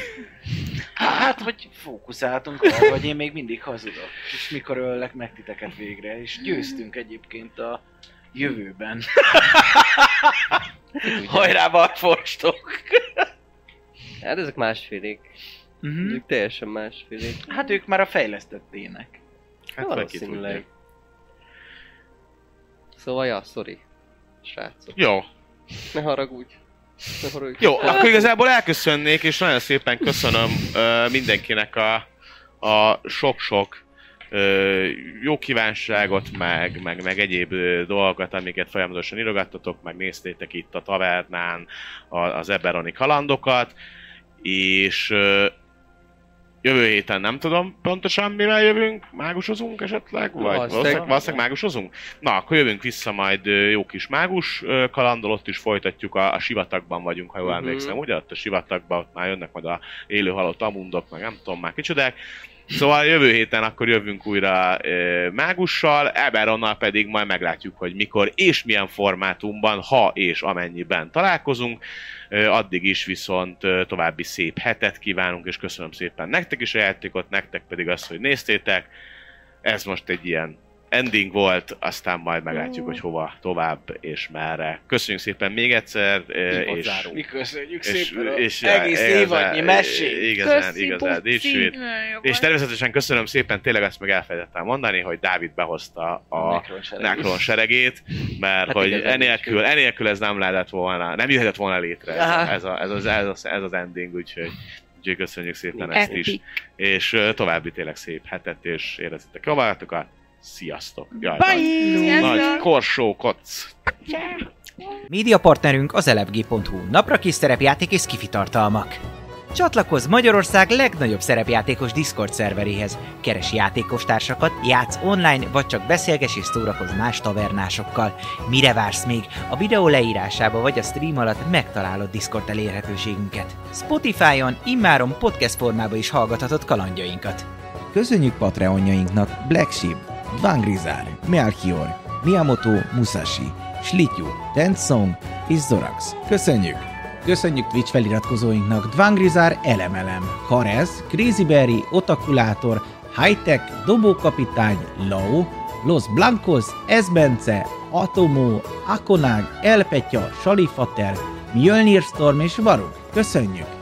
Speaker 6: Hát, vagy fókuszáltunk hogy én még mindig hazudok. És mikor öllek meg titeket végre, és győztünk egyébként a jövőben. Hajrá, barforstok!
Speaker 5: Hát ezek másfélék.
Speaker 6: Uh-huh.
Speaker 5: Ezek teljesen másfélék.
Speaker 6: Hát ők már a fejlesztettének.
Speaker 2: Hát vagy
Speaker 5: Valószínűleg. Szóval, ja, sorry. Srácok.
Speaker 2: Jó,
Speaker 5: Ne haragudj.
Speaker 2: Jó, akkor igazából elköszönnék, és nagyon szépen köszönöm ö, mindenkinek a, a sok-sok ö, jó kívánságot, meg, meg, meg egyéb dolgokat, amiket folyamatosan írogattatok, meg néztétek itt a tavernán a, az Eberoni kalandokat, és ö, jövő héten nem tudom pontosan mivel jövünk, mágusozunk esetleg, vagy
Speaker 5: Valószínűleg.
Speaker 2: valószínűleg, valószínűleg mágusozunk? Na, akkor jövünk vissza majd jó kis mágus kalandol, ott is folytatjuk, a, a sivatagban vagyunk, ha jól
Speaker 5: Mhm.
Speaker 2: emlékszem, ugye? Ott a sivatagban ott már jönnek majd a élő halott amundok, meg nem tudom már kicsodák. Szóval jövő héten akkor jövünk újra ö, mágussal, Eberonnal pedig majd meglátjuk, hogy mikor és milyen formátumban, ha és amennyiben találkozunk. Ö, addig is viszont ö, további szép hetet kívánunk, és köszönöm szépen nektek is a játékot, nektek pedig azt, hogy néztétek. Ez most egy ilyen ending volt, aztán majd meglátjuk, hogy hova tovább és merre. Köszönjük szépen még egyszer, ö, és,
Speaker 6: Mi köszönjük
Speaker 2: és,
Speaker 6: szépen a
Speaker 2: és
Speaker 6: egész évadnyi mesét.
Speaker 2: Igazán,
Speaker 4: Köszi,
Speaker 2: igazán, dicsőít. És természetesen köszönöm szépen, tényleg ezt meg elfelejtettem mondani, hogy Dávid behozta a
Speaker 6: Necron sereg.
Speaker 2: Necron seregét, mert
Speaker 5: Hát
Speaker 2: hogy enélkül, enélkül ez nem lehetett volna, nem jöhetett volna létre ez, a, ez, az, ez, az, ez az ending, úgyhogy, úgyhogy köszönjük szépen ezt is. És további tényleg szép hetet, és érezzetek jól magatokat. Sziasztok! Jaj,
Speaker 6: Bye!
Speaker 2: Nagy,
Speaker 4: Sziasztok!
Speaker 2: nagy korsó koc!
Speaker 8: Média partnerünk az elefg.hu, napra kis szerepjáték és tartalmak. Csatlakozz Magyarország legnagyobb szerepjátékos Discord szerveréhez. Keres játékostársakat, játsz online, vagy csak beszélges és szórakozz más tavernásokkal. Mire vársz még? A videó leírásába vagy a stream alatt megtalálod Discord elérhetőségünket. Spotify-on immáron podcast formában is hallgathatod kalandjainkat.
Speaker 1: Köszönjük Patreonjainknak Black Sheep, Dvangrizár, Melchior, Miyamoto Musashi, Slityu, Tensong és Zorax. Köszönjük! Köszönjük Twitch feliratkozóinknak Dvangrizár Elemelem, Karez, Crazy Berry, Otakulátor, Hightech, Dobókapitány, Lau, Los Blancos, Esbence, Atomo, Akonag, Elpetya, Salifater, Mjölnir Storm és Varug. Köszönjük!